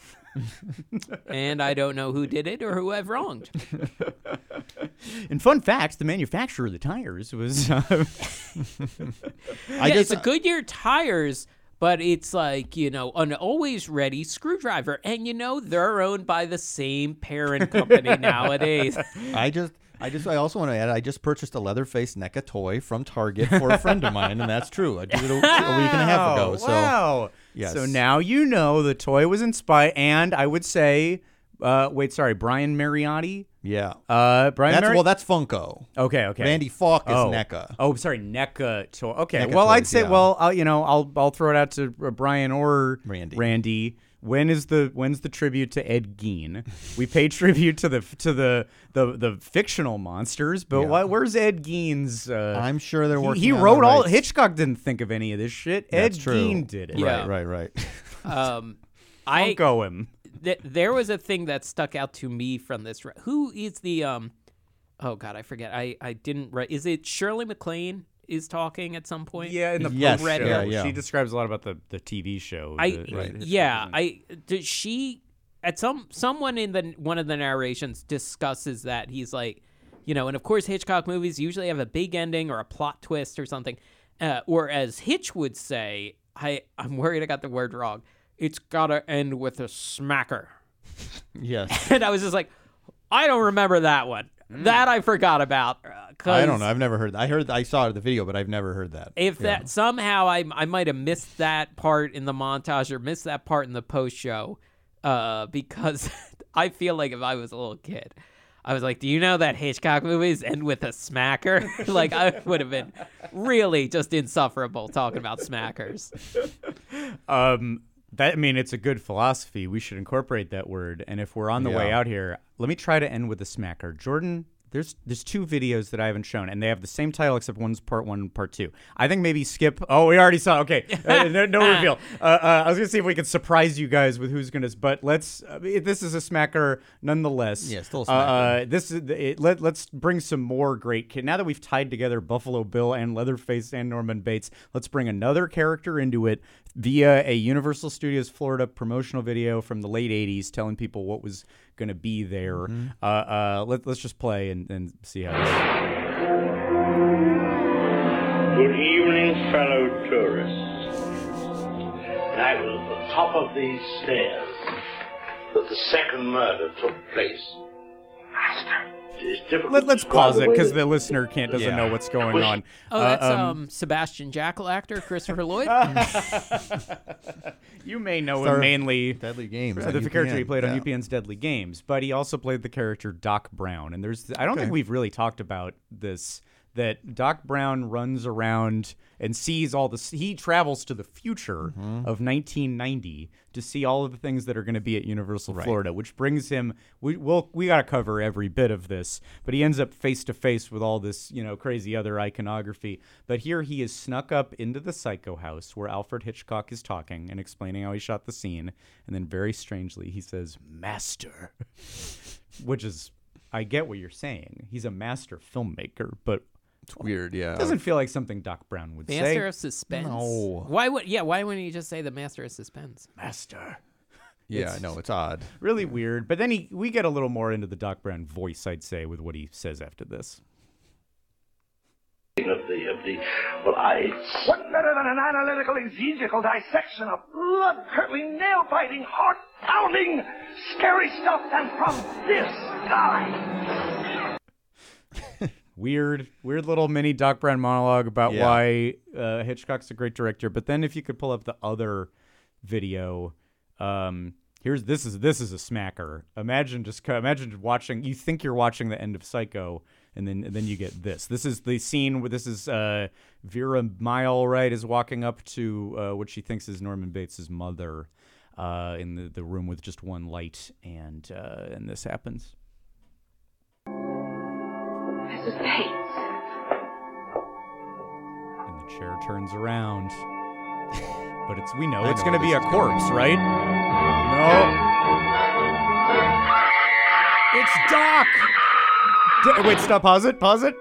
And I don't know who did it or who I've wronged. <laughs> and fun fact, the manufacturer of the tires was uh, <laughs> I yeah, just it's a Goodyear tires, but it's like you know an always ready screwdriver, and you know they're owned by the same parent company <laughs> nowadays. I just I just I also want to add I just purchased a Leatherface NECA toy from Target for a friend of mine, and that's true. I did it a, a week and a half ago. Wow, So wow. Yes. So now you know the toy was inspired, and I would say, uh, wait, sorry, Brian Mariotti. yeah, Uh, Brian that's Mari- well that's Funko. okay, okay. Randy Falk is oh. NECA. Oh, sorry, NECA toy. Okay, NECA well, I'd say, yeah. well, I'll, you know, I'll I'll throw it out to uh, Brian or Randy. Randy. When is the when's the tribute to Ed Gein? We pay tribute to the to the the, the fictional monsters, but Yeah. what, where's Ed Gein's? Uh, I'm sure they're he- working. He, on wrote all. rights. Hitchcock didn't think of any of this shit. That's Ed true. Gein did it. Yeah. Right, right, right. <laughs> Um, I Funko him. th- there was a thing that stuck out to me from this. re- Who is the um? Oh God, I forget. I I didn't write. Is it Shirley MacLaine is talking at some point? Yeah, in the Yes, post show, yeah, yeah. she describes a lot about the, the TV show. I the- the- yeah. I did she at some someone in the one of the narrations discusses that he's like, you know, and of course Hitchcock movies usually have a big ending or a plot twist or something, uh, or as Hitch would say, I I'm worried I got the word wrong. It's gotta end with a smacker. yes. <laughs> and I was just like, I don't remember that one. That I forgot about. uh, 'cause I don't know. I've never heard. I heard. I saw the video, but I've never heard that. If Yeah. that somehow I I might have missed that part in the montage or missed that part in the post show, uh, because <laughs> I feel like if I was a little kid, I was like, "Do you know that Hitchcock movies end with a smacker?" <laughs> like I would have been really just insufferable talking about smackers. <laughs> Um, that I mean, it's a good philosophy. We should incorporate that word. And if we're on the way out here, let me try to end with a smacker. Jordan, there's there's two videos that I haven't shown, and they have the same title except one's part one and part two. I think maybe skip. Oh, we already saw. Okay, <laughs> uh, no, no reveal. Uh, uh, I was gonna see if we could surprise you guys with who's gonna. But let's. Uh, this is a smacker nonetheless. Yeah, still a Uh, smacker. uh, this is it, let, let's bring some more great kid. Now that we've tied together Buffalo Bill and Leatherface and Norman Bates, let's bring another character into it via a Universal Studios Florida promotional video from the late '80s, telling people what was going to be there. Mm-hmm. Uh, uh, let, let's just play and, and see how. This Good evening, fellow tourists. And I was at the top of these stairs that the second murder took place. Let, let's pause it because the listener can't doesn't Yeah. know what's going on. Oh, Uh, that's um, Sebastian Jackal actor Christopher Lloyd. <laughs> <laughs> you may know Star him of mainly Deadly Games. So on the character he played yeah. on UPN's Deadly Games, but he also played the character Doc Brown. And there's I don't think we've really talked about this that Doc Brown runs around and sees all the he travels to the future Mm-hmm. of 1990 to see all of the things that are going to be at Universal Florida, which brings him we we'll, we got to cover every bit of this, but he ends up face to face with all this, you know, crazy other iconography. But here he is snuck up into the Psycho House where Alfred Hitchcock is talking and explaining how he shot the scene, and then very strangely he says, "Master," <laughs> which is I get what you're saying. He's a master filmmaker, but It's weird. Yeah. it doesn't feel like something Doc Brown would say. Master say. of Suspense. No. Why would yeah? Why wouldn't you just say the Master of Suspense? Master. <laughs> yeah. I know. It's odd. Really weird. But then he we get a little more into the Doc Brown voice, I'd say, with what he says after this. of the of the well I What better than an analytical exegetical dissection of blood-curdling, nail-biting, heart-pounding, scary stuff than from this guy? Weird, weird little mini Doc Brown monologue about Yeah. why uh, Hitchcock's a great director. But then if you could pull up the other video, um, here's this is this is a smacker. Imagine just imagine watching. You think you're watching the end of Psycho, and then and then you get this. This is the scene where this is uh, Vera Miles right is walking up to uh, what she thinks is Norman Bates's mother. Uh, in the, the room with just one light, and uh, and this happens. Mrs. Bates. and the chair turns around. <laughs> but it's we know I it's know going to be a this is corpse, right? No. It's Doc. D- wait, stop. Pause it. Pause it.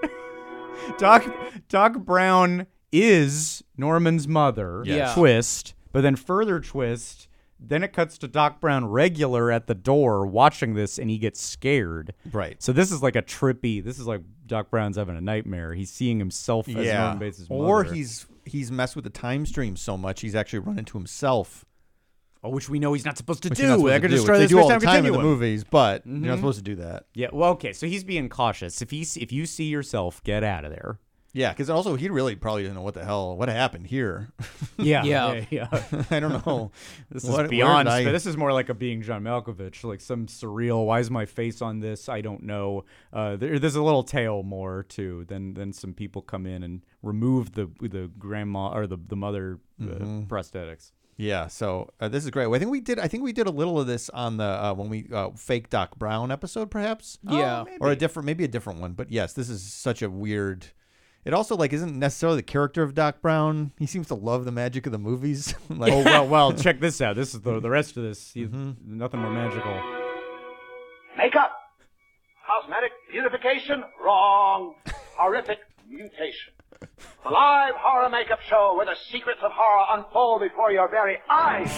<laughs> Doc. Doc Brown is Norman's mother. Yes. Yeah. Twist, but then further twist. Then it cuts to Doc Brown regular at the door watching this, and he gets scared. Right. So this is like a trippy. This is like Doc Brown's having a nightmare. He's seeing himself as Norman Bates' mother. Or he's he's messed with the time stream so much he's actually run into himself Oh, which we know he's not supposed to Which do. you're not supposed to do, which destroy they the do the space-time time in the movies, but you're Mhm. not supposed to do that. Yeah. Well, okay. So he's being cautious. If he's if you see yourself, get out of there. Yeah, because also he really probably doesn't know what the hell what happened here. <laughs> Yeah. Yeah. Yeah. yeah. <laughs> I don't know. This What- where is beyond. I- This is more like a being John Malkovich, like some surreal. Why is my face on this? I don't know. Uh, there, there's a little tale more too. Then then some people come in and remove the the grandma or the the mother uh, Mm-hmm. prosthetics. Yeah, so uh, this is great. I think we did. I think we did a little of this on the uh, when we uh, fake Doc Brown episode, perhaps. Yeah. or a different, maybe a different one. But yes, this is such a weird. It also like isn't necessarily the character of Doc Brown. He seems to love the magic of the movies. <laughs> like, oh well, well. <laughs> Check this out. This is the the rest of this. He's Mm-hmm. Nothing more magical. Makeup. Cosmetic beautification. Wrong. Horrific mutation. The live horror makeup show where the secrets of horror unfold before your very eyes.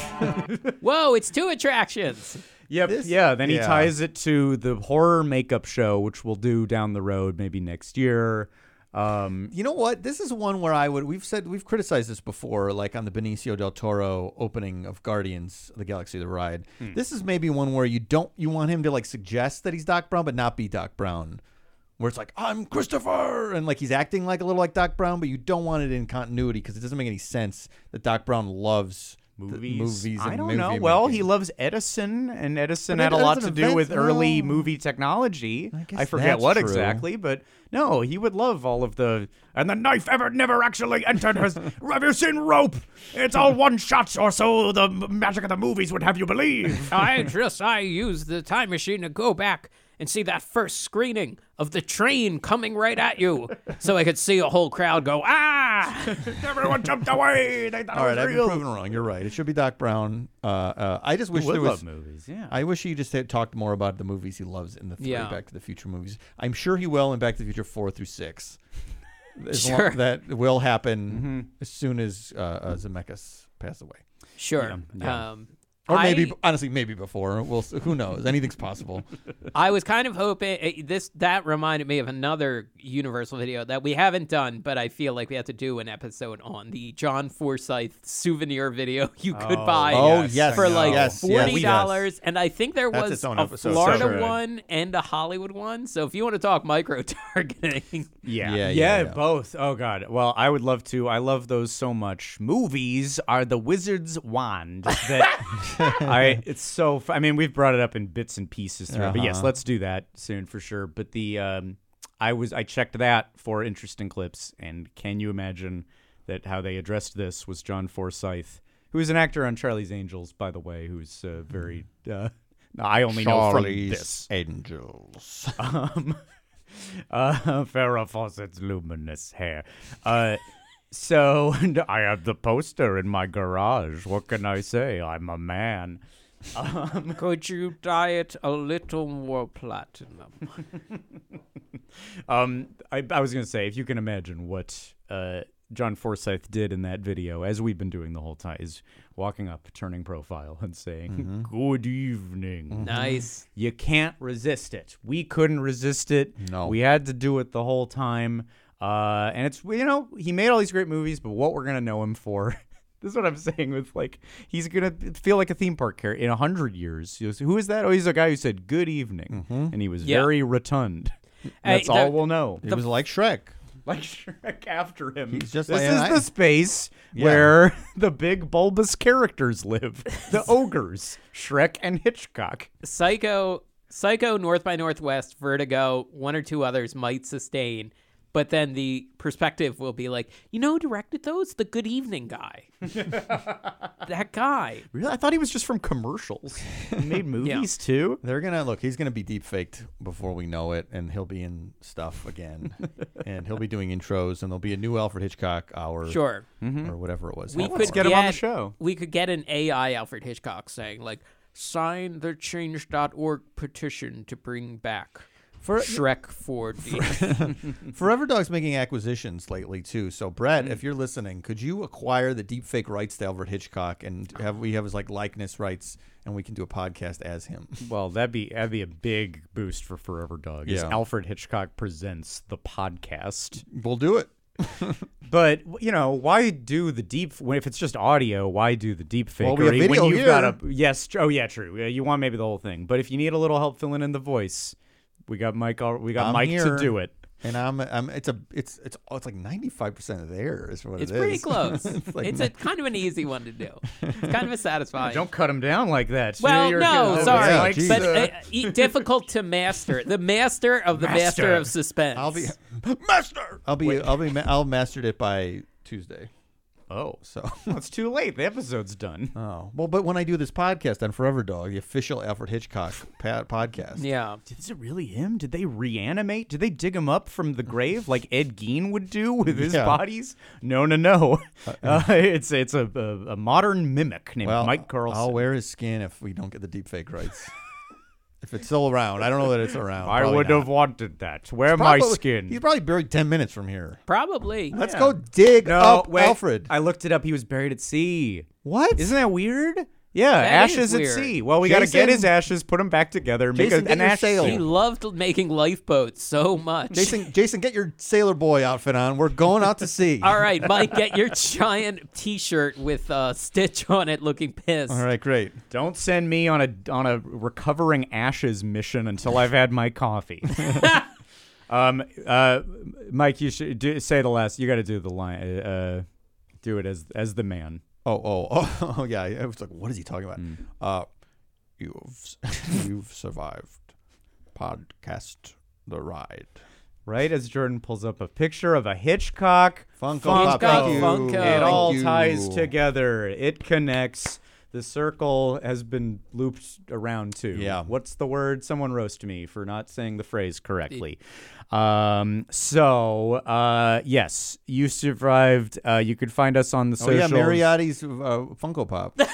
<laughs> Whoa, it's two attractions. Yep. This- yeah. Then he yeah. ties it to the horror makeup show, which we'll do down the road, maybe next year. Um, You know what? This is one where I would. We've said we've criticized this before, like on the Benicio del Toro opening of Guardians of the Galaxy: The Ride. This is maybe one where you don't you want him to like suggest that he's Doc Brown, but not be Doc Brown. Where it's like I'm Christopher, and like he's acting like a little like Doc Brown, but you don't want it in continuity because it doesn't make any sense that Doc Brown loves movies. movies. I don't movie know. Well, he loves Edison, and Edison But had a lot to do with invents- early movie technology. I I, forget what true. exactly, but no, he would love all of the. And the knife ever never actually entered his. <laughs> have you seen Rope? It's all one shot, or so the magic of the movies would have you believe. <laughs> I just I used the time machine to go back and see that first screening of the train coming right at you, <laughs> so I could see a whole crowd go ah. <laughs> Everyone jumped away. They thought All it was I've been proven wrong. You're right. It should be Doc Brown. Uh, uh, I just wish would there was movies, yeah. I wish he just had talked more about the movies he loves in the three Yeah. Back to the Future movies. I'm sure he will in Back to the Future four through six. <laughs> As long- Sure. that will happen Mm-hmm. as soon as uh, uh, Zemeckis passed away, Sure. yeah. Um, or maybe I- honestly maybe before. We'll who knows? Anything's possible. <laughs> I was kind of hoping eh, this that reminded me of another Universal video that we haven't done, but I feel like we have to do an episode on the John Forsythe souvenir video <laughs> you could Oh, buy Oh, yes, for like Yes, yes, forty dollars, and I think there That's was a episode. Florida So one and a Hollywood one. So if you want to talk micro targeting, <laughs> Yeah. Yeah, yeah, yeah, yeah. both. Oh god. Well, I would love to. I love those so much. Movies are the wizard's wand that <laughs> I it's so I mean, we've brought it up in bits and pieces through, but yes, Uh-huh. let's do that soon for sure. But the um I was I checked that for interesting clips and can you imagine that how they addressed this was John Forsythe, who is an actor on Charlie's Angels by the way, who's uh, very uh I only know from Charlie's this. Angels. <laughs> Um, <laughs> uh, Farrah Fawcett's luminous hair. Uh, so <laughs> I have the poster in my garage. What can I say? I'm a man. Um, <laughs> could you dye it a little more platinum? <laughs> um, I, I was gonna say, if you can imagine what uh, John Forsythe did in that video, as we've been doing the whole time, is walking up, turning profile, and saying, "Good evening." nice. You can't resist it. We couldn't resist it. No. We had to do it the whole time. Uh, and it's you know he made all these great movies, but what we're gonna know him for? <laughs> this is what I'm saying. With like he's gonna feel like a theme park character in a hundred years. He goes, Who is that? Oh, he's a guy who said good evening, and he was Yeah. very rotund. <laughs> Hey, That's the- all we'll know. It was like Shrek. <laughs> Like Shrek after him. He's just this like- is I- the space Yeah. where the big bulbous characters live. The ogres, Shrek and Hitchcock. Psycho, Psycho, North by Northwest, Vertigo, one or two others might sustain, but then the perspective will be like, you know, who directed those the Good Evening guy. <laughs> that guy. Really? I thought he was just from commercials. He made <laughs> movies too. They're gonna look. He's gonna be deep faked before we know it, and he'll be in stuff again, <laughs> and he'll be doing intros, and there'll be a new Alfred Hitchcock hour, Sure. Mm-hmm. or whatever it was. We How could far? get him on the show. We could get an AI Alfred Hitchcock saying like, sign the change.org petition to bring back For- Shrek 4D. <laughs> Forever Dog's making acquisitions lately too. So Brett, Mm. if you're listening, could you acquire the deepfake rights to Alfred Hitchcock and have we have his like likeness rights, and we can do a podcast as him? Well, that'd be that'd be a big boost for Forever Dog. Yeah. Alfred Hitchcock presents the podcast. We'll do it. <laughs> But you know, why do the deep? When if it's just audio, why do the deep fakery Well, we have video when you've got a here. yes? Oh yeah, true. You want maybe the whole thing, but if you need a little help filling in the voice, we got Mike. al- We got I'm Mike here. to do it. And I'm, I'm, it's a, it's, it's, oh, it's like 95 percent of there is what It's it is. pretty <laughs> close. it's like a kind of an easy one to do. It's kind of a <laughs> satisfying. Don't cut him down like that. Well, You're- no, you're- sorry, yeah, geez. but uh, e- difficult to master. The master of the master, Master. of suspense. I'll be, <laughs> master. I'll be, I'll be, I'll mastered it by Tuesday. Oh, <laughs> So. <laughs> it's too late. The episode's done. Oh well, but when I do this podcast on Forever Dog, the official Alfred Hitchcock pa- podcast, Yeah. Is it really him? Did they reanimate? Did they dig him up from the grave like Ed Gein would do with his Yeah. bodies? No, no, no. <laughs> Uh, it's it's a, a, a modern mimic named well, Mike Carlson. I'll wear his skin if we don't get the deepfake rights. If it's still around, I don't know that it's around. I Probably would not. have wanted that. Wear my Probably- skin. He's probably buried ten minutes from here. Probably. Let's go dig no, up wait. Alfred. I looked it up. He was buried at sea. what? Isn't that weird? Yeah, That is ashes at sea. Well, we got to get his ashes, put them back together, make Jason, a, get an ash sail. He loved making lifeboats so much. Jason, Jason, get your sailor boy outfit on. We're going out to sea. <laughs> All right, Mike, get your giant T-shirt with uh, Stitch on it, looking pissed. All right, great. Don't send me on a on a recovering ashes mission until I've had my coffee. <laughs> <laughs> um, uh, Mike, you should do, say the last. You got to do the line. Uh, do it as as the man. Oh, oh, oh, <laughs> oh, yeah. I was like, what is he talking about? Uh, you've <laughs> you've survived. Podcast the ride. Right as Jordan pulls up a picture of a Hitchcock Funko Funko. Pop. Funko. It all ties together. It connects. The circle has been looped around too. Yeah. What's the word? Someone roast me for not saying the phrase correctly. Um. So, uh, yes, you survived. Uh, you could find us on the Oh yeah. Mariotti's uh, Funko Pop. <laughs>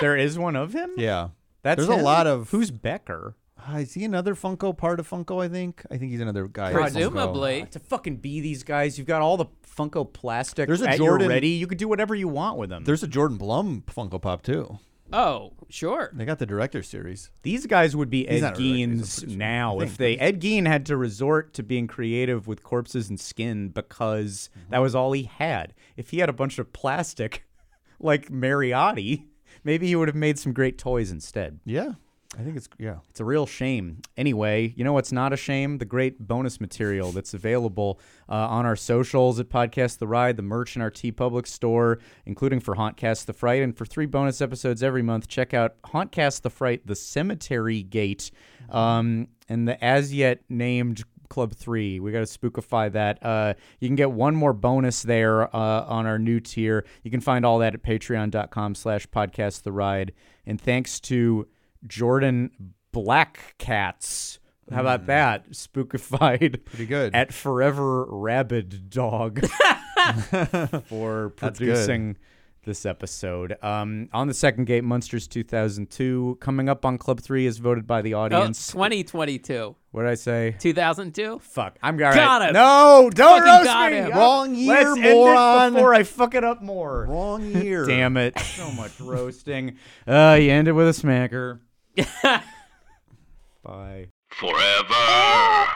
There is one of him. yeah. That's There's a lot of- Who's Becker? Uh, is he another Funko part of Funko? I think. I think he's another guy. at Funko. Presumably. To fucking be these guys, you've got all the Funko plastic There's a at Jordan- your ready. You could do whatever you want with them. There's a Jordan Blum Funko Pop too. Oh, sure. They got the director series. These guys would be He's Ed not a director, he's a Gein's producer. now I if they Ed Gein had to resort to being creative with corpses and skin because Mm-hmm. that was all he had. If he had a bunch of plastic <laughs> like Mariotti, maybe he would have made some great toys instead. Yeah, I think it's yeah. It's a real shame. Anyway, you know what's not a shame? The great bonus material that's available uh, on our socials at Podcast The Ride, the merch in our TeePublic store, including for Hauntcast The Fright. And for three bonus episodes every month, check out Hauntcast The Fright, The Cemetery Gate, um, and the as yet named Club 3. We got to spookify that. Uh, you can get one more bonus there uh, on our new tier. You can find all that at patreon.com slash podcast the ride. And thanks to Jordan Black Cats. How about that? Spookified. Pretty good. At Forever Rabid Dog <laughs> <laughs> for producing this episode. Um, on the second gate, Munsters 2002. Coming up on Club 3 is voted by the Oh, audience. 2022. what did I say? 2002? Fuck. I'm all right. Got it. No, don't Fucking roast got me. him. Wrong year, Let's end moron. it before I fuck it up more. Wrong year. <laughs> Damn it. So much roasting. Uh, you ended with a smacker. <laughs> Bye. Forever.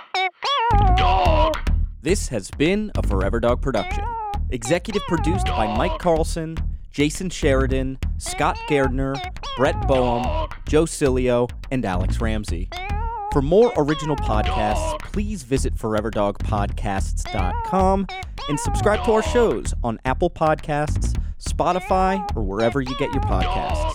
Dog. This has been a Forever Dog production. Executive produced by Mike Carlson, Jason Sheridan, Scott Gardner, Brett Boehm, Joe Cilio, and Alex Ramsey. For more original podcasts, please visit foreverdogpodcasts.com and subscribe to our shows on Apple Podcasts, Spotify, or wherever you get your podcasts.